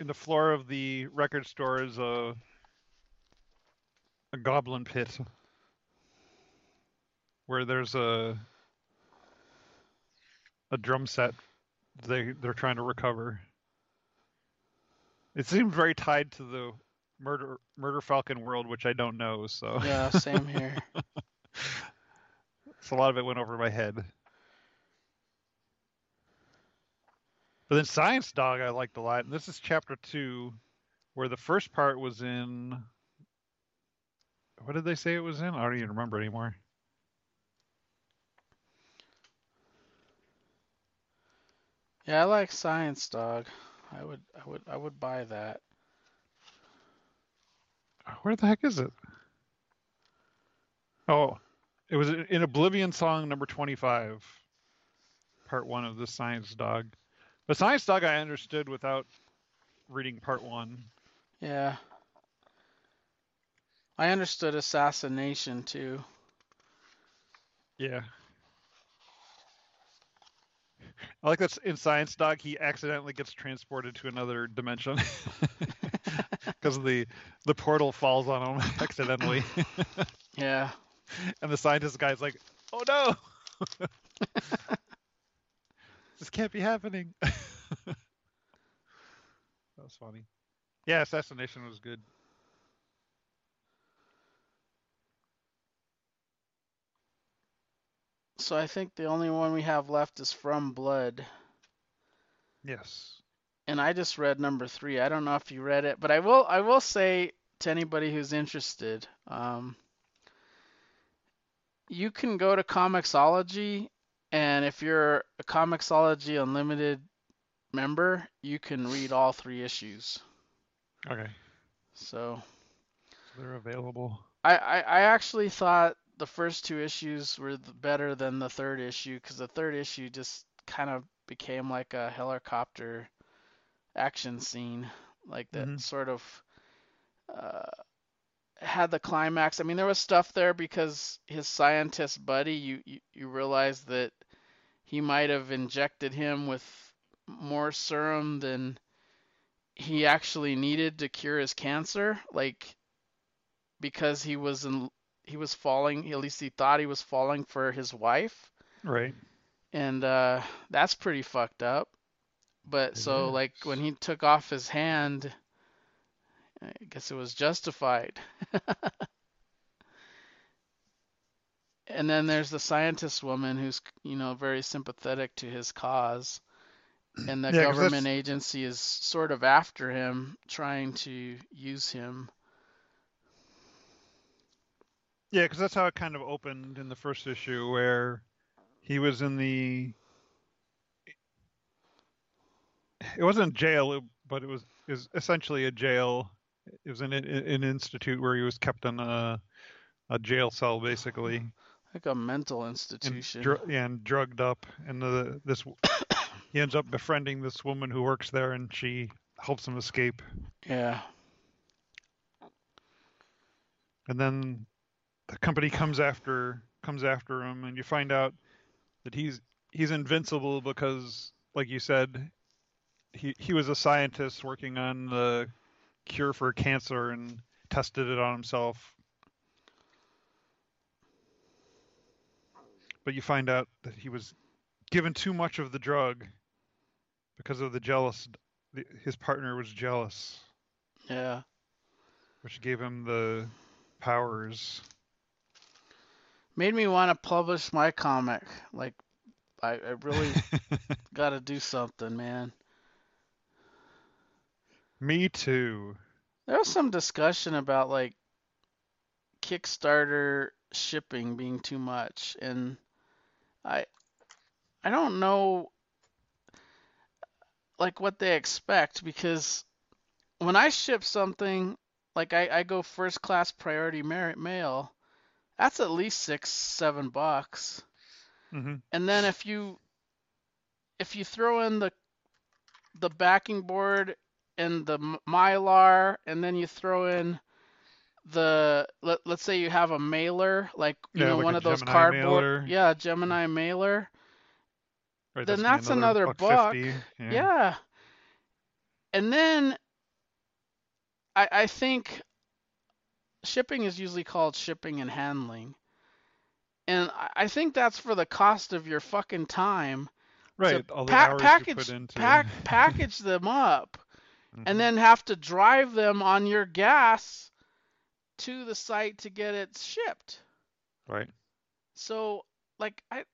in the floor of the record store is a a goblin pit where there's a a drum set they they're trying to recover. It seemed very tied to the murder murder falcon world, which I don't know, so Yeah, same here. so a lot of it went over my head. But then Science Dog I liked a lot, and this is chapter two, where the first part was in. What did they say it was in? I don't even remember anymore. Yeah, I like Science Dog. I would I would I would buy that. Where the heck is it? Oh, it was in Oblivion song number 25, part one of the Science Dog. The Science Dog I understood without reading part one. Yeah. I understood assassination too. Yeah. I like that in Science Dog he accidentally gets transported to another dimension because the the portal falls on him accidentally, Yeah. and the scientist guy's like, "Oh no, this can't be happening." that was funny. Yeah, assassination was good. So I think the only one we have left is From Blood. Yes. And I just read number three. I don't know if you read it, but I will I will say to anybody who's interested, um, you can go to Comixology, and if you're a Comixology Unlimited member, you can read all three issues. Okay. So So they're available. I, I, I actually thought the first two issues were better than the third issue because the third issue just kind of became like a helicopter action scene, like that Mhm. sort of uh, had the climax. I mean, there was stuff there because his scientist buddy, you, you, you realize that he might have injected him with more serum than he actually needed to cure his cancer. Like, because he was in he was falling at least he thought he was falling for his wife. Right. and uh that's pretty fucked up. But It so like when he took off his hand i guess it was justified. And then there's the scientist woman who's you know very sympathetic to his cause. And the Yeah, government agency is sort of after him trying to use him Yeah, because that's how it kind of opened in the first issue, where he was in the. It wasn't jail, but it was is essentially a jail. It was an an institute where he was kept in a a jail cell, basically, Like a mental and institution. dr- and drugged up. And the this he ends up befriending this woman who works there, and she helps him escape. Yeah. and then the company comes after comes after him and you find out that he's he's invincible because like you said he he was a scientist working on the cure for cancer and tested it on himself. But you find out that he was given too much of the drug because of the jealous his partner was jealous. Yeah. which gave him the powers Made me want to publish my comic. Like, I, I really got to do something, man. Me too. There was some discussion about like Kickstarter shipping being too much, and I I don't know like what they expect because when I ship something, like I, I go first class priority ma- mail, that's at least six, seven bucks. hmm And then if you if you throw in the the backing board and the mylar, and then you throw in the let, let's say you have a mailer, like you Yeah, know like one of those Gemini cardboard, mailer. yeah, Gemini mailer. Right, Then be that's another buck. 50, Yeah. And then I I think shipping is usually called shipping and handling. And I- think that's for the cost of your fucking time. Right. All the pa- hours package you put into. pack package them up Mhm. and then have to drive them on your gas to the site to get it shipped. Right. So like I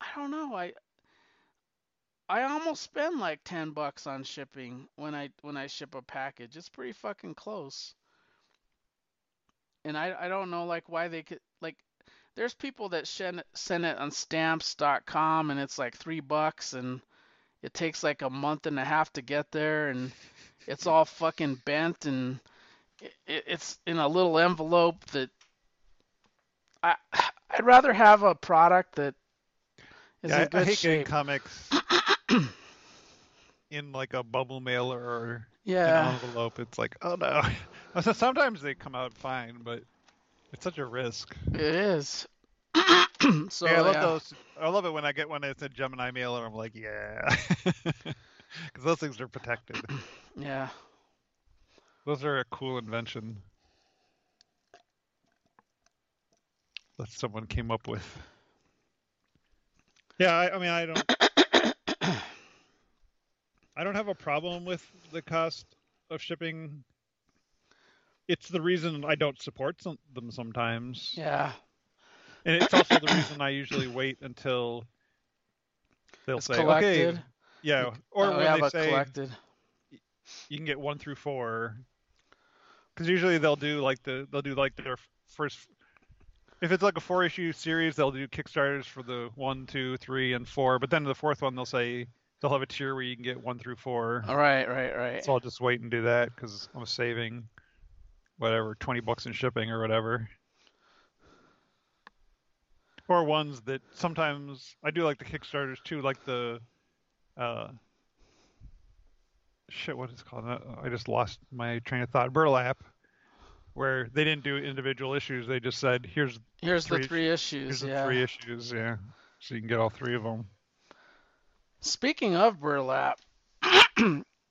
I don't know. I I almost spend like 10 bucks on shipping when I when I ship a package. It's pretty fucking close. And I I don't know like why they could like there's people that send send it on stamps.com and it's like 3 bucks and it takes like a month and a half to get there and it's all fucking bent and it, it's in a little envelope that I I'd rather have a product that is Yeah, in I, I hate shape. comics in like a bubble mailer or Yeah. an envelope. It's like, oh no. So Sometimes they come out fine, but it's such a risk. It is. so yeah, I love yeah. those. I love it when I get one that's a Gemini mail, And I'm like, yeah, because those things are protected. Yeah. Those are a cool invention that someone came up with. Yeah, I, I mean, I don't, I don't have a problem with the cost of shipping. It's the reason I don't support some, them sometimes, Yeah. and it's also the reason I usually wait until they'll It's say, collected. okay, yeah, or Oh, when yeah, they say collected. you can get one through four because usually they'll do like the they'll do like their first if it's like a four issue series they'll do kickstarters for the one two three and four but then the fourth one they'll say they'll have a tier where you can get one through four All right, right, right. so i'll just wait and do that because i'm saving whatever 20 bucks in shipping or whatever or ones that sometimes i do like the kickstarters too like the uh shit what is it called Uh, i just lost my train of thought burlap where they didn't do individual issues they just said here's Here's three the three issues. here's the yeah. three issues yeah so you can get all three of them Speaking of burlap,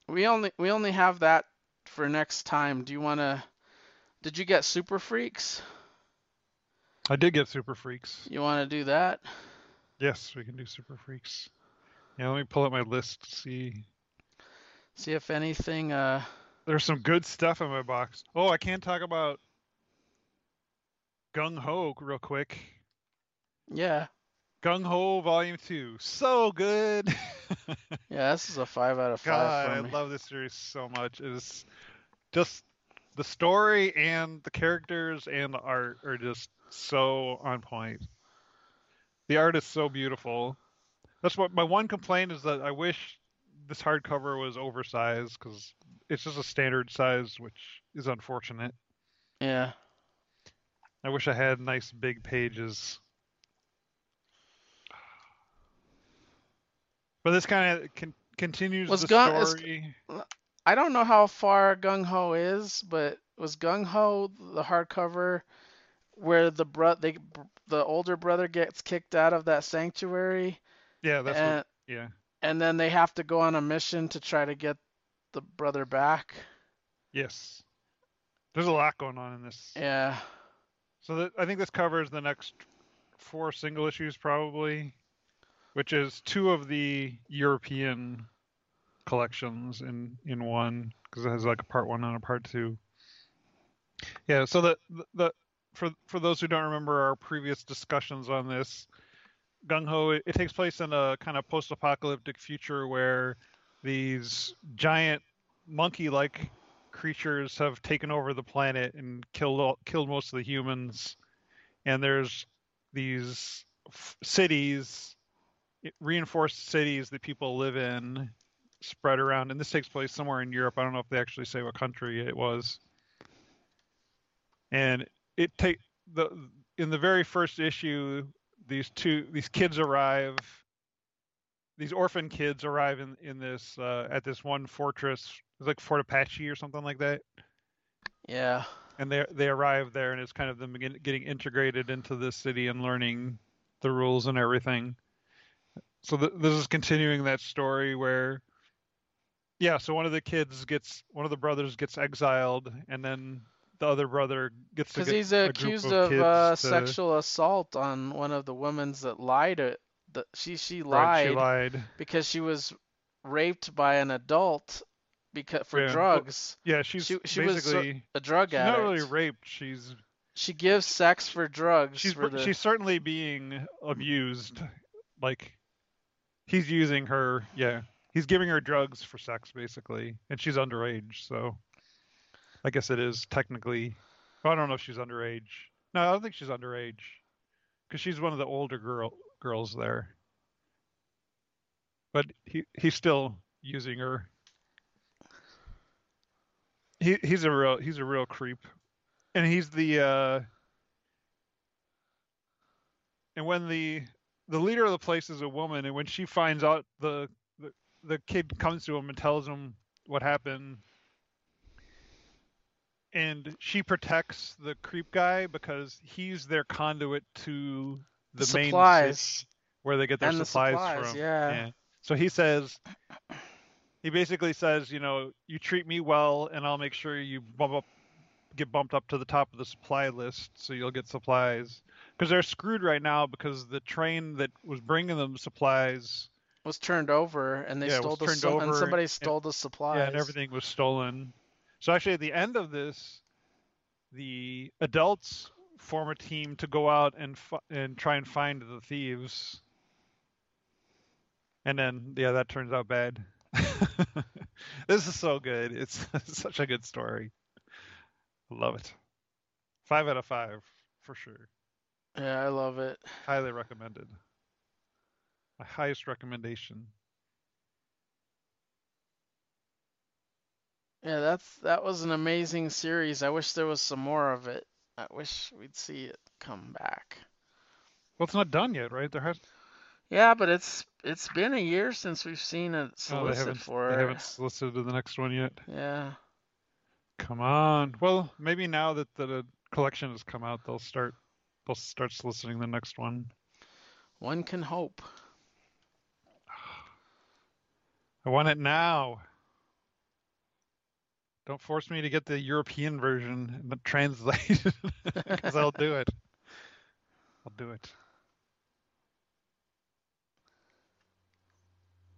we only we only have that for next time. Do you want to? Did you get Super Freaks? i did get super freaks You want to do that? yes we can do super freaks yeah let me pull up my list to see See if anything. Uh, There's some good stuff in my box. Oh, I can talk about Gung Ho real quick. yeah, Gung Ho Volume 2. So good. yeah. This is a five out of five God, I love this series so much. It is just the story and the characters and the art are just so on point. The art is so beautiful. That's what my one complaint is that I wish this hardcover was oversized because it's just a standard size, which is unfortunate. Yeah. I wish I had nice big pages. But this kind of con- continues the story. I don't know how far Gung Ho is, but was Gung Ho the hardcover where the bro they the older brother gets kicked out of that sanctuary Yeah, that's and what, yeah. and then they have to go on a mission to try to get the brother back? Yes. There's a lot going on in this. Yeah. So that, I think this covers the next four single issues probably, which is two of the European collections in in one because it has like a part one and a part two. Yeah. So the the, for for those who don't remember our previous discussions on this, Gung Ho it, it takes place in a kind of post-apocalyptic future where these giant monkey-like creatures have taken over the planet and killed killed most of the humans and there's these f- cities reinforced cities that people live in spread around and this takes place somewhere in Europe. I don't know if they actually say what country it was. And it take the in the very first issue these two these kids arrive these orphan kids arrive in in this uh, at this one fortress it's like Fort Apache or something like that. Yeah. and they they arrive there and it's kind of them getting integrated into the city and learning the rules and everything. So th- this is continuing that story where yeah so one of the kids gets one of the brothers gets exiled and then the other brother gets Because he's a accused of of uh, to- sexual assault on one of the women's that lied. The, she she right, lied she lied because she was raped by an adult because for Yeah, well, drugs. yeah she's She- she was A drug she's addict. not really raped she's She gives sex for drugs. she's for the, she's certainly being abused like he's using her yeah he's giving her drugs for sex basically and she's underage so i guess it is technically i don't know if she's underage. No i don't think she's underage because she's one of the older girl girls there. But he he's still using her. He he's a real he's a real creep. And he's the uh and when the the leader of the place is a woman and when she finds out the the, kid comes to him and tells him what happened and she protects the creep guy because he's their conduit to the, The main supplies. where they get their And the supplies, supplies, from yeah. so he says he basically says you know you treat me well and i'll make sure you bump up get bumped up to the top of the supply list so you'll get supplies because they're screwed right now because the train that was bringing them supplies was turned over and they Yeah, stole the and somebody and- stole the supplies. yeah, and everything was stolen. So actually at the end of this the adults form a team to go out and fi- and try and find the thieves. And then yeah that turns out bad. This is so good. It's, such a good story. Love it. Five out of five for sure. Yeah, I love it. highly recommended my highest recommendation Yeah, that's that was an amazing series. I wish there was some more of it. I wish we'd see it come back. well it's not done yet right there has Yeah, but it's it's been a year since we've seen it oh, they solicit for they haven't solicited the next one yet Yeah. Come on. Well, maybe now that the collection has come out, they'll start they'll start soliciting the next one. One can hope. I want it now. Don't force me to get the European version and the translated because I'll do it. I'll do it.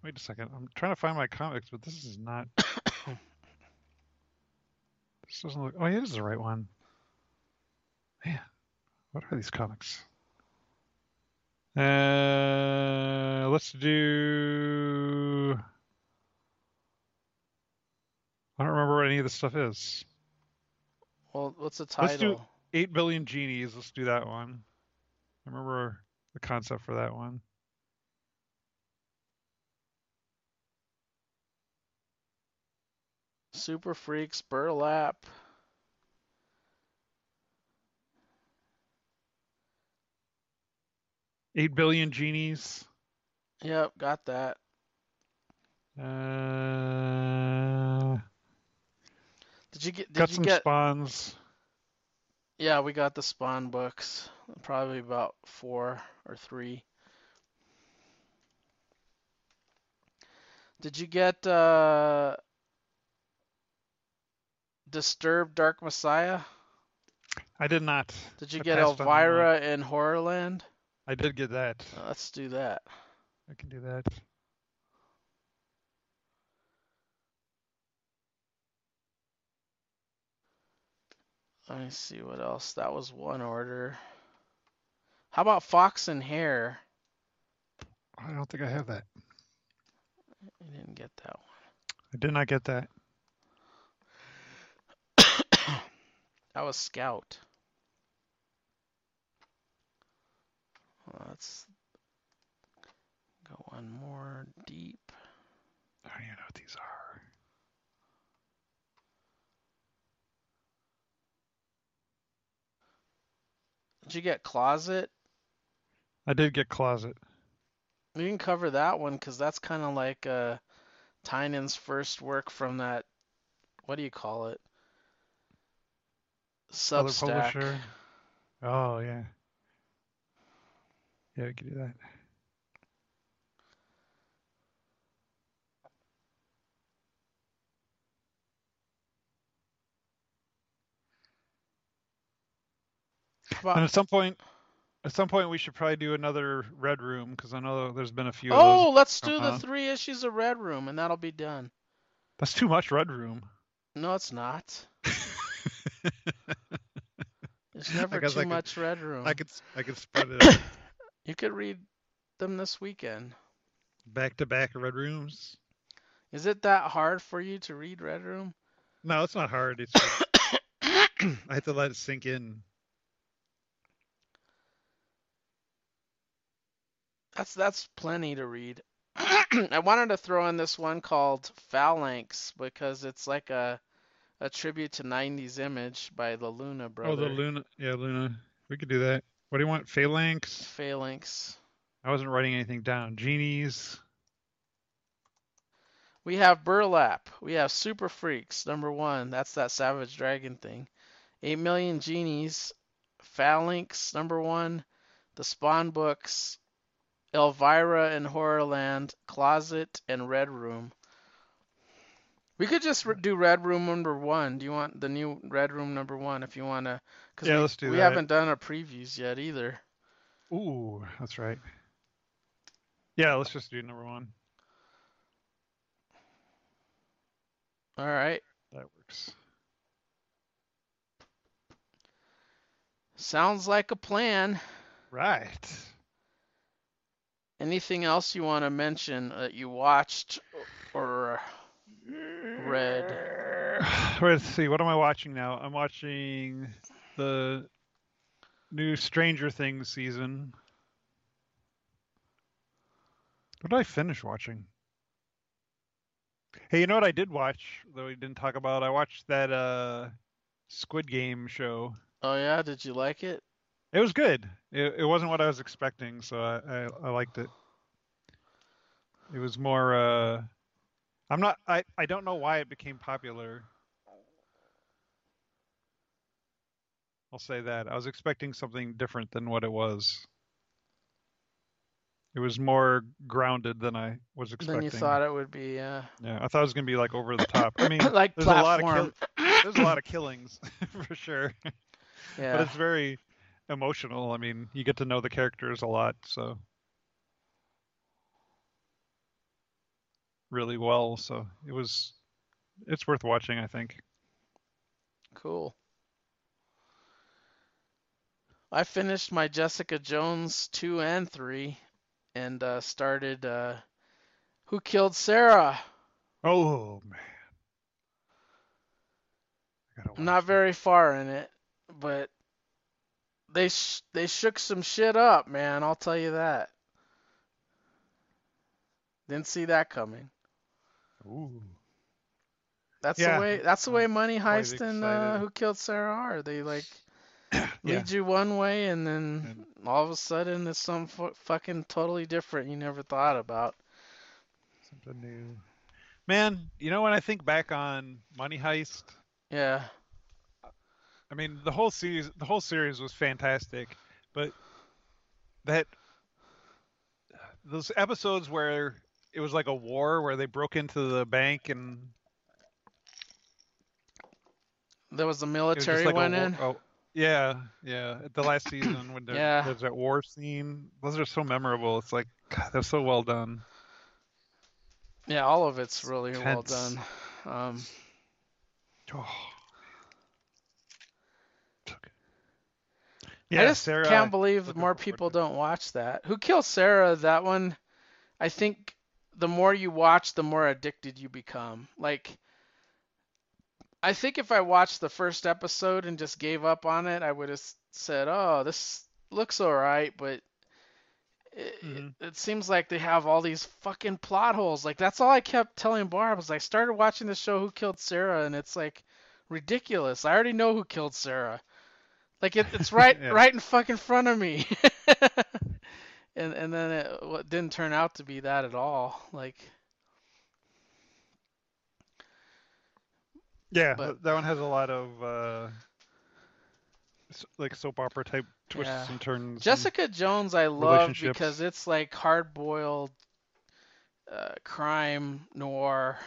Wait a second. I'm trying to find my comics, but this is not. this doesn't look. Oh, yeah, it is the right one. Man, what are these comics? Uh, let's do. I don't remember what any of this stuff is. Well, what's the title? Let's do- Eight billion genies. Let's do that one. I remember the concept for that one. Super Freaks Burlap. Eight billion genies. Yep, got that. Uh, Did you get? Did got you some get? spawns. Yeah, we got the Spawn books. Probably about four or three. Did you get uh, Disturbed Dark Messiah? I did not. Did you I get passed on that. Elvira in Horrorland? I did get that. Uh, let's do that. I can do that. Let me see what else. That was one order. How about Fox and Hare? I don't think I have that. I didn't get that one. I did not get that. That was Scout. Let's go one more deep. I don't even know what these are. Did you get Closet? I did get closet. We can cover that one because that's kind of like uh, Tynion's first work from that. What do you call it? Substack. Oh yeah. Yeah, we could do that. About- And at some point, at some point, we should probably do another red room because I know there's been a few. oh, let's do the three issues of Red Room and that'll be done. That's too much red room. No, it's not. There's never too I could- much Red Room. I could I could spread it out. You could read them this weekend. back to back red rooms. Is it that hard for you to read Red Room? No, it's not hard. It's just, I have to let it sink in. That's that's plenty to read. I wanted to throw in this one called Phalanx because it's like a a tribute to 90s Image by the Luna brother. Oh, the Luna. Yeah, Luna. We could do that. What do you want? Phalanx. Phalanx. I wasn't writing anything down. Genies. We have Burlap. We have Super Freaks, number one. That's that Savage Dragon thing. 8 Million Genies. Phalanx, number one. The Spawn books. Elvira and Horrorland. Closet and Red Room. We could just do Red Room number one. Do you want the new Red Room number one if you want to? Yeah, we, let's do we that. haven't done our previews yet either. Ooh, that's right. Yeah, let's just do number one. All right. That works. Sounds like a plan. Right. Anything else you want to mention that you watched or read? Let's see. What am I watching now? I'm watching the new Stranger Things season. What did I finish watching? Hey, you know what I did watch, though we didn't talk about? I watched that uh, Squid Game show. Oh yeah, did you like it? It was good. It, it wasn't what I was expecting, so I, I, I liked it. It was more. Uh, I'm not. I, I don't know why it became popular. I'll say that. I was expecting something different than what it was. It was more grounded than I was expecting. Then you thought it would be, uh, Yeah, I thought it was gonna be like over the top. I mean, like there's a lot of platform. there's a lot of killings for sure, Yeah. but it's very emotional. I mean, you get to know the characters a lot, so really well. So it was, it's worth watching. I think. Cool. I finished my Jessica Jones 2 and 3 and uh, started uh, Who Killed Sara? Oh man, I gotta watch I'm not very far in it, but they sh- they shook some shit up, man. I'll tell you that. Didn't see that coming. Ooh. That's Yeah, the way. That's the way Money Heist and uh. Who Killed Sara are. They like Yeah. lead you one way, and then all of a sudden it's some fu- fucking totally different you never thought about. Something new. Man, you know when I think back on Money Heist, Yeah. I mean the whole series the whole series was fantastic, but that those episodes where it was like a war where they broke into the bank and There was a it was military like went a in. oh, yeah, yeah. The last season when there, Yeah. there's that war scene, those are so memorable. It's like God, they're so well done. Yeah, all of it's really well done. Um, Oh. So good. I just Sarah, can't believe more people don't watch that. Who Killed Sara? That one, I think the more you watch, the more addicted you become. Like, I think if I watched the first episode and just gave up on it, I would have said, "Oh, this looks alright," but it, Mhm. it seems like they have all these fucking plot holes. Like that's all I kept telling Barb was I started watching the show Who Killed Sara, and it's like ridiculous. I already know who killed Sarah. Like it, it's right Yeah. right in fucking front of me. and and then it what didn't turn out to be that at all. Like Yeah, But- that one has a lot of uh, like soap opera type twists Yeah. and turns. and- Jessica Jones, I love because it's like hard boiled uh, crime noir,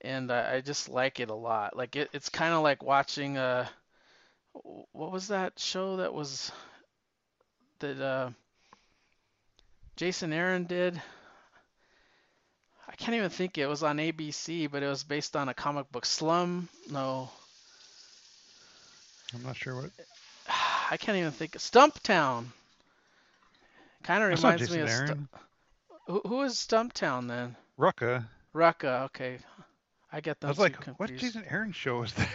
and I, I just like it a lot. Like it, it's kind of like watching uh what was that show that was that uh, Jason Aaron did? I can't even think it was on ABC, but it was based on a comic book. Slum? No, I'm not sure what. I can't even think. Stumptown. Kind of reminds me of. Stu- who, who is Stumptown then? Rucka. Rucka. Okay, I get those. I was like, confused. what Jason Aaron show was there?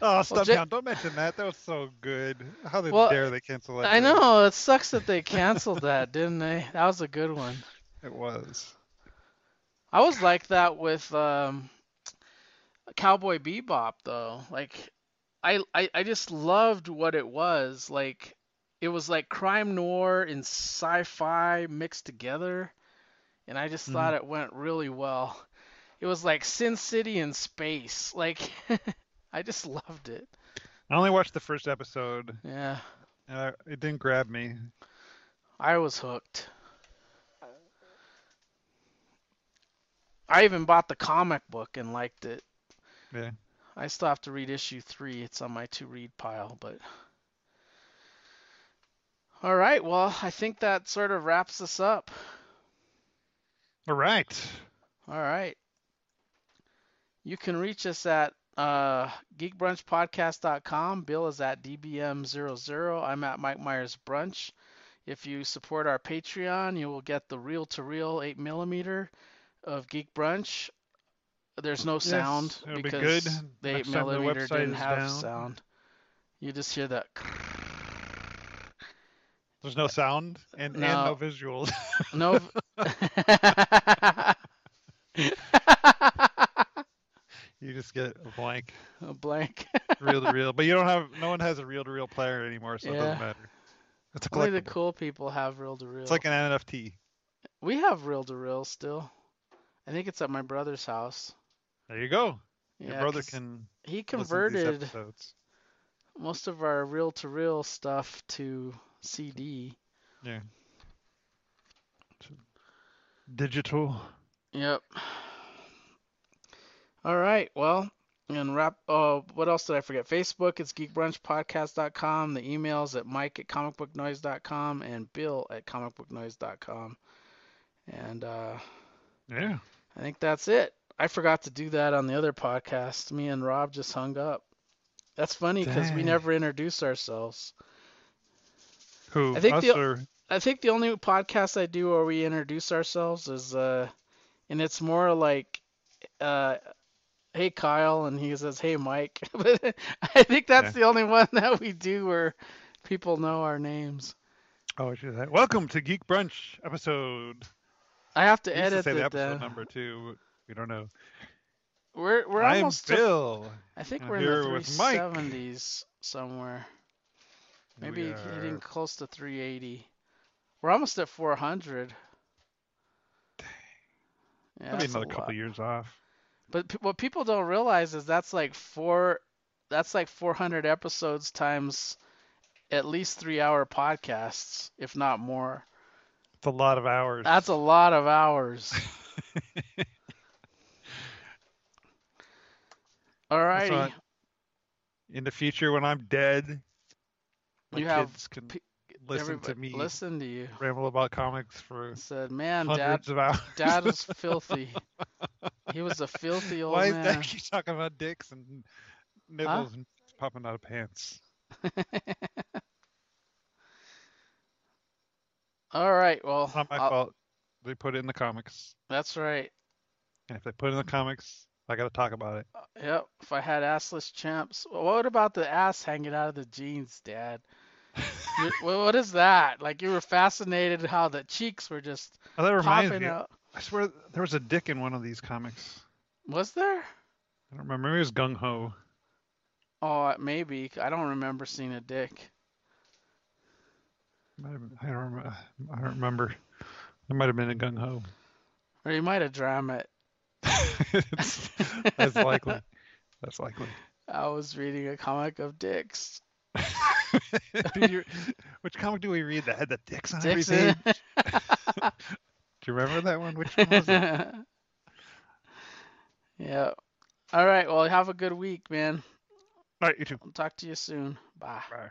Oh, Stumptown! Ja- Don't mention that. That was so good. How they Well, dare they cancel that? I show? know it sucks that they canceled that, didn't they? That was a good one. It was. I was like that with um, Cowboy Bebop though. Like, I, I I just loved what it was. Like, it was like crime noir and sci-fi mixed together, and I just Mhm. thought it went really well. It was like Sin City in space. Like, I just loved it. I only watched the first episode. Yeah, it didn't grab me. I was hooked. I even bought the comic book and liked it. Yeah. I still have to read issue three. It's on my to read pile, but. All right, well, I think that sort of wraps us up. All right. All right. You can reach us at uh, geekbrunchpodcast.com. Bill is at dbm00. I'm at Mike Myers Brunch. If you support our Patreon, you will get the reel to reel 8 millimeter of Geek Brunch. There's no sound be because good. the 8 Next the millimeter didn't have down. sound. You just hear that. There's no sound and, and No. no visuals. No. you just get a blank, A blank. reel to reel. But you don't have. No one has a reel to reel player anymore, so it doesn't matter. It's a Only the cool people have reel to reel. It's like an NFT. We have reel to reel still. I think it's at my brother's house. There you go. Your brother can he listen to these converted most of our reel to reel stuff to CD. Yeah. Digital. Yep. All right. Well, and wrap. Oh, what else did I forget? Facebook. It's geekbrunchpodcast.com. The emails at Mike at comicbooknoise.com and Bill at comicbooknoise.com. And uh, Yeah. I think that's it. I forgot to do that on the other podcast. Me and Rob just hung up. That's funny because we never introduce ourselves. Who? I think the- or I think the only podcast I do where we introduce ourselves is uh and it's more like uh "Hey Kyle," and he says, "Hey Mike." But I think that's Yeah. the only one that we do where people know our names. Oh, should say, welcome to Geek Brunch episode. I have to used to edit say the episode then. number two. We don't know. We're we're I'm almost. I think I'm we're in the. 370s somewhere. Maybe We hitting close to 380. We're almost at 400. Yeah, Probably that's a another couple lot. years off. But p- what people don't realize is that's like four, that's like 400 episodes times at least three hour podcasts, if not more. It's a lot of hours. That's a lot of hours. That's Alrighty. In the future, when I'm dead, my You have kids can pe- listen to me listen to you. ramble about comics for Said, man, dad, hundreds of hours. dad is filthy. He was a filthy old Why is man. that keep talking about dicks and nipples and popping out of pants? All right, well, It's not my I'll- fault. They put it in the comics, that's right. and if they put it in the comics, I got to talk about it. Uh, yep. If I had assless champs, what about the ass hanging out of the jeans, Dad? What is that? Like you were fascinated how the cheeks were just Oh, that reminds popping me. out. I swear there was a dick in one of these comics. Was there? I don't remember. Maybe it was Gung Ho. Oh, uh, maybe. I don't remember seeing a dick. Might have been- I don't remember. I don't remember. It might have been a Gung Ho. Or you might have drawn it. That's likely. That's likely. I was reading a comic of dicks. Did you, which comic do we read that had the dicks on Dicks everything? Do you remember that one? Which one was it? it. yeah. All right. Well, have a good week, man. All right, you too. I'll talk to you soon. Bye. Bye.